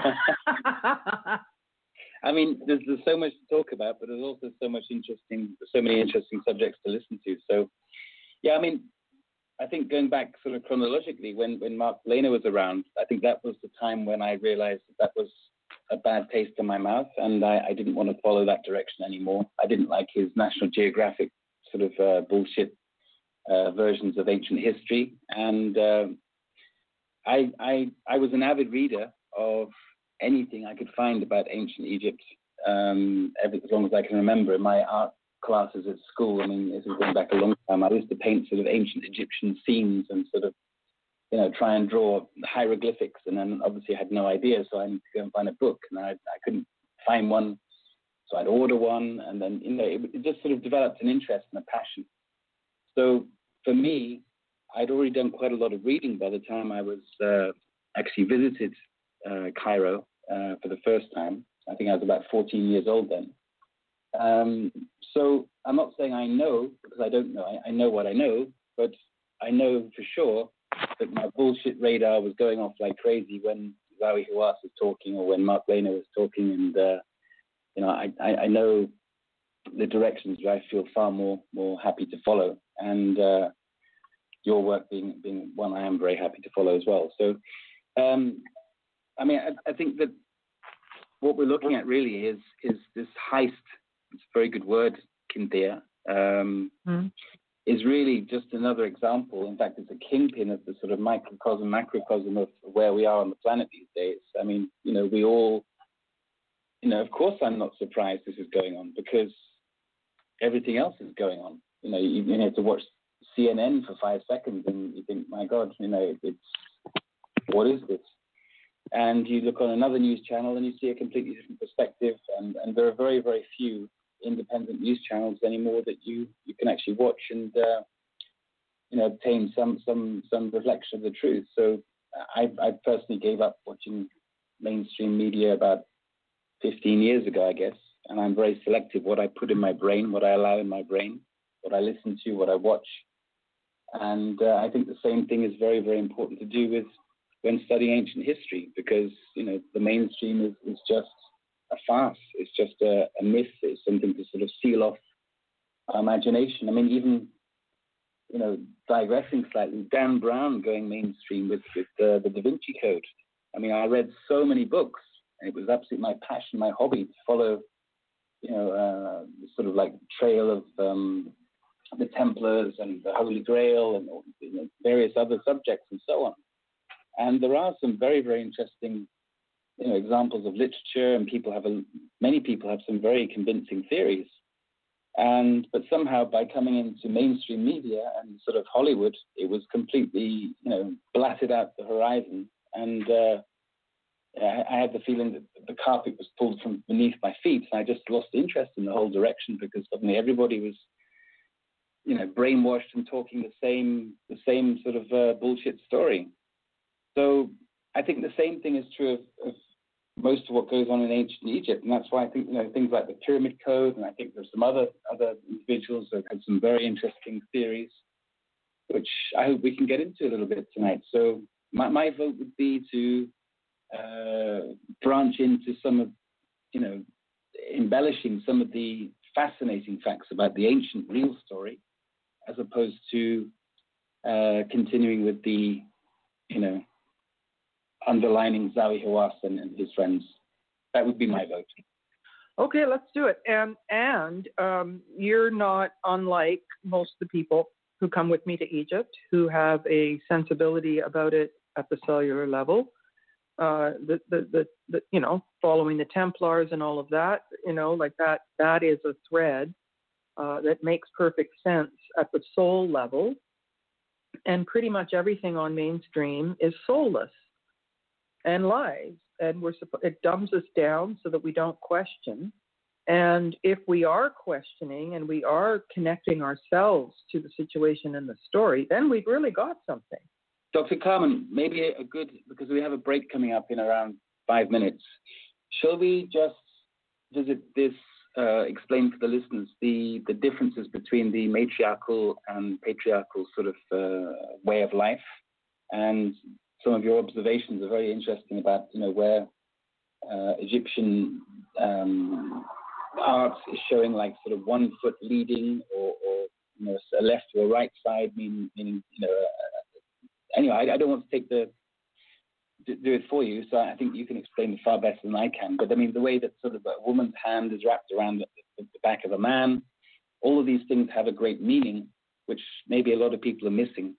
Speaker 3: I mean, there's, there's so much to talk about, but there's also so much interesting, so many interesting subjects to listen to. So, yeah, I mean, I think going back sort of chronologically, when when Mark Lehner was around, I think that was the time when I realized that that was a bad taste in my mouth, and I, I didn't want to follow that direction anymore. I didn't like his National Geographic sort of uh, bullshit uh, versions of ancient history, and uh, I, I I was an avid reader of anything I could find about ancient Egypt, um, every, as long as I can remember. In my art classes at school, I mean, this is going back a long time. I used to paint sort of ancient Egyptian scenes and sort of, you know, try and draw hieroglyphics. And then obviously I had no idea, so I need to go and find a book, and I I couldn't find one, so I'd order one, and then you know, it just sort of developed an interest and a passion. So for me, I'd already done quite a lot of reading by the time I was uh, actually visited uh, Cairo uh, for the first time. I think I was about 14 years old then. Um, So I'm not saying I know because I don't know. I, I know what I know, but I know for sure that my bullshit radar was going off like crazy when Zahi Hawass was talking or when Mark Lehner was talking, and uh, you know, I, I, I know the directions that I feel far more more happy to follow, and uh, your work being being one I am very happy to follow as well. So, um, I mean, I, I, think that what we're looking at really is is this heist. It's a very good word, Kynthea. Um, mm. Is really just another example. In fact, it's a kingpin of the sort of microcosm, macrocosm of where we are on the planet these days. I mean, you know, we all, you know, of course, I'm not surprised this is going on because everything else is going on. You know, you, you have to watch CNN for five seconds and you think, my God, you know, it's what is this? And you look on another news channel and you see a completely different perspective. And, and there are very, very few independent news channels anymore that you, you can actually watch and uh, you know obtain some some some reflection of the truth. So I, I personally gave up watching mainstream media about 15 years ago, I guess, and I'm very selective what I put in my brain, what I allow in my brain, what I listen to, what I watch. And uh, I think the same thing is very, very important to do with when studying ancient history, because you know the mainstream is, is just a farce. It's just a, a myth. It's something to sort of seal off our imagination. I mean, even you know, digressing slightly, Dan Brown going mainstream with with uh, the Da Vinci Code. I mean, I read so many books, it was absolutely my passion, my hobby to follow you know, uh, sort of like trail of um, the Templars and the Holy Grail and you know, various other subjects and so on. And there are some very, very interesting, you know, examples of literature, and people have a, many people have some very convincing theories. And but somehow by coming into mainstream media and sort of Hollywood, it was completely, you know, blatted out the horizon. And uh, I had the feeling that the carpet was pulled from beneath my feet, and I just lost interest in the whole direction because suddenly everybody was, you know, brainwashed and talking the same the same sort of uh, bullshit story. So I think the same thing is true of, of, most of what goes on in ancient Egypt, and that's why I think you know things like the Pyramid Code, and I think there's some other other individuals that have some very interesting theories, which I hope we can get into a little bit tonight. So my, my vote would be to branch into some of, you know, embellishing some of the fascinating facts about the ancient real story, as opposed to uh, continuing with the, you know, underlining Zahi Hawass and, and, his friends. That would be my vote.
Speaker 2: Okay, let's do it. And and um, you're not unlike most of the people who come with me to Egypt, who have a sensibility about it at the cellular level uh, the, the, the, the, you know, following the Templars and all of that, you know, like that, that is a thread uh, that makes perfect sense at the soul level. And pretty much everything on mainstream is soulless and lies. And we're it dumbs us down so that we don't question. And if we are questioning and we are connecting ourselves to the situation and the story, then we've really got something.
Speaker 3: Dr. Carmen, maybe a good, because we have a break coming up in around five minutes. Shall we just visit this, uh, explain for the listeners the, the differences between the matriarchal and patriarchal sort of uh, way of life? And some of your observations are very interesting about, you know, where uh, Egyptian um, art is showing like sort of one foot leading or, or you know, a left or right side, meaning, meaning you know, anyway, I, I, don't want to take the do it for you, so I think you can explain it far better than I can. But I mean, the way that sort of a woman's hand is wrapped around the, the back of a man, all of these things have a great meaning, which maybe a lot of people are missing.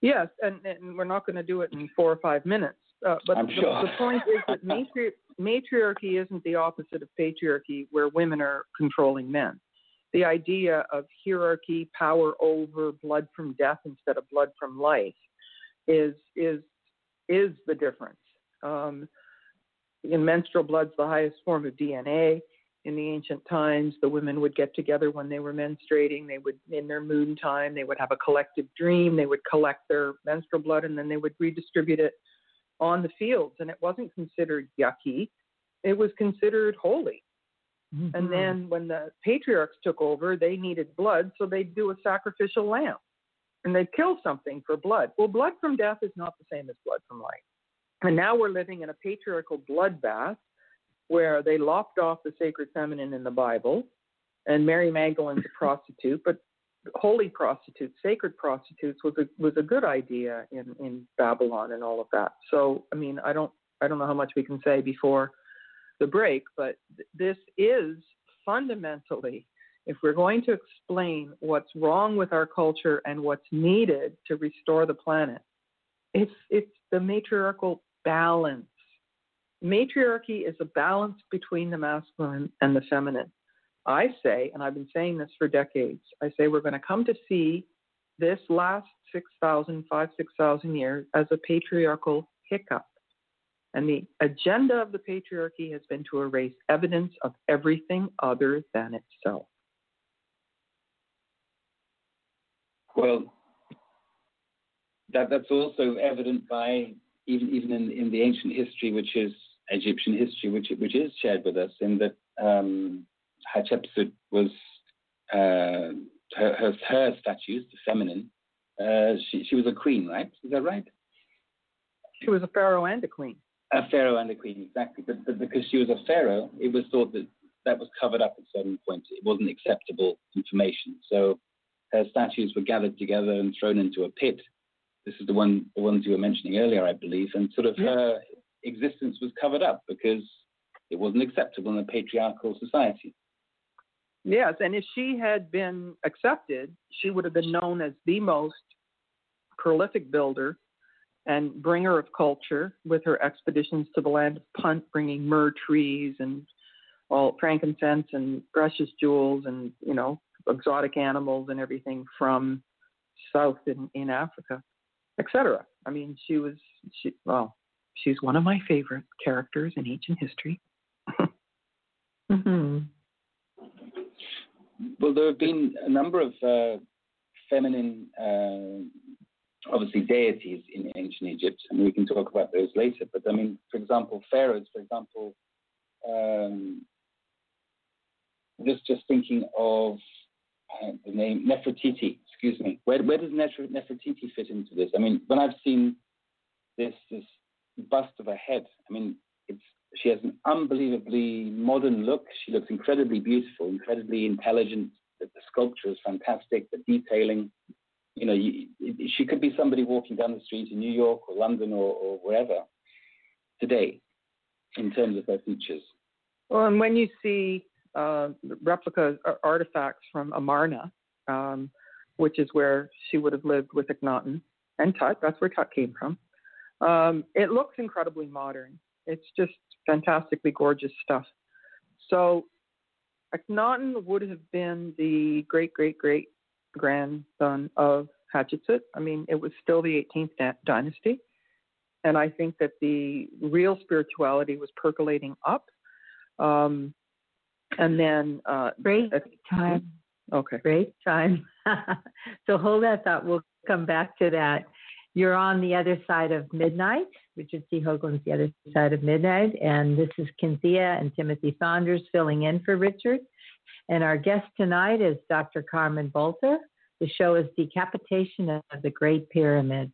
Speaker 2: Yes, and, and we're not going to do it in four or five minutes. Uh, but
Speaker 3: the,
Speaker 2: sure. the, point is that matri- matriarchy isn't the opposite of patriarchy, where women are controlling men the idea of hierarchy, power over blood from death instead of blood from life, is is is the difference. Um, in menstrual blood's the highest form of DNA. In the ancient times, the women would get together when they were menstruating. They would, in their moon time, they would have a collective dream. They would collect their menstrual blood and then they would redistribute it on the fields. And it wasn't considered yucky; it was considered holy. And
Speaker 1: Mhm.
Speaker 2: then when the patriarchs took over, they needed blood, so they'd do a sacrificial lamb and they'd kill something for blood. Well, blood from death is not the same as blood from life. And now we're living in a patriarchal bloodbath where they lopped off the sacred feminine in the Bible, and Mary Magdalene's a prostitute, but holy prostitutes, sacred prostitutes was a was a good idea in in Babylon and all of that. So I mean, I don't I don't know how much we can say before the break, but th- this is fundamentally, if we're going to explain what's wrong with our culture and what's needed to restore the planet, it's it's the matriarchal balance. Matriarchy is a balance between the masculine and the feminine. I say, and I've been saying this for decades, I say we're going to come to see this last 6,000, 5, 6,000 years as a patriarchal hiccup. And the agenda of the patriarchy has been to erase evidence of everything other than itself.
Speaker 3: Well, that that's also evident by even even in, in the ancient history, which is Egyptian history, which which is shared with us, in that um, Hatshepsut was uh, her, her her statues, the feminine. Uh, she she was a queen, right? Is that right?
Speaker 2: She was a pharaoh and a queen.
Speaker 3: A pharaoh and a queen, exactly. But, but because she was a pharaoh, it was thought that that was covered up at certain points. It wasn't acceptable information. So her statues were gathered together and thrown into a pit. This is the one, the ones you were mentioning earlier, I believe, and sort of
Speaker 2: Yeah.
Speaker 3: her existence was covered up because it wasn't acceptable in a patriarchal society.
Speaker 2: Yes, and if she had been accepted, she would have been known as the most prolific builder and bringer of culture with her expeditions to the land of Punt, bringing myrrh trees and all frankincense and precious jewels and you know exotic animals and everything from south in, in Africa, etc. I mean, she was she well, she's one of my favorite characters in ancient history.
Speaker 1: Mhm.
Speaker 3: Well, there have been a number of uh, feminine, uh, obviously deities in ancient Egypt, and we can talk about those later. But I mean, for example, pharaohs. For example, um, just just thinking of uh, the name Nefertiti. Excuse me. Where where does Nefer- Nefertiti fit into this? I mean, when I've seen this this bust of her head, I mean, it's she has an unbelievably modern look. She looks incredibly beautiful, incredibly intelligent. The sculpture is fantastic. The detailing, you know, you, she could be somebody walking down the street in New York or London or, or wherever today, in terms of her features.
Speaker 2: Well, and when you see uh, replica ar- artifacts from Amarna, um, which is where she would have lived with Akhenaten and Tut, that's where Tut came from. Um, it looks incredibly modern. It's just fantastically gorgeous stuff. So Akhenaten would have been the great great great grandson of Hatshepsut. I mean, it was still the 18th da- dynasty, and I think that the real spirituality was percolating up. Um, and then, uh,
Speaker 1: Great time.
Speaker 2: okay.
Speaker 1: Great time. so hold that thought. We'll come back to that. You're on the other side of midnight. Richard C. Hoagland's the other side of midnight. And this is Kynthea and Timothy Saunders filling in for Richard. And our guest tonight is Dr. Carmen Boulter. The show is Decapitation of the Great Pyramid.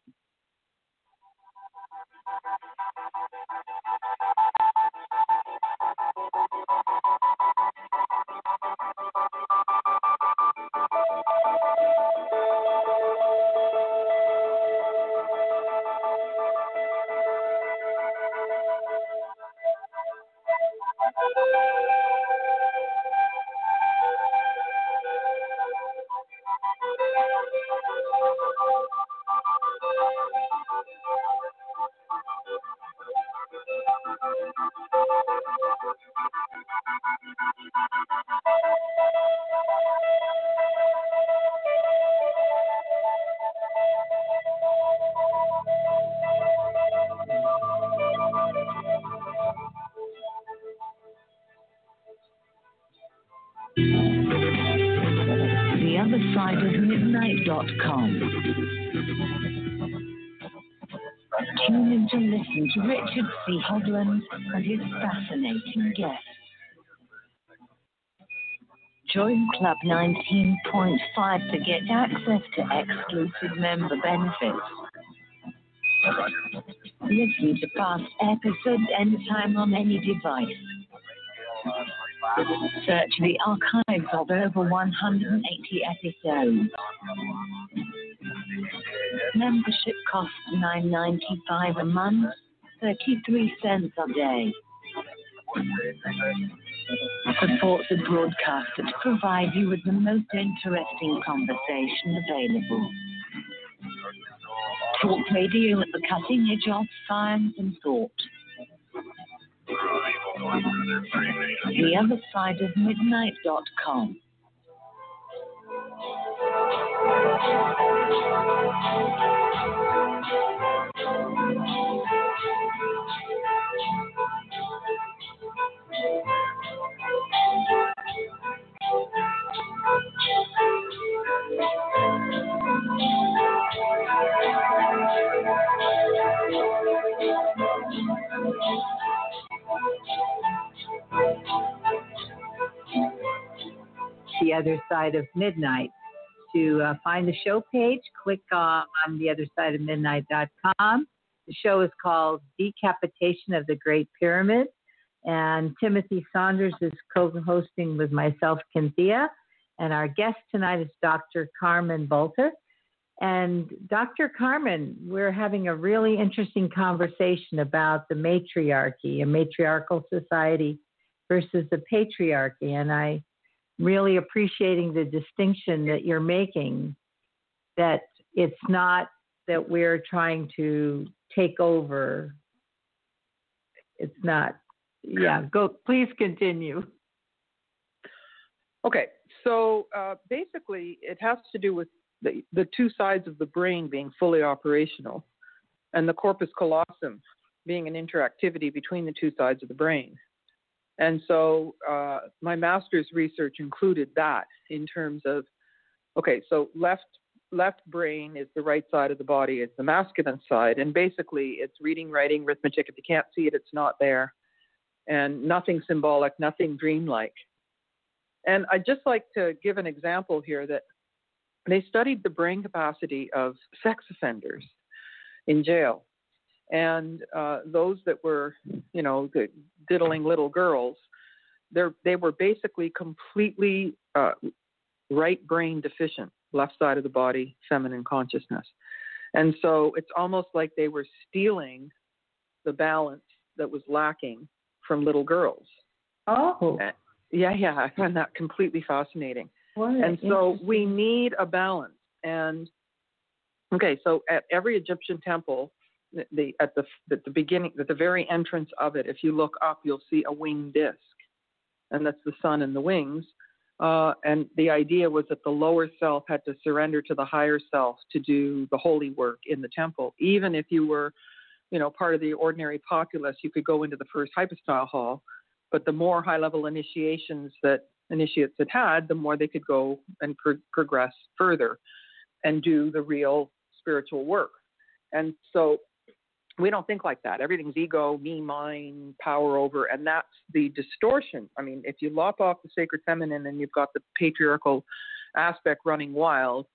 Speaker 6: Club 19.5 to get access to exclusive member benefits. Listen to past episodes anytime on any device. Search the archives of over 180 episodes. Membership costs $9.95 a month, 33 cents a day. Support the broadcaster to provide you with the most interesting conversation available. Talk radio at the cutting edge of science and thought. The other side of midnight.com.
Speaker 1: The Other Side of Midnight. To uh, find the show page, click on the other side of midnight.com. The show is called Decapitation of the Great Pyramid, and Timothy Saunders is co hosting with myself, Kynthea. And our guest tonight is Dr. Carmen Boulter. And Dr. Carmen, we're having a really interesting conversation about the matriarchy, a matriarchal society versus the patriarchy. And I really appreciating the distinction that you're making that it's not that we're trying to take over. It's not. Yeah, go please continue.
Speaker 2: Okay, so uh, basically, it has to do with the, the two sides of the brain being fully operational and the corpus callosum being an interactivity between the two sides of the brain. And so uh, my master's research included that in terms of okay, so left left brain is the right side of the body, it's the masculine side, and basically it's reading, writing, arithmetic. If you can't see it, it's not there, and nothing symbolic, nothing dreamlike. And I'd just like to give an example here that they studied the brain capacity of sex offenders in jail and uh, those that were, you know, the diddling little girls, they were basically completely uh, right brain deficient, left side of the body, feminine consciousness. And so it's almost like they were stealing the balance that was lacking from little girls.
Speaker 1: Oh.
Speaker 2: Yeah, yeah, I find that completely fascinating. What and so we need a balance. And okay, so at every Egyptian temple, the, at the at the beginning at the very entrance of it, if you look up, you'll see a winged disc, and that's the sun and the wings. Uh, and the idea was that the lower self had to surrender to the higher self to do the holy work in the temple. Even if you were, you know, part of the ordinary populace, you could go into the first hypostyle hall. But the more high-level initiations that initiates had had, the more they could go and pro- progress further and do the real spiritual work. And so we don't think like that. Everything's ego, me, mine, power over, and that's the distortion. I mean, if you lop off the sacred feminine and you've got the patriarchal aspect running wild,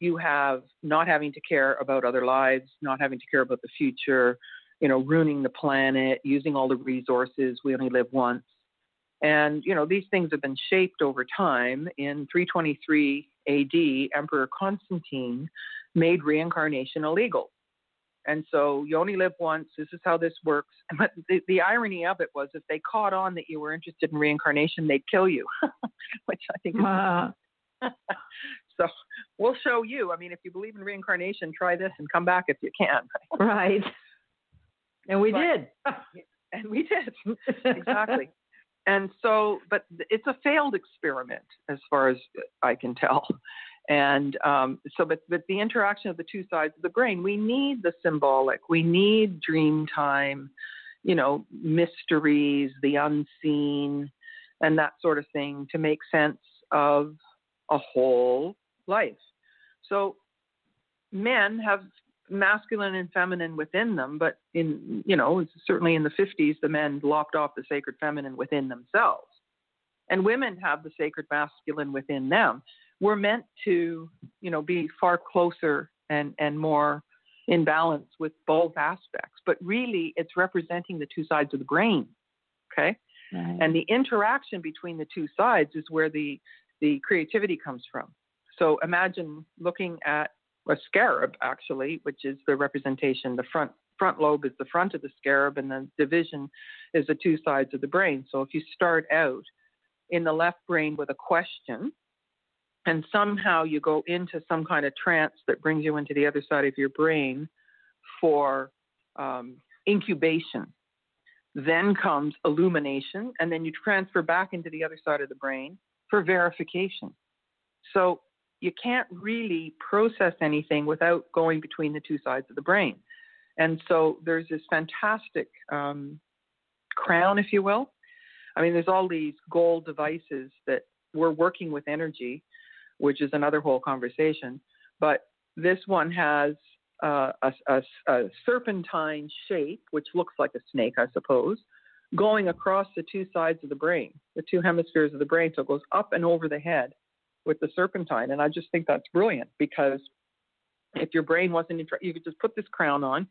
Speaker 2: you have not having to care about other lives, not having to care about the future, you know, ruining the planet, using all the resources. We only live once. And, you know, these things have been shaped over time. In 323 AD, Emperor Constantine made reincarnation illegal and so you only live once. This is how this works. But the, the irony of it was if they caught on that you were interested in reincarnation, they'd kill you, which I think. Uh. so we'll show you. I mean, if you believe in reincarnation, try this and come back if you can.
Speaker 1: right. And we
Speaker 2: but,
Speaker 1: did.
Speaker 2: and we did. exactly. And so, but it's a failed experiment as far as I can tell. And um, so, but, but the interaction of the two sides of the brain, we need the symbolic, we need dream time, you know, mysteries, the unseen, and that sort of thing to make sense of a whole life. So, men have masculine and feminine within them, but in, you know, certainly in the 50s, the men lopped off the sacred feminine within themselves. and women have the sacred masculine within them. We're meant to, you know, be far closer and and more in balance with both aspects. But really, it's representing the two sides of the brain. Okay, right. and the interaction between the two sides is where the the creativity comes from. So imagine looking at a scarab, actually, which is the representation. The front front lobe is the front of the scarab, and the division is the two sides of the brain. So if you start out in the left brain with a question, and somehow you go into some kind of trance that brings you into the other side of your brain for um, incubation. Then comes illumination, and then you transfer back into the other side of the brain for verification. So you can't really process anything without going between the two sides of the brain. And so there's this fantastic um, crown, if you will. I mean, there's all these gold devices that we're working with energy, which is another whole conversation. But this one has uh, a, a, a serpentine shape, which looks like a snake, I suppose, going across the two sides of the brain, the two hemispheres of the brain. So it goes up and over the head with the serpentine. And I just think that's brilliant because if your brain wasn't interested, you could just put this crown on,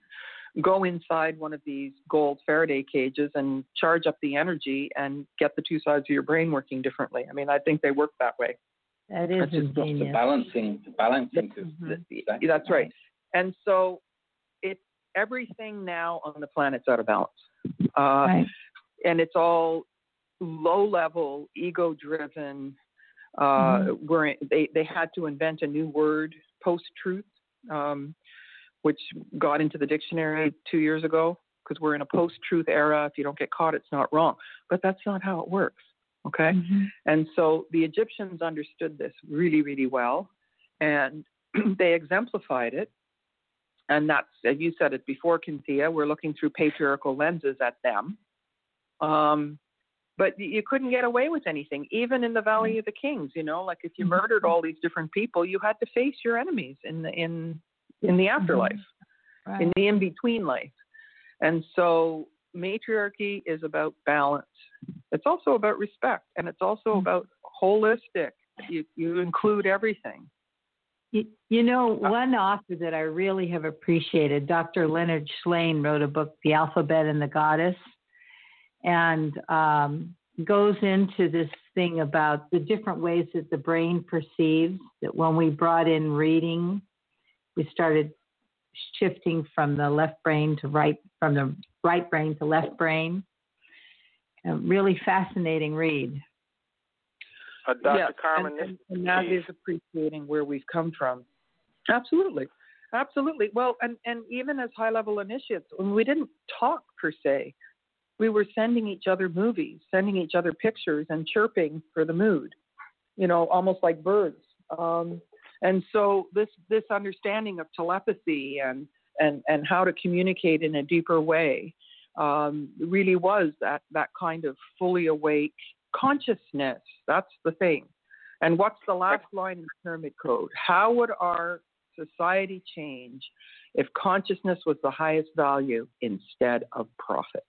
Speaker 2: go inside one of these gold Faraday cages and charge up the energy and get the two sides of your brain working differently. I mean, I think they work that way.
Speaker 1: That is
Speaker 3: that's just the balancing, the balancing.
Speaker 2: Mm-hmm. That's right. And so it everything now on the planet's out of balance. Uh, right. And it's all low level, ego driven. Uh, mm-hmm. Where they, they had to invent a new word, post truth, um, which got into the dictionary two years ago because we're in a post truth era. If you don't get caught, it's not wrong. But that's not how it works. Okay. Mm-hmm. And so the Egyptians understood this really, really well. And they exemplified it and that's as you said it before, Kynthea. We're looking through patriarchal lenses at them. Um, but you couldn't get away with anything, even in the Valley of the Kings. You know, like if you murdered all these different people, you had to face your enemies in the in in the afterlife, right. in the in between life. And so matriarchy is about balance. It's also about respect, and it's also mm-hmm. about holistic. You you include everything.
Speaker 1: You, you know, uh, one author that I really have appreciated, Dr. Leonard Shlain, wrote a book, The Alphabet and the Goddess, and um, goes into this thing about the different ways that the brain perceives. That when we brought in reading, we started shifting from the left brain to right, from the right brain to left brain. A really fascinating read.
Speaker 7: Uh, Dr.
Speaker 2: Yes,
Speaker 7: Carmen,
Speaker 2: and, and, and that is appreciating where we've come from. Absolutely. Absolutely. Well, and, and even as high level initiates, when we didn't talk per se, we were sending each other movies, sending each other pictures, and chirping for the mood, you know, almost like birds. Um, and so this this understanding of telepathy and and and how to communicate in a deeper way um, really was that that kind of fully awake consciousness. That's the thing. And what's the last line in the pyramid code? How would our society change if consciousness was the highest value instead of profit?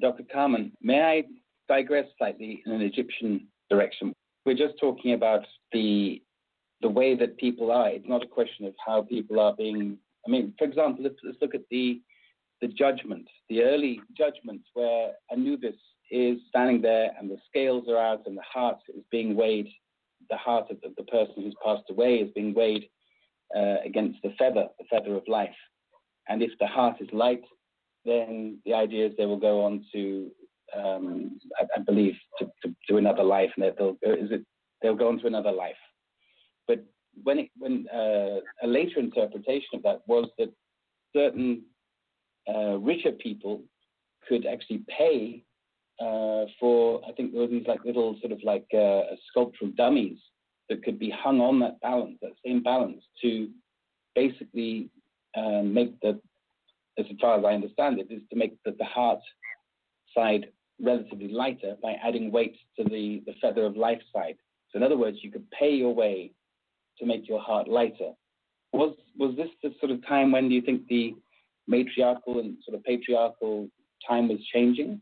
Speaker 3: Dr. Carmen, may I digress slightly in an Egyptian direction? We're just talking about the the way that people are. It's not a question of how people are being. I mean, for example, let's, let's look at the the judgment, the early judgments where Anubis is standing there and the scales are out and the heart is being weighed, the heart of the, person who's passed away is being weighed uh, against the feather, the feather of life. And if the heart is light, then the idea is they will go on to, um, I, I, believe, to, to, to, another life, and they'll it they'll go on to another life. But when it, when uh, a later interpretation of that was that certain uh, richer people could actually pay uh, for I think there were these like little sort of like uh, sculptural dummies that could be hung on that balance, that same balance, to basically um, make the, as far as I understand it, is to make the, the heart side relatively lighter by adding weight to the, the feather of life side. So in other words, you could pay your way to make your heart lighter. Was was this the sort of time when do you think the matriarchal and sort of patriarchal time was changing?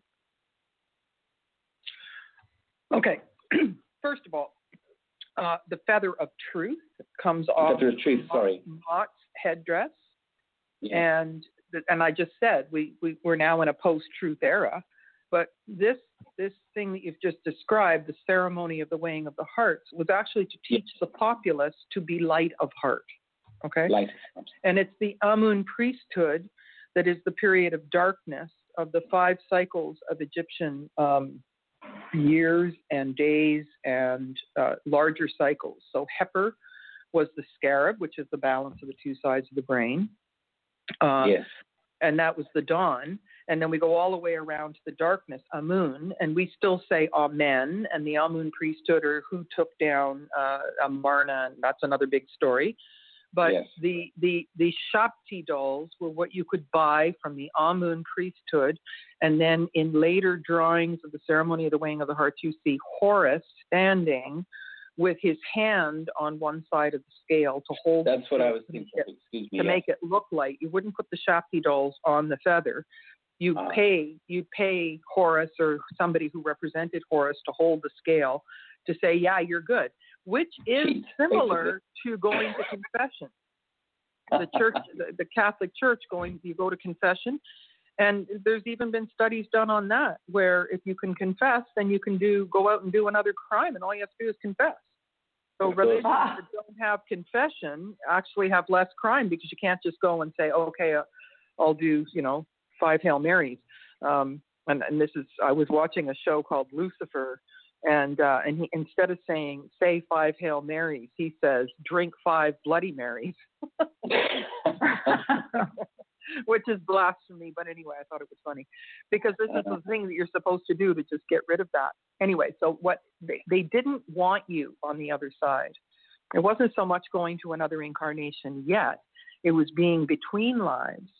Speaker 2: Okay. first of all, uh, the feather of truth comes off
Speaker 3: Feather of truth, sorry.
Speaker 2: Ma'at's headdress,
Speaker 3: Yeah.
Speaker 2: and and I just said we, we we're now in a post-truth era, but this this thing that you've just described, the ceremony of the weighing of the hearts, was actually to teach the populace to be light of heart. Okay,
Speaker 3: Light.
Speaker 2: and it's the Amun priesthood that is the period of darkness of the five cycles of Egyptian um, years and days and uh, larger cycles. So Kheper was the scarab, which is the balance of the two sides of the brain. Um,
Speaker 3: yes.
Speaker 2: and that was the dawn. And then we go all the way around to the darkness, Amun, and we still say Amen. And the Amun priesthood, or who took down uh, Amarna, and that's another big story. But
Speaker 3: Yes.
Speaker 2: the the the shabti dolls were what you could buy from the Amun priesthood, and then in later drawings of the ceremony of the weighing of the hearts, you see Horus standing with his hand on one side of the scale to hold.
Speaker 3: That's what I was thinking.
Speaker 2: it-
Speaker 3: Excuse me.
Speaker 2: to
Speaker 3: yes.
Speaker 2: make it look light. You wouldn't put the shabti dolls on the feather. You
Speaker 3: Ah.
Speaker 2: pay you pay Horus or somebody who represented Horus to hold the scale to say, yeah, you're good, which is similar to going to confession. The church, the, the Catholic Church, going you go to confession, and there's even been studies done on that where if you can confess, then you can do go out and do another crime, and all you have to do is confess. So religions that don't have confession actually have less crime because you can't just go and say, okay, uh, I'll do, you know, five Hail Marys. Um, and, and this is, I was watching a show called Lucifer, and uh, and he instead of saying say five Hail Marys, he says drink five Bloody Marys, which is blasphemy. But anyway, I thought it was funny because this is the thing that you're supposed to do to just get rid of that. Anyway, so what they, they didn't want you on the other side. It wasn't so much going to another incarnation yet. It was being between lives.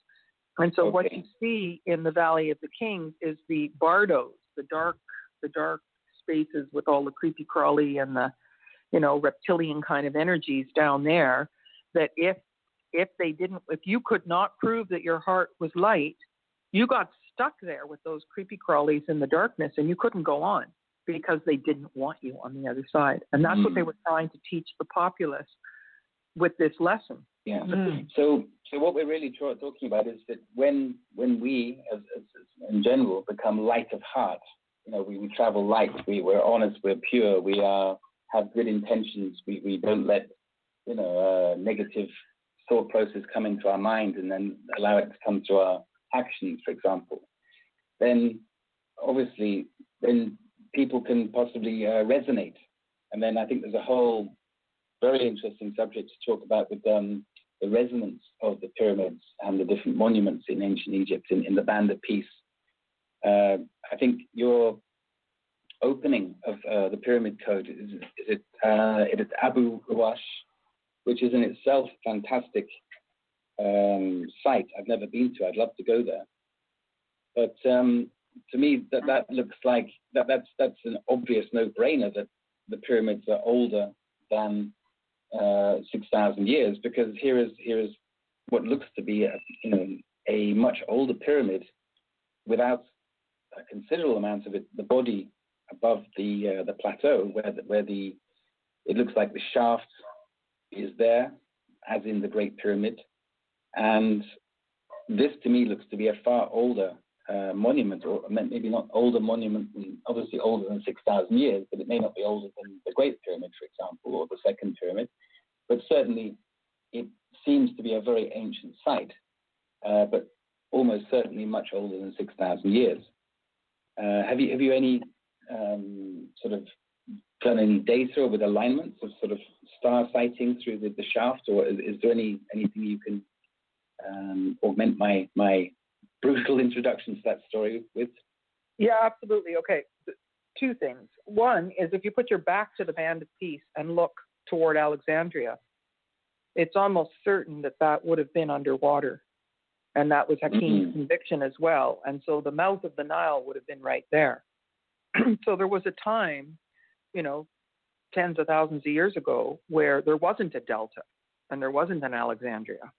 Speaker 2: And so what you see in the Valley of the Kings is the bardos, the dark the dark spaces with all the creepy crawly and the you know reptilian kind of energies down there that if if they didn't if you could not prove that your heart was light you got stuck there with those creepy crawlies in the darkness and you couldn't go on because they didn't want you on the other side and that's what they
Speaker 3: Mm.
Speaker 2: were trying to teach the populace with this lesson
Speaker 3: Yeah.
Speaker 2: Mm.
Speaker 3: So, so what we're really tra- talking about is that when when we, as, as, as in general, become light of heart, you know, we, we travel light. We we're honest. We're pure. We are have good intentions. We we don't let you know uh, negative thought process come into our mind and then allow it to come to our actions, for example. Then obviously, then people can possibly uh, resonate. And then I think there's a whole very interesting subject to talk about with um, the resonance of the pyramids and the different monuments in ancient Egypt in, in the Band of Peace. Uh, I think your opening of uh, the Pyramid Code is, is it, uh, it is Abu Rawash, which is in itself a fantastic um, site. I've never been to. I'd love to go there. But um, to me, that, that looks like that, that's that's an obvious no-brainer that the pyramids are older than uh, 6,000 years because here is here is what looks to be a, you know a much older pyramid without a considerable amount of it the body above the uh, the plateau where the, where the it looks like the shaft is there as in the Great Pyramid and this to me looks to be a far older uh, monument, or maybe not older monument, obviously older than 6,000 years, but it may not be older than the Great Pyramid, for example, or the Second Pyramid. But certainly, it seems to be a very ancient site, uh, but almost certainly much older than 6,000 years. Uh, have you have you any um, sort of done any data with alignments of sort of star sighting through the, shaft, or is, there any anything you can um, augment my my brutal introduction to that story with?
Speaker 2: Yeah, absolutely. Okay, two things. One is if you put your back to the Band of Peace and look toward Alexandria, it's almost certain that that would have been underwater. And that was Hakim's
Speaker 3: Mhm.
Speaker 2: conviction as well. And so the mouth of the Nile would have been right there. so there was a time, you know, tens of thousands of years ago where there wasn't a delta and there wasn't an Alexandria.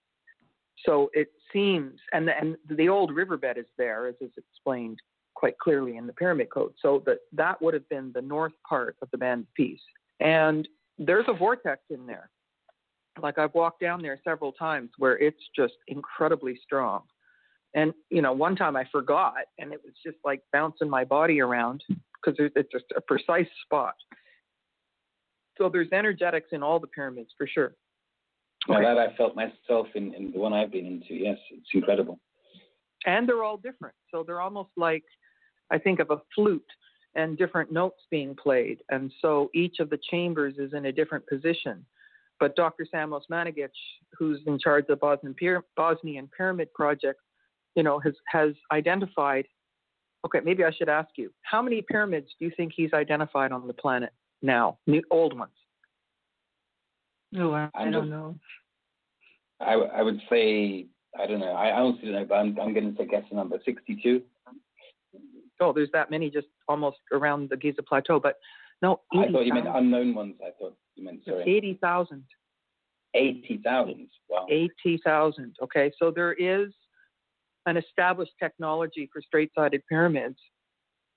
Speaker 2: So it seems, and the, and the old riverbed is there, as is explained quite clearly in the pyramid code. So that that would have been the north part of the band of peace. And there's a vortex in there. Like I've walked down there several times where it's just incredibly strong. And you know, one time I forgot, and it was just like bouncing my body around because it's just a precise spot. So there's energetics in all the pyramids for sure.
Speaker 3: Now that I felt myself in, in the one I've been into, yes, it's incredible.
Speaker 2: And they're all different. So they're almost like I think of a flute and different notes being played. And so each of the chambers is in a different position. But Dr. Sam Osmanagich, who's in charge of the Bosnian, Bosnian Pyramid Project, you know, has, has identified. Okay, maybe I should ask you, how many pyramids do you think he's identified on the planet now? New, old ones.
Speaker 1: No, I, I don't know.
Speaker 3: I, I would say I don't know. I honestly don't know, but I'm I'm going to guess the number 62.
Speaker 2: Oh, there's that many just almost around the Giza Plateau, but no.
Speaker 3: I thought you meant unknown ones. I thought you meant sorry.
Speaker 2: Eighty thousand.
Speaker 3: Eighty thousand. Wow.
Speaker 2: Eighty thousand. Okay, so there is an established technology for straight-sided pyramids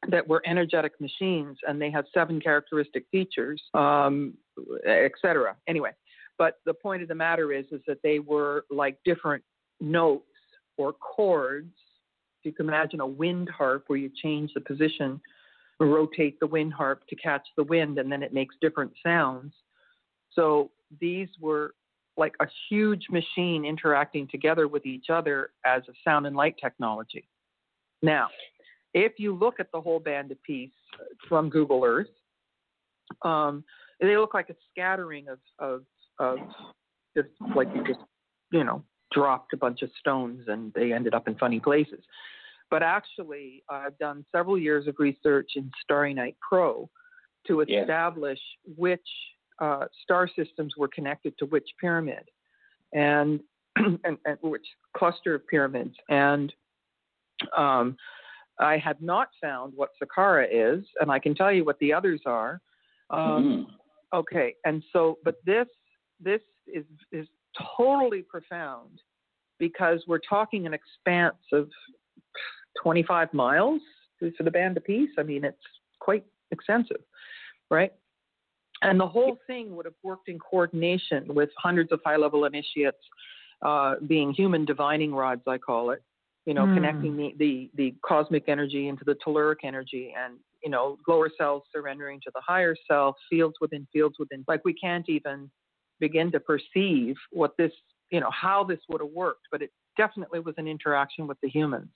Speaker 2: that were energetic machines, and they have seven characteristic features, um, etc. Anyway, but the point of the matter is, is that they were like different notes or chords. If You can imagine a wind harp where you change the position, rotate the wind harp to catch the wind, and then it makes different sounds. So these were like a huge machine interacting together with each other as a sound and light technology. Now, if you look at the whole band of peace from Google Earth, um, they look like a scattering of, of, of just like you just, you know, dropped a bunch of stones and they ended up in funny places. But actually, I've done several years of research in Starry Night Pro to establish yeah. which uh, star systems were connected to which pyramid and, and, and which cluster of pyramids. And um, I have not found what Saqqara is, and I can tell you what the others are. Um, mm. Okay, and so, but this this is is totally profound because we're talking an expanse of 25 miles for the band of peace. I mean, it's quite extensive, right? And the whole thing would have worked in coordination with hundreds of high level initiates, uh, being human divining rods, I call it, you know, mm. connecting the, the, the cosmic energy into the telluric energy and, you know, lower cells surrendering to the higher self, fields within fields within. Like we can't even begin to perceive what this, you know, how this would have worked, but it definitely was an interaction with the humans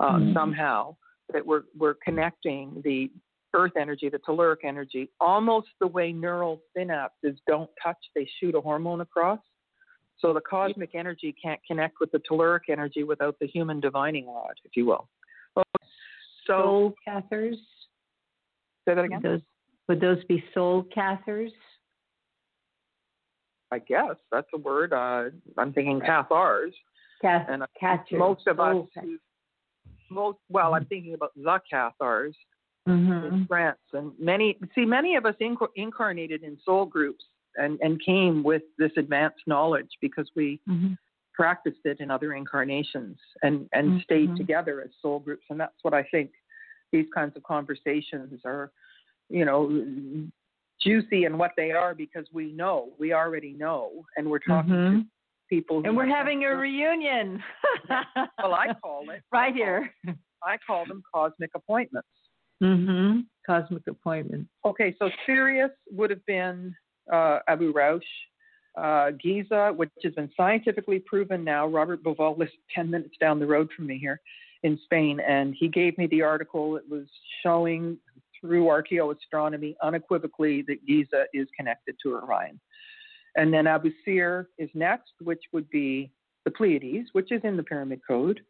Speaker 2: uh, mm-hmm. somehow that we're, we're connecting the earth energy, the telluric energy, almost the way neural synapses don't touch, they shoot a hormone across. So the cosmic energy can't connect with the telluric energy without the human divining rod, if you will.
Speaker 1: So, soul cathars.
Speaker 2: Say that again.
Speaker 1: Those, would those be soul cathars?
Speaker 2: I guess that's a word. Uh, I'm thinking cathars.
Speaker 1: Cath-
Speaker 2: and uh,
Speaker 1: catchers.
Speaker 2: most of us, most well, I'm thinking about the cathars
Speaker 1: mm-hmm.
Speaker 2: in France, and many see many of us inc- incarnated in soul groups and and came with this advanced knowledge because we
Speaker 1: mm-hmm.
Speaker 2: practiced it in other incarnations and and
Speaker 1: mm-hmm.
Speaker 2: stayed together as soul groups, and that's what I think these kinds of conversations are, you know, juicy and what they are because we know, we already know, and we're talking
Speaker 1: mm-hmm.
Speaker 2: to people.
Speaker 1: And we're having a reunion.
Speaker 2: well, I call it
Speaker 1: right
Speaker 2: I
Speaker 1: here.
Speaker 2: I call them cosmic appointments.
Speaker 1: Mm-hmm. Cosmic Appointment.
Speaker 2: Okay, so Sirius would have been uh, Abu Rawash. Uh, Giza, which has been scientifically proven now. Robert Bauval lives 10 minutes down the road from me here in Spain, and he gave me the article. It was showing through archaeoastronomy unequivocally that Giza is connected to Orion. And then Abu Sir is next, which would be the Pleiades, which is in the Pyramid Code.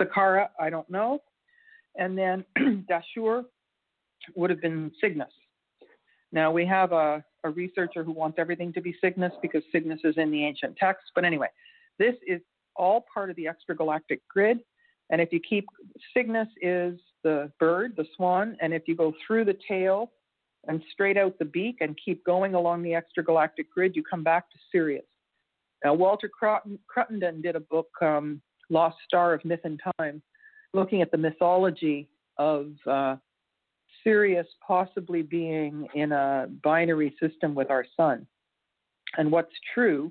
Speaker 2: Saqqara, I don't know. And then Dashur would have been Cygnus. Now we have a, a researcher who wants everything to be Cygnus because Cygnus is in the ancient texts. But anyway, this is all part of the extragalactic grid. And if you keep Cygnus is the bird, the swan, and if you go through the tail and straight out the beak and keep going along the extragalactic grid, you come back to Sirius. Now, Walter Cruttenden did a book, um, Lost Star of Myth and Time, looking at the mythology of uh, Sirius possibly being in a binary system with our sun. And what's true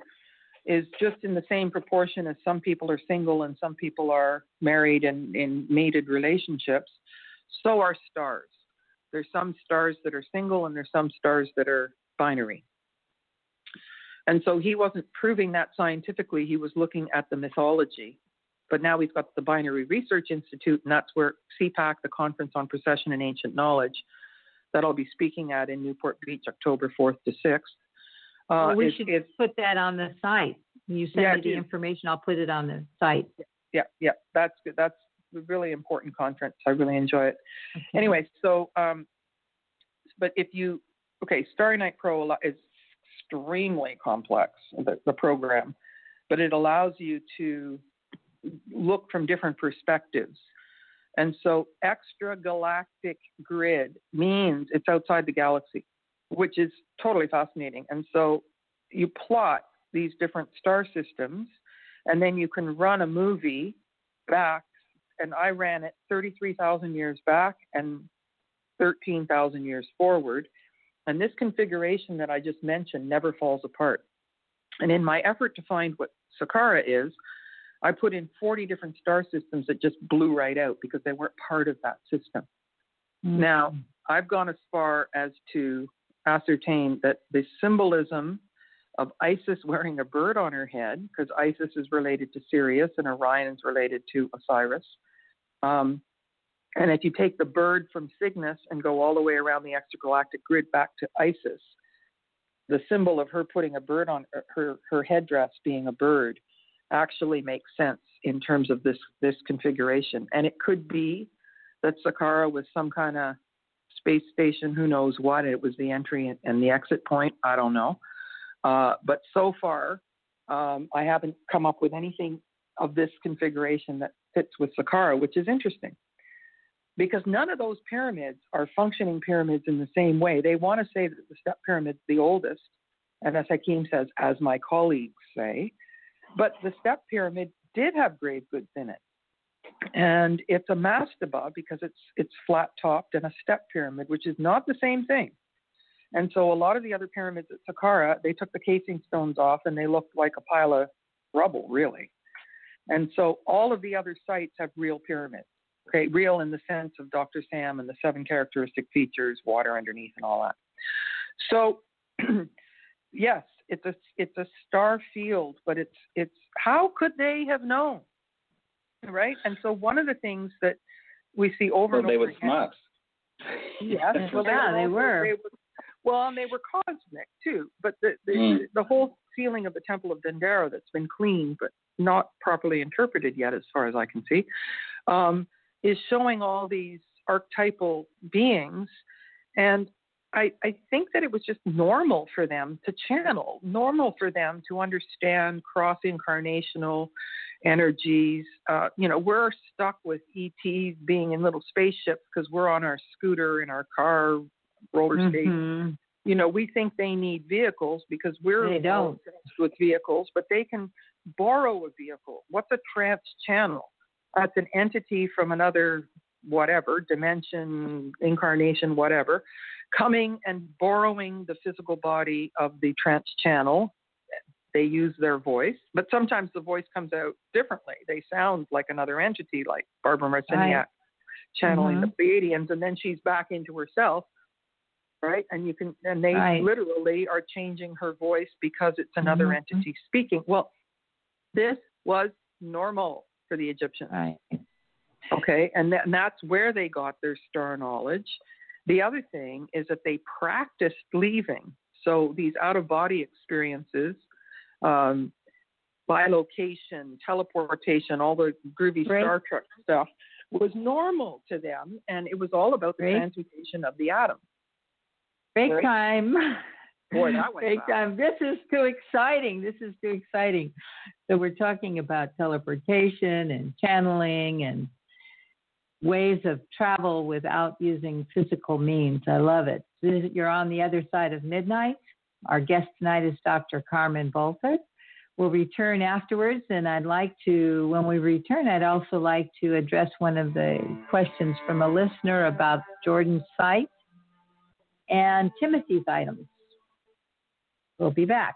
Speaker 2: is just in the same proportion as some people are single and some people are married and in mated relationships, so are stars. There's some stars that are single and there's some stars that are binary. And so he wasn't proving that scientifically, he was looking at the mythology. But now we've got the Binary Research Institute, and that's where CPAK, the Conference on Precession and Ancient Knowledge, that I'll be speaking at in Newport Beach October 4th to 6th.
Speaker 1: Uh, well, we
Speaker 2: is,
Speaker 1: should
Speaker 2: is,
Speaker 1: put that on the site. You send
Speaker 2: Yeah,
Speaker 1: me the information, I'll put it on the site.
Speaker 2: yeah, yeah, that's good. That's a really important conference. I really enjoy it.
Speaker 1: Okay.
Speaker 2: Anyway, so, um, but if you, okay, Starry Night Pro is extremely complex, the, the program, but it allows you to look from different perspectives. And so extragalactic grid means it's outside the galaxy, which is totally fascinating. And so you plot these different star systems, and then you can run a movie back. And I ran it 33,000 years back and 13,000 years forward. And this configuration that I just mentioned never falls apart. And in my effort to find what Saqqara is, I put in 40 different star systems that just blew right out because they weren't part of that system. Now, I've gone as far as to ascertain that the symbolism of Isis wearing a bird on her head, because Isis is related to Sirius and Orion is related to Osiris. Um, and if you take the bird from Cygnus and go all the way around the extragalactic grid back to Isis, the symbol of her putting a bird on her, her headdress being a bird actually makes sense in terms of this, this configuration. And it could be that Saqqara was some kind of space station, who knows what. It was the entry and- and the exit point. I don't know. Uh, but so far, um, I haven't come up with anything of this configuration that fits with Saqqara, which is interesting. Because none of those pyramids are functioning pyramids in the same way. They want to say that the step pyramid's the oldest, and as Hakim says, as my colleagues say, but the step pyramid did have grave goods in it. And it's a mastaba because it's it's flat topped and a step pyramid, which is not the same thing. And so a lot of the other pyramids at Saqqara, they took the casing stones off and they looked like a pile of rubble, really. And so all of the other sites have real pyramids. Okay, real in the sense of Dr. Sam and the seven characteristic features, water underneath, and all that. So, yes, it's a it's a star field, but it's it's how could they have known, right? And so one of the things that we see over
Speaker 3: Well,
Speaker 2: and
Speaker 3: they
Speaker 2: over
Speaker 3: were
Speaker 2: again-
Speaker 3: smart.
Speaker 2: Yes, well,
Speaker 1: Yeah, they
Speaker 2: also-
Speaker 1: were.
Speaker 2: They were. Well, and they were cosmic too. But the the,
Speaker 3: Mm.
Speaker 2: the whole ceiling of the Temple of Dendera that's been cleaned but not properly interpreted yet, as far as I can see, um, is showing all these archetypal beings, and I, I think that it was just normal for them to channel, normal for them to understand cross incarnational energies. Uh, you know, we're stuck with ETs being in little spaceships because we're on our scooter, in our car, roller skate.
Speaker 1: Mhm.
Speaker 2: You know, we think they need vehicles because we're
Speaker 1: They don't.
Speaker 2: with vehicles, but they can borrow a vehicle. What's a trance channel? That's an entity from another whatever dimension, incarnation, whatever, coming and borrowing the physical body of the trance channel. They use their voice, but sometimes the voice comes out differently. They sound like another entity, like Barbara Marciniak
Speaker 1: Right.
Speaker 2: channeling
Speaker 1: Mhm.
Speaker 2: the Pleiadians, and then she's back into herself, right? And you can, and they
Speaker 1: Right.
Speaker 2: literally are changing her voice because it's another
Speaker 1: Mhm.
Speaker 2: entity speaking. Well, this was normal for the Egyptians.
Speaker 1: Right.
Speaker 2: Okay, and, that, and that's where they got their star knowledge. The other thing is that they practiced leaving. So these out of body experiences, um, bilocation, teleportation, all the groovy
Speaker 1: Right.
Speaker 2: Star Trek stuff was normal to them, and it was all about the
Speaker 1: Right.
Speaker 2: transmutation of the atom.
Speaker 1: Break
Speaker 2: Right.
Speaker 1: time.
Speaker 2: Boy, that went
Speaker 1: Break
Speaker 2: fast.
Speaker 1: time. This is too exciting. This is too exciting. So we're talking about teleportation and channeling and ways of travel without using physical means. I love it. You're on the other side of midnight. Our guest tonight is Dr. Carmen Boulter. We'll return afterwards, and I'd like to, when we return, I'd also like to address one of the questions from a listener about Jordan's site and Timothy's items. We'll be back.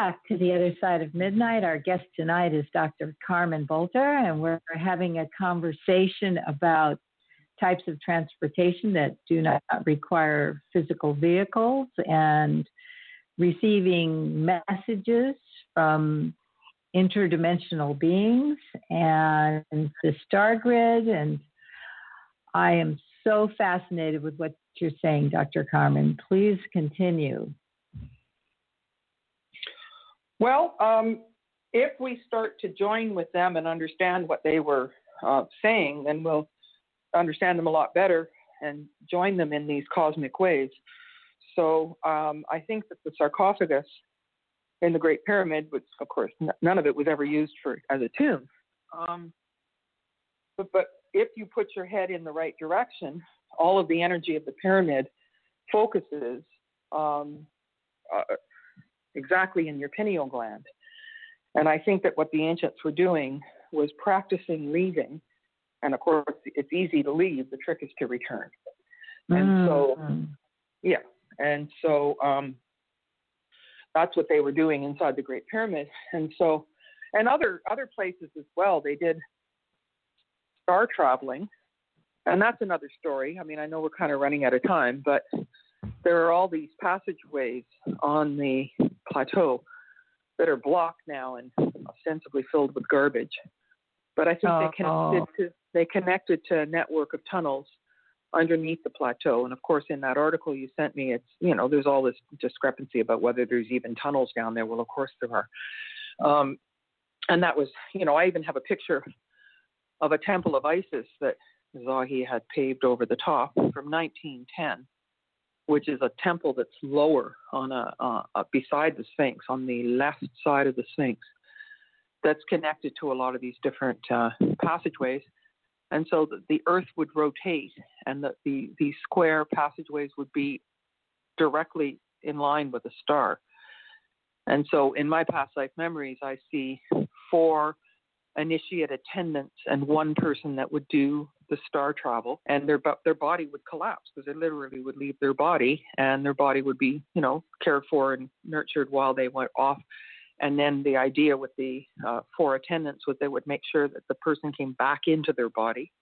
Speaker 1: back to the other side of midnight. Our guest tonight is Dr. Carmen Boulter, and we're having a conversation about types of transportation that do not require physical vehicles and receiving messages from interdimensional beings and the star grid. And I am so fascinated with what you're saying, Dr. Carmen. Please continue.
Speaker 2: Well, um, if we start to join with them and understand what they were uh, saying, then we'll understand them a lot better and join them in these cosmic ways. So um, I think that the sarcophagus in the Great Pyramid, which of course n- none of it was ever used for as a tomb, um, but, but if you put your head in the right direction, all of the energy of the pyramid focuses um, uh, exactly in your pineal gland. And I think that what the ancients were doing was practicing leaving. And of course, it's easy to leave, the trick is to return. And mm. so, yeah. And so um, that's what they were doing inside the Great Pyramid. And so, and other other places as well, they did star traveling. And that's another story. I mean, I know we're kind of running out of time, but there are all these passageways on the plateau that are blocked now and ostensibly filled with garbage. But I think oh, they connected oh. to they connected to a network of tunnels underneath the plateau. And of course, in that article you sent me, it's you know there's all this discrepancy about whether there's even tunnels down there. Well, of course there are. Um, and that was you know I even have a picture of a temple of Isis that Zahi had paved over the top from 1910 which is a temple that's lower on a uh, beside the Sphinx on the left side of the Sphinx. That's connected to a lot of these different uh, passageways, and so the, the Earth would rotate, and the, the these square passageways would be directly in line with a star. And so, in my past life memories, I see four initiate attendants and one person that would do the star travel, and their their body would collapse because they literally would leave their body, and their body would be you know cared for and nurtured while they went off. And then the idea with the uh, four attendants was they would make sure that the person came back into their body,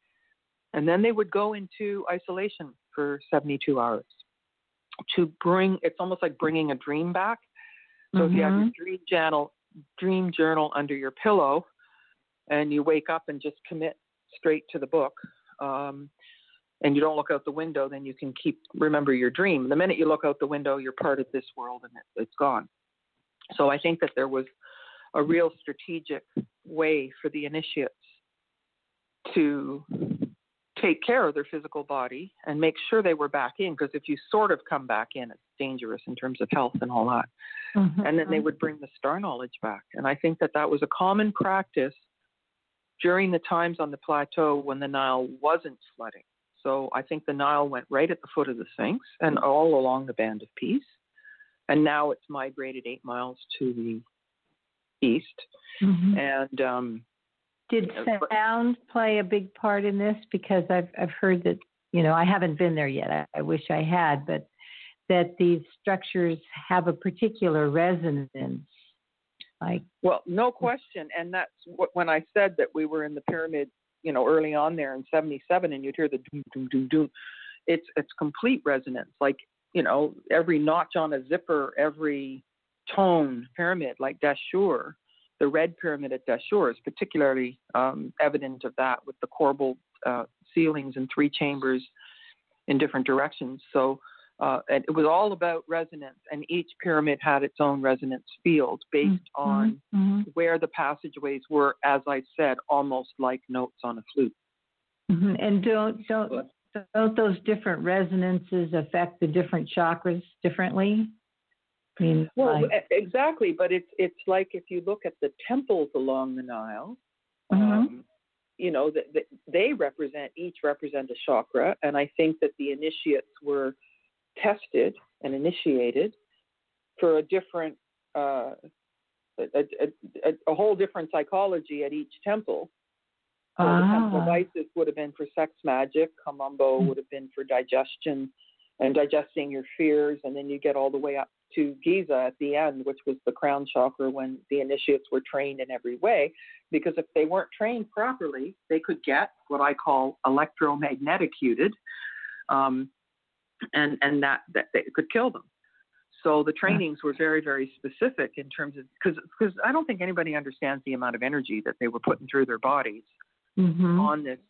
Speaker 2: and then they would go into isolation for 72 hours to bring. It's almost like bringing a dream back. So mm-hmm. if you have your mm-hmm. dream journal, dream journal under your pillow, and you wake up and just commit straight to the book, um, and you don't look out the window, then you can keep remember your dream. The minute you look out the window, you're part of this world and it, it's gone. So I think that there was a real strategic way for the initiates to take care of their physical body and make sure they were back in because if you sort of come back in it's dangerous in terms of health and all that
Speaker 1: Mm-hmm.
Speaker 2: and then they would bring the star knowledge back and i think that that was a common practice during the times on the plateau when the nile wasn't flooding so i think the nile went right at the foot of the sphinx and all along the band of peace and now it's migrated eight miles to the east
Speaker 1: Mhm.
Speaker 2: and um
Speaker 1: Did
Speaker 2: Uh,
Speaker 1: sound play a big part in this? Because I've I've heard that you know I haven't been there yet. I, I wish I had, but that these structures have a particular resonance. Like
Speaker 2: Well, no question, and that's what, when I said that we were in the pyramid, you know, early on there in '77, and you'd hear the doom, doom, doom, doom. It's it's complete resonance, like you know, every notch on a zipper, every tone pyramid, like Dashur, the red pyramid at Dashur is particularly um, evident of that with the corbel uh, ceilings and three chambers in different directions. So. Uh, and it was all about resonance, and each pyramid had its own resonance field based on
Speaker 1: Mhm.
Speaker 2: where the passageways were, as I said, almost like notes on a flute.
Speaker 1: Mhm. and don't don't don't those different resonances affect the different chakras differently? I mean,
Speaker 2: Well,
Speaker 1: like,
Speaker 2: exactly, but it's it's like if you look at the temples along the Nile,
Speaker 1: Mhm.
Speaker 2: um, you know, that that they represent each represent a chakra, and I think that the initiates were tested and initiated for a different, uh, a, a, a, a whole different psychology at each temple. So the temple of
Speaker 1: Ah.
Speaker 2: Isis would have been for sex magic. Kom Ombo would have been for digestion and digesting your fears. And then you get all the way up to Giza at the end, which was the crown chakra when the initiates were trained in every way. Because if they weren't trained properly, they could get what I call electromagnetic-uted, um, and, and that, that they could kill them. So the trainings were very, very specific in terms of because because I don't think anybody understands the amount of energy that they were putting through their bodies
Speaker 1: Mhm.
Speaker 2: on this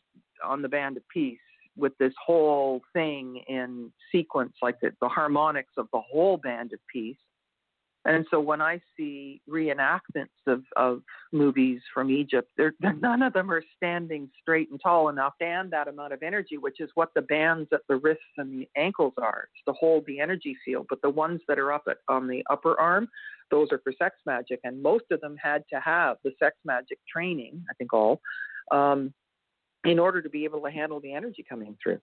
Speaker 2: on the band of peace with this whole thing in sequence, like the, the harmonics of the whole band of peace. And so when I see reenactments of, of movies from Egypt, they're, they're, none of them are standing straight and tall enough and that amount of energy, which is what the bands at the wrists and the ankles are. It's to hold the energy field. But the ones that are up at, on the upper arm, those are for sex magic. And most of them had to have the sex magic training, I think all, um, in order to be able to handle the energy coming through.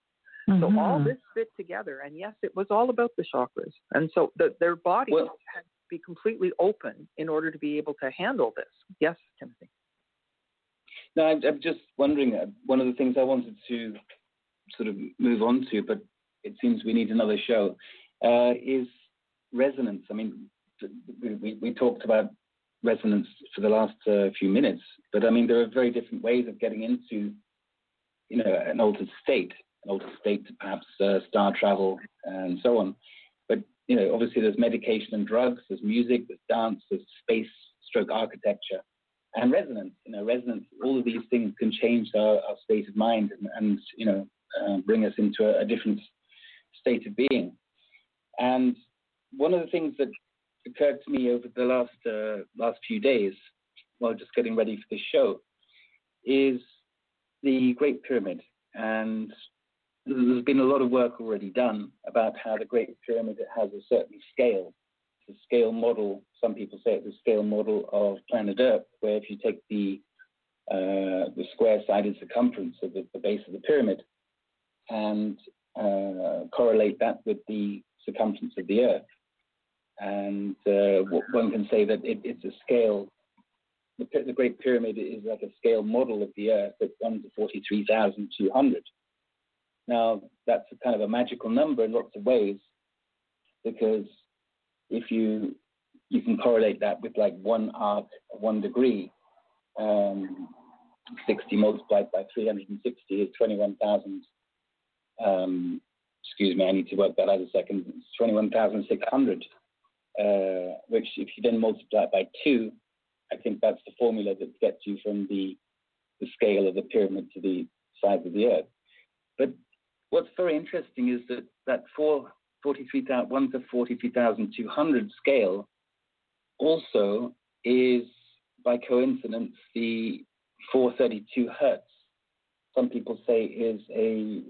Speaker 2: So all
Speaker 1: Mhm.
Speaker 2: this fit together, and yes, it was all about the chakras, and so the, their bodies
Speaker 3: Well-
Speaker 2: had to be completely open in order to be able to handle this. Yes, Timothy.
Speaker 3: No, I'm, just wondering. Uh, one of the things I wanted to sort of move on to, but it seems we need another show, uh, is resonance. I mean, we, we, we talked about resonance for the last uh, few minutes, but I mean, there are very different ways of getting into, you know, an altered state, an altered state to perhaps uh, star travel and so on. You know, obviously, there's medication and drugs, there's music, there's dance, there's space stroke architecture and resonance. You know, resonance. All of these things can change our, our state of mind and, and you know uh, bring us into a, a different state of being. And one of the things that occurred to me over the last uh, last few days, while just getting ready for this show, is the Great Pyramid. And there's been a lot of work already done about how the Great Pyramid has a certain scale the scale model, some people say it's a scale model of planet Earth, where if you take the uh, the square-sided circumference of the, the, base of the pyramid and uh, correlate that with the circumference of the Earth, and uh, one can say that it, it's a scale. The, the, Great Pyramid is like a scale model of the Earth at 1 to 43,200. Now, that's kind of a magical number in lots of ways because if you you can correlate that with like one arc one degree um, 60 multiplied by 360 is 21,000 um, excuse me I need to work that out a second it's 21,600 uh, which if you then multiply it by two I think that's the formula that gets you from the the scale of the pyramid to the size of the earth. But what's very interesting is that that 4, 43,000, 1 to 43,200 scale also is, by coincidence, the 432 hertz. Some people say is a,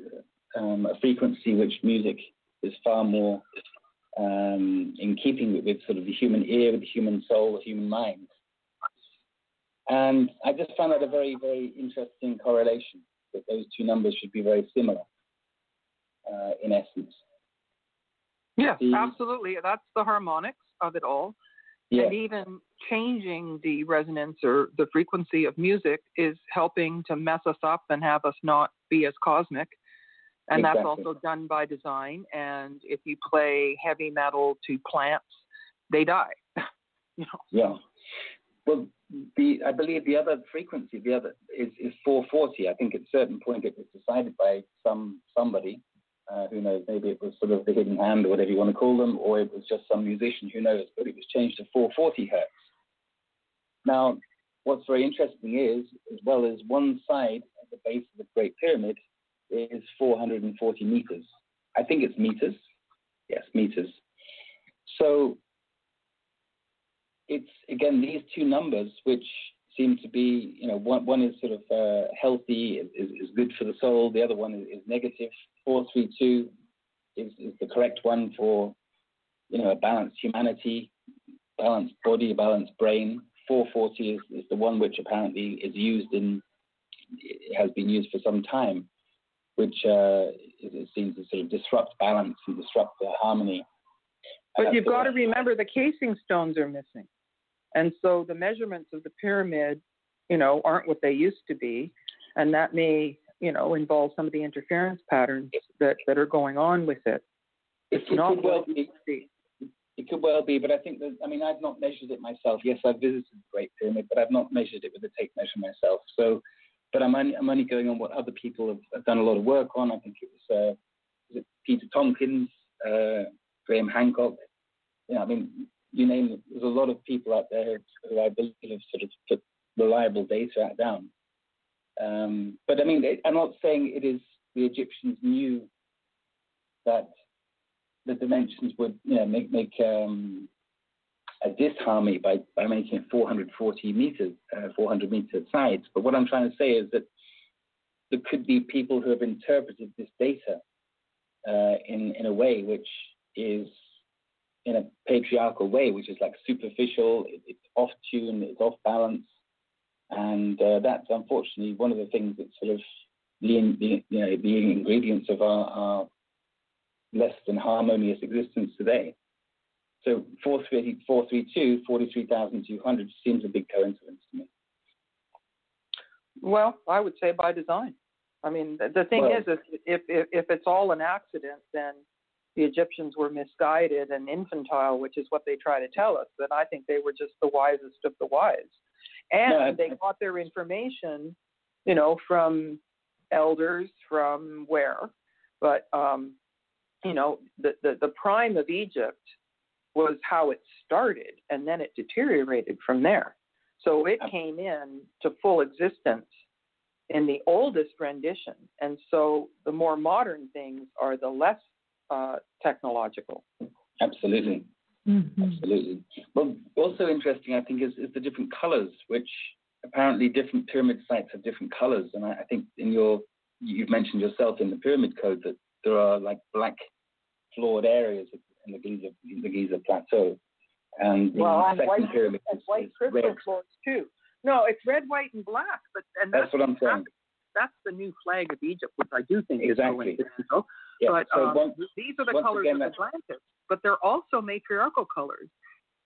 Speaker 3: um, a frequency which music is far more um, in keeping with, with, sort of the human ear, with the human soul, the human mind. And I just found that a very, very interesting correlation that those two numbers should be very similar uh, in essence.
Speaker 2: Yeah, the, absolutely. That's the harmonics of it all. Yeah. And even changing the resonance or the frequency of music is helping to mess us up and have us not be as cosmic. And exactly. that's also done by design. And if you play heavy metal to plants, they die. you know.
Speaker 3: Yeah. Well, the I believe the other frequency, the other is, is 440. I think at a certain point it was decided by some somebody uh, who knows? Maybe it was sort of the hidden hand or whatever you want to call them, or it was just some musician, who knows? But it was changed to 440 hertz. Now, what's very interesting is, as well as one side at the base of the Great Pyramid is 440 meters. I think it's meters. Yes, meters. So it's again these two numbers which seem to be, you know, one, one is sort of uh, healthy, is, is good for the soul. The other one is, is negative. 432 is, is the correct one for, you know, a balanced humanity, balanced body, balanced brain. 440 is, is the one which apparently is used in, has been used for some time, which uh, it seems to sort of disrupt balance and disrupt the harmony.
Speaker 2: But uh, you've got to remember the casing stones are missing. And so the measurements of the pyramid, you know, aren't what they used to be. And that may, you know, involve some of the interference patterns that, that are going on with it.
Speaker 3: It's it not could well be. It could well be, but I think that, I mean, I've not measured it myself. Yes, I've visited the Great Pyramid, but I've not measured it with a tape measure myself. So, but I'm only, I'm only going on what other people have, have done a lot of work on. I think it was, uh, was it Peter Tompkins, uh, Graham Hancock. Yeah, I mean, you name it, there's a lot of people out there who I believe have sort of put reliable data out down. Um, but I mean, I'm not saying it is the Egyptians knew that the dimensions would, you know, make make um, a disharmony by by making it 440 meters, uh, 400 meter sides. But what I'm trying to say is that there could be people who have interpreted this data uh, in in a way which is in a patriarchal way, which is like superficial, it, it's off tune, it's off balance, and uh, that's unfortunately one of the things that sort of the, the you know the ingredients of our, our less than harmonious existence today. So 432, 43,200 seems a big coincidence to me.
Speaker 2: Well, I would say by design. I mean, the, the thing well, is, if, if if it's all an accident, then the Egyptians were misguided and infantile, which is what they try to tell us. That I think they were just the wisest of the wise, and no, they got their information, you know, from elders from where, but um, you know, the, the the prime of Egypt was how it started, and then it deteriorated from there. So it came in to full existence in the oldest rendition. And so the more modern things are the less uh, technological.
Speaker 3: Absolutely. Mm-hmm. Absolutely. Well, also interesting, I think, is, is the different colors, which apparently different pyramid sites have different colors. And I, I, think in your, you've mentioned yourself in the pyramid code that there are like black floored areas in the Giza, the Giza plateau. And the
Speaker 2: well,
Speaker 3: second
Speaker 2: white,
Speaker 3: pyramid
Speaker 2: is, white is crystal red. floors too. No, it's red, white, and black. But and
Speaker 3: that's, that's what I'm saying.
Speaker 2: That's, that's the new flag of Egypt, which I do think
Speaker 3: exactly.
Speaker 2: is so
Speaker 3: yeah.
Speaker 2: But
Speaker 3: so
Speaker 2: um,
Speaker 3: once,
Speaker 2: these are the colors
Speaker 3: again,
Speaker 2: of Atlantis, but they're also matriarchal colors.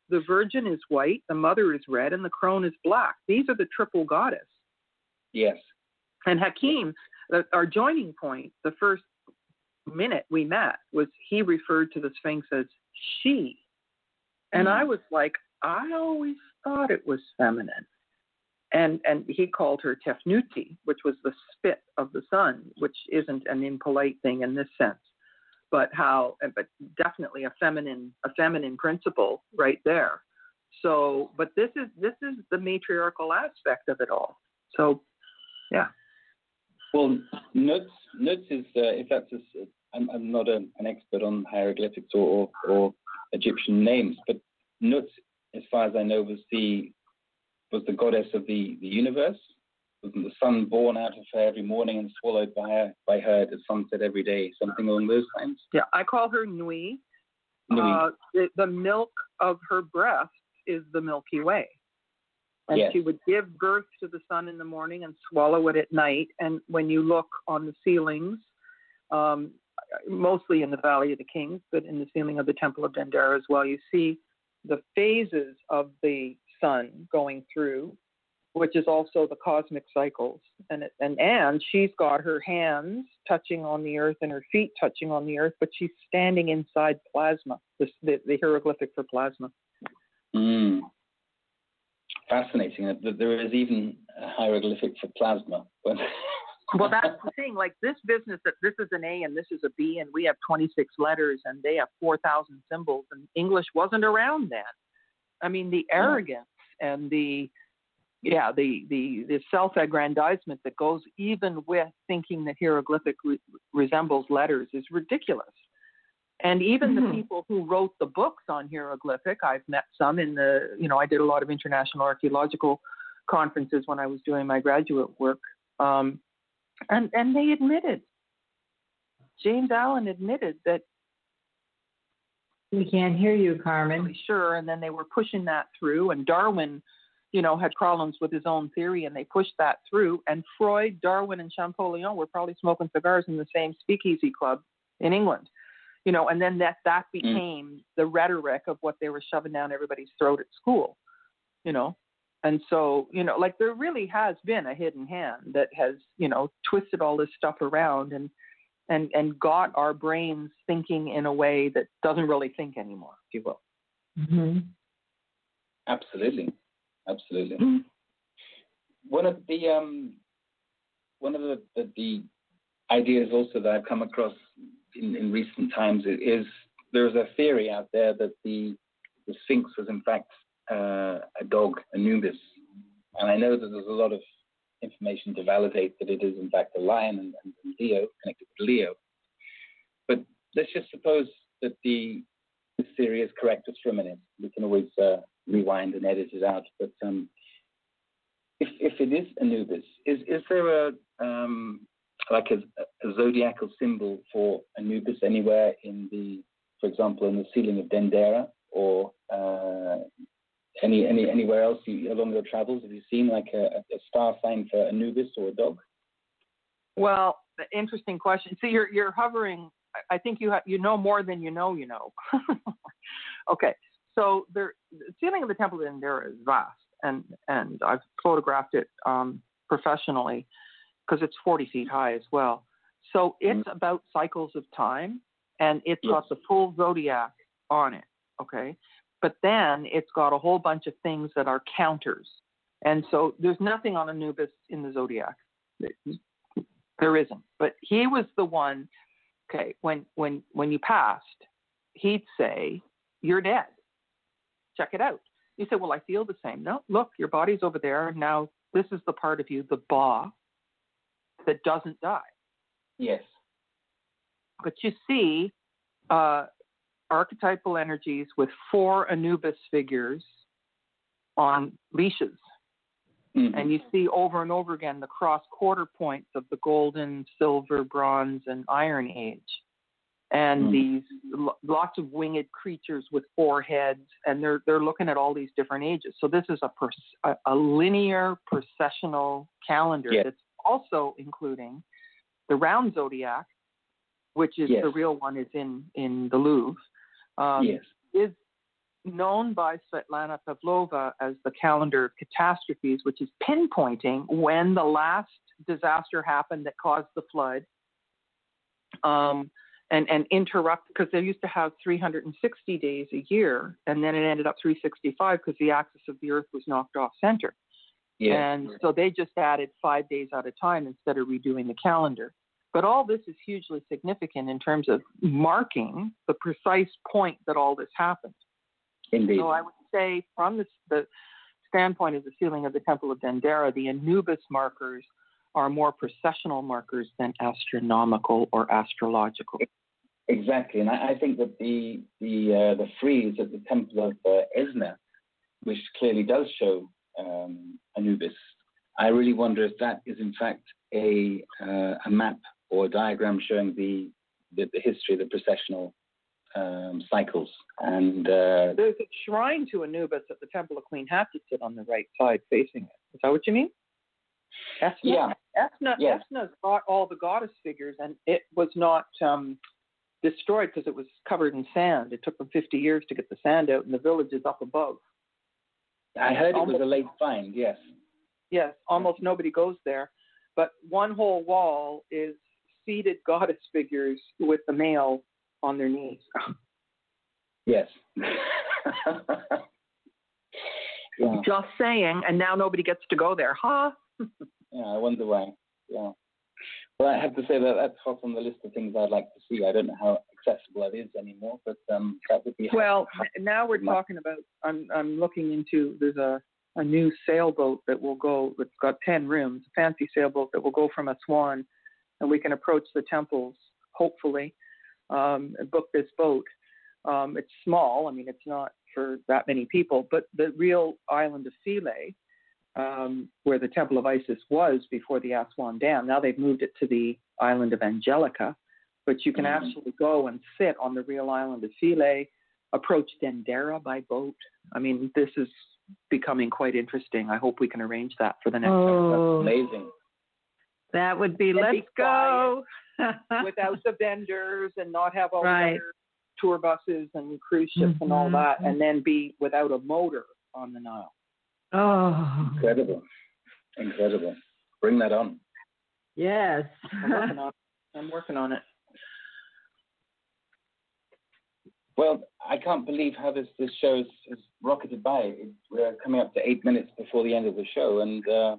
Speaker 2: The Virgin is white, the Mother is red, and the Crone is black. These are the triple goddess.
Speaker 3: Yes.
Speaker 2: And Hakim, our joining point, the first minute we met, was he referred to the Sphinx as she. And mm. I was like, I always thought it was feminine and and he called her Tefnuti, which was the spit of the sun, which isn't an impolite thing in this sense, but how, but definitely a feminine a feminine principle right there. So, but this is this is the matriarchal aspect of it all. So, yeah.
Speaker 3: Well, Nut Nut is uh, if that's a, I'm, I'm not a, an expert on hieroglyphics or, or, or Egyptian names, but Nut, as far as I know, was the was the goddess of the, the universe. Wasn't the sun born out of her every morning and swallowed by her by her at sunset every day? Something along those lines.
Speaker 2: Yeah, I call her Nui.
Speaker 3: Nui.
Speaker 2: Uh, the, the milk of her breast is the Milky Way. And
Speaker 3: Yes.
Speaker 2: she would give birth to the sun in the morning and swallow it at night. And when you look on the ceilings, um, mostly in the Valley of the Kings, but in the ceiling of the Temple of Dendera as well, you see the phases of the sun going through, which is also the cosmic cycles. And it, and and she's got her hands touching on the earth and her feet touching on the earth, but she's standing inside plasma, the, the, the hieroglyphic for plasma.
Speaker 3: Mm. Fascinating that that there is even a hieroglyphic for plasma. But
Speaker 2: Well, that's the thing. Like this business, that this is an A and this is a B, and we have 26 letters and they have 4,000 symbols, and English wasn't around then. I mean, the arrogance and the yeah, the the the self-aggrandizement that goes even with thinking that hieroglyphic re- resembles letters is ridiculous. And even the
Speaker 1: Mhm.
Speaker 2: people who wrote the books on hieroglyphic, I've met some in the, you know, I did a lot of international archaeological conferences when I was doing my graduate work. Um, and and they admitted, James Allen admitted that
Speaker 1: We can't hear you,
Speaker 2: really
Speaker 1: Carmen.
Speaker 2: sure, and then they were pushing that through. And Darwin, you know, had problems with his own theory, and they pushed that through. And Freud, Darwin, and Champollion were probably smoking cigars in the same speakeasy club in England, you know. And then that that mm. became the rhetoric of what they were shoving down everybody's throat at school, you know. And so, you know, like there really has been a hidden hand that has, you know, twisted all this stuff around and and and got our brains thinking in a way that doesn't really think anymore, if you will.
Speaker 1: hmm
Speaker 3: absolutely, absolutely.
Speaker 2: Mhm.
Speaker 3: One of the um, one of the, the, the ideas also that I've come across in, in recent times i- is there's a theory out there that the the Sphinx was in fact uh, a dog, Anubis, and I know that there's a lot of information to validate that it is in fact a lion and, and Leo connected with Leo. But let's just suppose that the this theory is correct just for a minute. We can always uh, rewind and edit it out. But um, if if it is Anubis, is is there a um, like a, a zodiacal symbol for Anubis anywhere in the, for example, in the ceiling of Dendera or uh, any any anywhere else you, along your travels? Have you seen like a, a star sign for Anubis or a dog?
Speaker 2: Well, interesting question. So you're you're hovering. I- think you ha- you know more than you know. You know. okay, so there, the ceiling of the Temple of Dendera is vast, and and I've photographed it um, professionally because it's 40 feet high as well. So it's about cycles of time, and it's
Speaker 3: Yes.
Speaker 2: got the full zodiac on it. Okay, but then it's got a whole bunch of things that are counters, and so there's nothing on Anubis in the zodiac. There isn't. But he was the one. Okay, when when when you passed, he'd say, "You're dead. Check it out." You say, "Well, I feel the same." No, look, your body's over there. Now this is the part of you, the ba, that doesn't die.
Speaker 3: Yes.
Speaker 2: But you see uh, archetypal energies with four Anubis figures on leashes.
Speaker 3: Mhm.
Speaker 2: And you see over and over again the cross quarter points of the golden, silver, bronze, and iron age. And
Speaker 3: Mm.
Speaker 2: these lo- lots of winged creatures with four heads, and they're they're looking at all these different ages. So this is a per, a, a linear precessional calendar
Speaker 3: Yes.
Speaker 2: that's also including the round zodiac, which is
Speaker 3: Yes.
Speaker 2: the real one is in in the Louvre. Um,
Speaker 3: yes.
Speaker 2: is known by Svetlana Pavlova as the calendar of catastrophes, which is pinpointing when the last disaster happened that caused the flood. Um, and, and interrupt because they used to have 360 days a year, and then it ended up 365 because the axis of the Earth was knocked off center.
Speaker 3: Yes.
Speaker 2: And so they just added five days at a time instead of redoing the calendar. But all this is hugely significant in terms of marking the precise point that all this happened.
Speaker 3: Indeed.
Speaker 2: So I would say, from the, the standpoint of the ceiling of the Temple of Dendera, the Anubis markers are more precessional markers than astronomical or astrological.
Speaker 3: Exactly, and I, I think that the the uh, the frieze at the Temple of uh, Esna, which clearly does show um, Anubis, I really wonder if that is in fact a uh, a map or a diagram showing the the, the history of the precessional um, cycles. And uh,
Speaker 2: There's a shrine to Anubis at the Temple of Queen Hatshepsut on the right side facing it. Is that what you mean? Esna,
Speaker 3: Yeah.
Speaker 2: Esna,
Speaker 3: Yeah.
Speaker 2: Esna's got all the goddess figures, and it was not um, destroyed because it was covered in sand. It took them 50 years to get the sand out, and the village is up above.
Speaker 3: I heard it was a late find. Yes.
Speaker 2: Yes, almost nobody goes there. But one whole wall is seated goddess figures with the male on their knees.
Speaker 3: Yes. yeah.
Speaker 2: Just saying, and now nobody gets to go there, huh?
Speaker 3: Yeah. I wonder why. Yeah. Well, I have to say that that's hot on the list of things I'd like to see. I don't know how accessible that is anymore, but um, that would be.
Speaker 2: Well, n- now we're
Speaker 3: My-
Speaker 2: talking about. I'm I'm looking into. There's a a new sailboat that will go. It's got ten rooms. A fancy sailboat that will go from Aswan, and we can approach the temples. Hopefully, um, and book this boat. Um, it's small. I mean, it's not for that many people. But the real island of Philae, um, where the Temple of Isis was before the Aswan Dam. Now they've moved it to the island of Agilkia, but you can
Speaker 3: Mhm.
Speaker 2: actually go and sit on the real island of Philae, approach Dendera by boat. I mean, this is becoming quite interesting. I hope we can arrange that for the next
Speaker 1: Oh,
Speaker 3: amazing.
Speaker 1: That would be.
Speaker 2: And
Speaker 1: Let's
Speaker 2: be
Speaker 1: go.
Speaker 2: without the vendors and not have all
Speaker 1: Right.
Speaker 2: the other tour buses and cruise ships and all
Speaker 1: Mhm.
Speaker 2: that, and then be without a motor on the Nile.
Speaker 1: Oh,
Speaker 3: Incredible. Incredible. Bring that on.
Speaker 1: yes.
Speaker 2: I'm working on it. I'm working on it.
Speaker 3: Well, I can't believe how this, this show has, has rocketed by. We're coming up to eight minutes before the end of the show, and uh,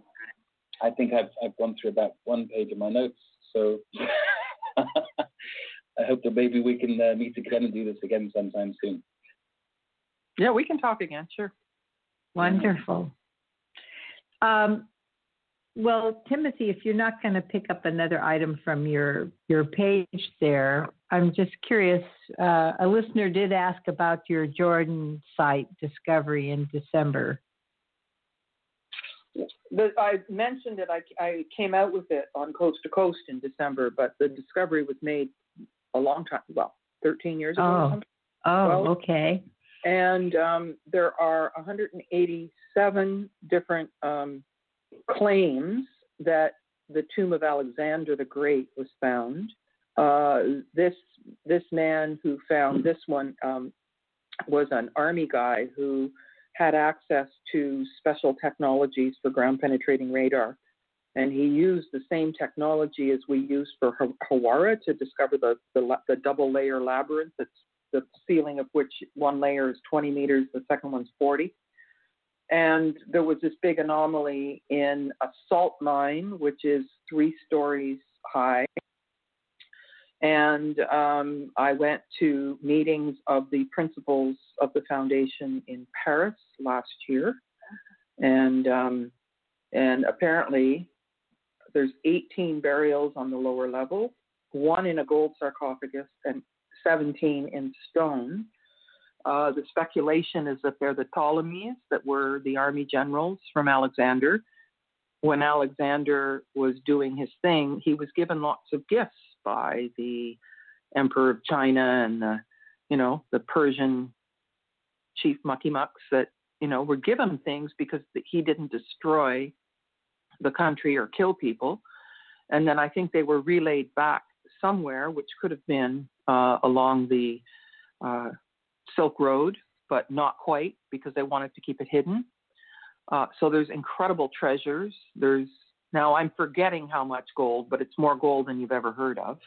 Speaker 3: I think I've, I've gone through about one page of my notes. So I hope that maybe we can uh, meet again and do this again sometime soon.
Speaker 2: Yeah, we can talk again. Sure.
Speaker 1: Wonderful. Um, well, Timothy, if you're not going to pick up another item from your your page there, I'm just curious. Uh, a listener did ask about your Jordan site discovery in December.
Speaker 2: The, I mentioned it. I, I came out with it on Coast to Coast in December, but the discovery was made a long time, well, 13 years ago.
Speaker 1: Oh.
Speaker 2: something.
Speaker 1: Oh,
Speaker 2: Well-
Speaker 1: okay.
Speaker 2: And um, there are 187 different um, claims that the tomb of Alexander the Great was found. Uh, this this man who found this one um, was an army guy who had access to special technologies for ground penetrating radar. And he used the same technology as we use for Ha- Hawara to discover the, the, the double layer labyrinth that's the ceiling of which one layer is 20 meters, the second one's 40. And there was this big anomaly in a salt mine, which is three stories high. And um, I went to meetings of the principals of the foundation in Paris last year, and um, and apparently there's 18 burials on the lower level, one in a gold sarcophagus and 17 in stone. Uh, the speculation is that they're the Ptolemies that were the army generals from Alexander. When Alexander was doing his thing, he was given lots of gifts by the emperor of China and the, you know, the Persian chief mucky mucks that, you know, were given things because he didn't destroy the country or kill people. And then I think they were relayed back somewhere, which could have been uh, along the uh, Silk Road, but not quite because they wanted to keep it hidden. Uh, so there's incredible treasures. There's now I'm forgetting how much gold, but it's more gold than you've ever heard of.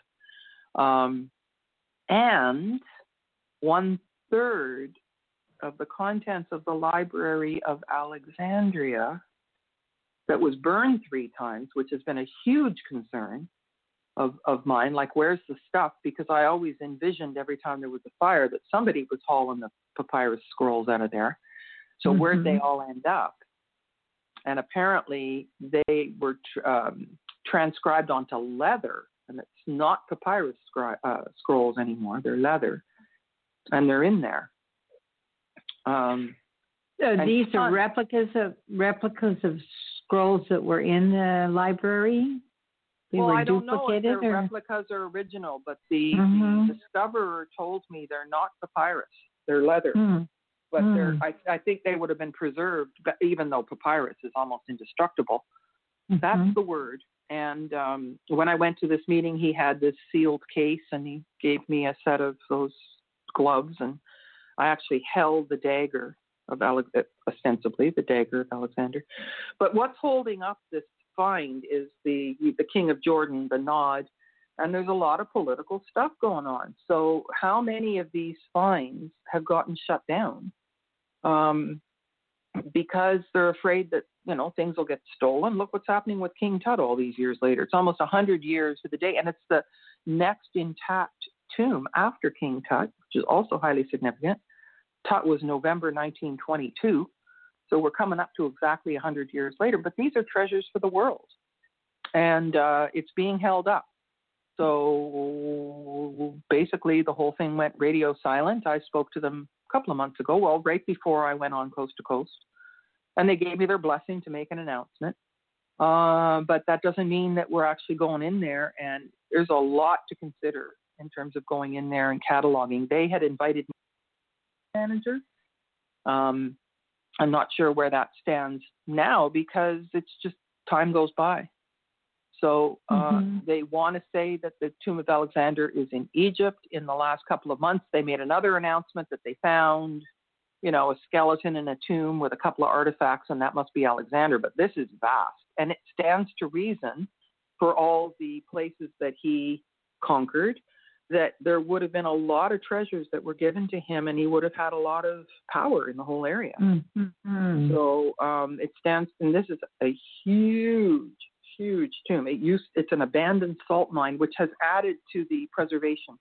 Speaker 2: Um, and one third of the contents of the Library of Alexandria that was burned three times, which has been a huge concern of, of mine. Like, where's the stuff? Because I always envisioned every time there was a fire that somebody was hauling the papyrus scrolls out of there. So, where'd they
Speaker 1: Mhm.
Speaker 2: all end up? And apparently, they were tr- um, transcribed onto leather, and it's not papyrus scri- uh, scrolls anymore. They're leather, and they're in there. Um,
Speaker 1: So these are replicas of replicas of scrolls that were in the library. They
Speaker 2: well,
Speaker 1: were
Speaker 2: I don't know if
Speaker 1: duplicated,
Speaker 2: they're
Speaker 1: or
Speaker 2: replicas or original, but the,
Speaker 1: Mhm.
Speaker 2: the discoverer told me they're not papyrus. They're leather,
Speaker 1: Hmm.
Speaker 2: But they're.
Speaker 1: Hmm.
Speaker 2: I, I think they would have been preserved, but even though papyrus is almost indestructible. That's
Speaker 1: Mhm.
Speaker 2: the word. And um, when I went to this meeting, he had this sealed case, and he gave me a set of those gloves, and I actually held the dagger of Alex- ostensibly the dagger of Alexander. But what's holding up this find is the the king of Jordan, the Nod, and there's a lot of political stuff going on. So how many of these finds have gotten shut down? Um, because they're afraid that you know things will get stolen. Look what's happening with King Tut all these years later. It's almost hundred years to the day, and it's the next intact tomb after King Tut, which is also highly significant. Tut was November 1922, so we're coming up to exactly a hundred years later. But these are treasures for the world, and uh, it's being held up. So basically, the whole thing went radio silent. I spoke to them couple of months ago, well, right before I went on coast to coast, and they gave me their blessing to make an announcement. Uh, but that doesn't mean that we're actually going in there, and there's a lot to consider in terms of going in there and cataloging. They had invited me manager. Um, I'm not sure where that stands now because it's just time goes by. So uh,
Speaker 1: Mhm.
Speaker 2: they want to say that the tomb of Alexander is in Egypt. In the last couple of months, they made another announcement that they found, you know, a skeleton in a tomb with a couple of artifacts, and that must be Alexander. But this is vast, and it stands to reason for all the places that he conquered that there would have been a lot of treasures that were given to him, and he would have had a lot of power in the whole area.
Speaker 1: Mhm.
Speaker 2: So um, it stands, and this is a huge, huge tomb. It used, it's an abandoned salt mine, which has added to the preservation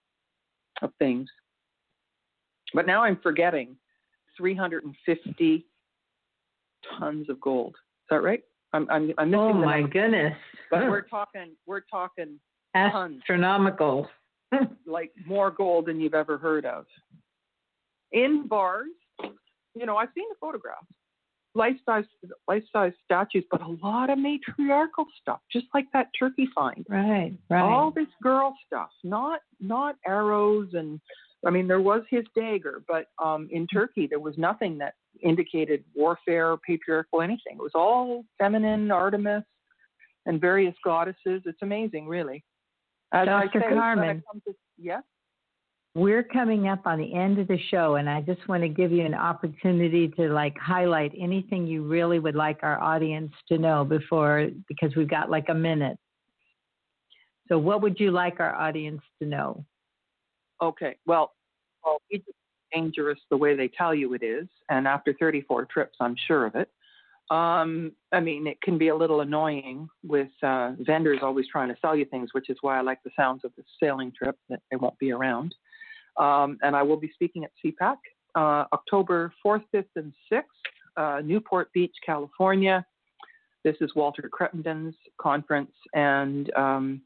Speaker 2: of things. But now I'm forgetting 350 tons of gold. Is that right? I'm, I'm, I'm missing
Speaker 1: Oh
Speaker 2: the
Speaker 1: my
Speaker 2: number.
Speaker 1: goodness!
Speaker 2: But we're talking, we're talking tons
Speaker 1: astronomical.
Speaker 2: like more gold than you've ever heard of. In bars, you know, I've seen the photographs, life size life size statues, but a lot of matriarchal stuff, just like that turkey find.
Speaker 1: right, right.
Speaker 2: All this girl stuff, not not arrows and I mean there was his dagger, but um in Turkey there was nothing that indicated warfare, patriarchal anything. It was all feminine, Artemis and various goddesses. It's amazing, really. As I
Speaker 1: Dr.
Speaker 2: say,
Speaker 1: Carmen.
Speaker 2: yes.
Speaker 1: We're coming up on the end of the show, and I just want to give you an opportunity to like highlight anything you really would like our audience to know before, because we've got like a minute. So, what would you like our audience to know?
Speaker 2: Okay. Well, well, is dangerous the way they tell you it is, and after 34 trips, I'm sure of it. Um, I mean, it can be a little annoying with uh, vendors always trying to sell you things, which is why I like the sounds of the sailing trip that they won't be around. Um, and I will be speaking at CPAK uh, October 4th, 5th, and 6th, uh, Newport Beach, California. This is Walter Cruttenden's conference, and um,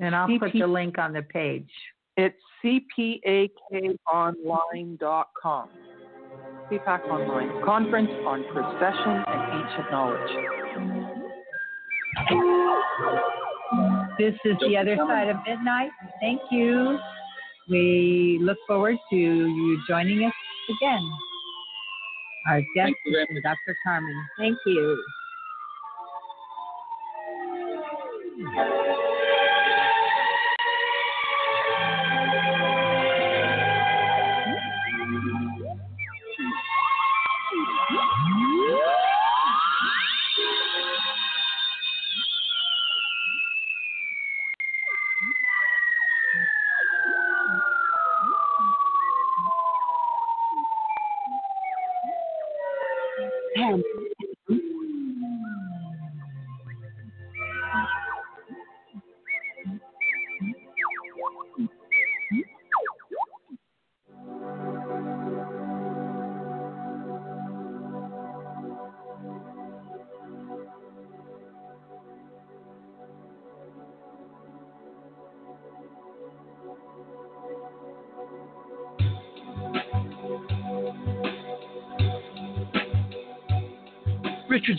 Speaker 1: And I'll put the link on the page.
Speaker 2: it's cpakonline.com. CPAK Online, Conference on Precession and Ancient Knowledge.
Speaker 1: This is the other side of midnight. Thank you. We look forward to you joining us again. Our guest
Speaker 3: Thank you very
Speaker 1: is Dr. Carmen. Thank you.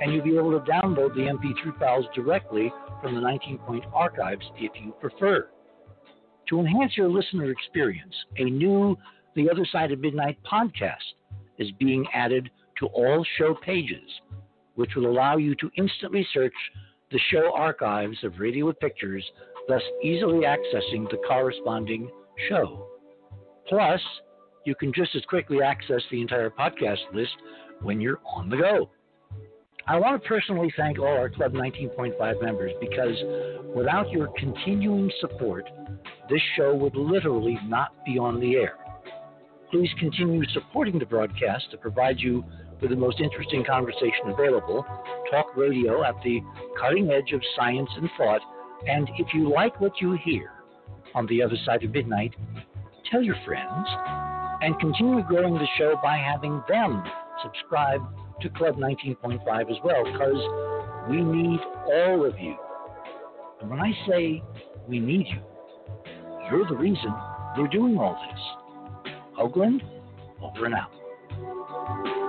Speaker 8: and you'll be able to download the MP3 files directly from the 19 Point archives if you prefer. To enhance your listener experience, a new The Other Side of Midnight podcast is being added to all show pages, which will allow you to instantly search the show archives of Radio Pictures, thus easily accessing the corresponding show. Plus, you can just as quickly access the entire podcast list when you're on the go. I want to personally thank all our Club 19.5 members because without your continuing support, this show would literally not be on the air. Please continue supporting the broadcast to provide you with the most interesting conversation available, talk radio at the cutting edge of science and thought, and if you like what you hear on the other side of midnight, tell your friends and continue growing the show by having them subscribe to Club 19.5 as well, because we need all of you. And when I say we need you, you're the reason we're doing all this. Hoagland, over and out.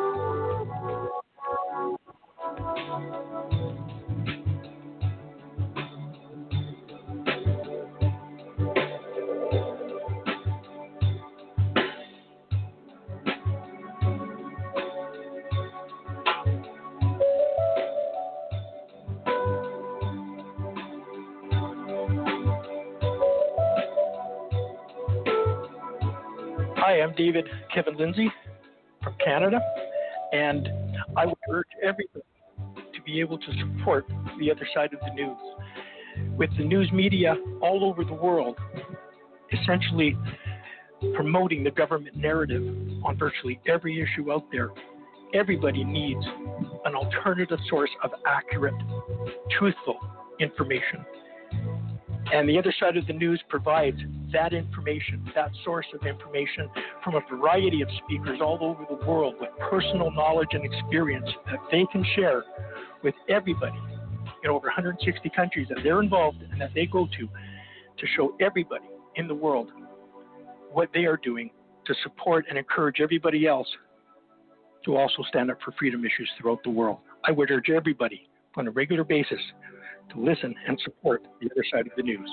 Speaker 9: I'm David Kevin Lindsay from Canada, and I would urge everyone to be able to support the other side of the news. With the news media all over the world essentially promoting the government narrative on virtually every issue out there, everybody needs an alternative source of accurate, truthful information. And the other side of the news provides that information, that source of information from a variety of speakers all over the world with personal knowledge and experience that they can share with everybody in over 160 countries that they're involved in and that they go to to show everybody in the world what they are doing to support and encourage everybody else to also stand up for freedom issues throughout the world. I would urge everybody on a regular basis to listen and support the other side of the news.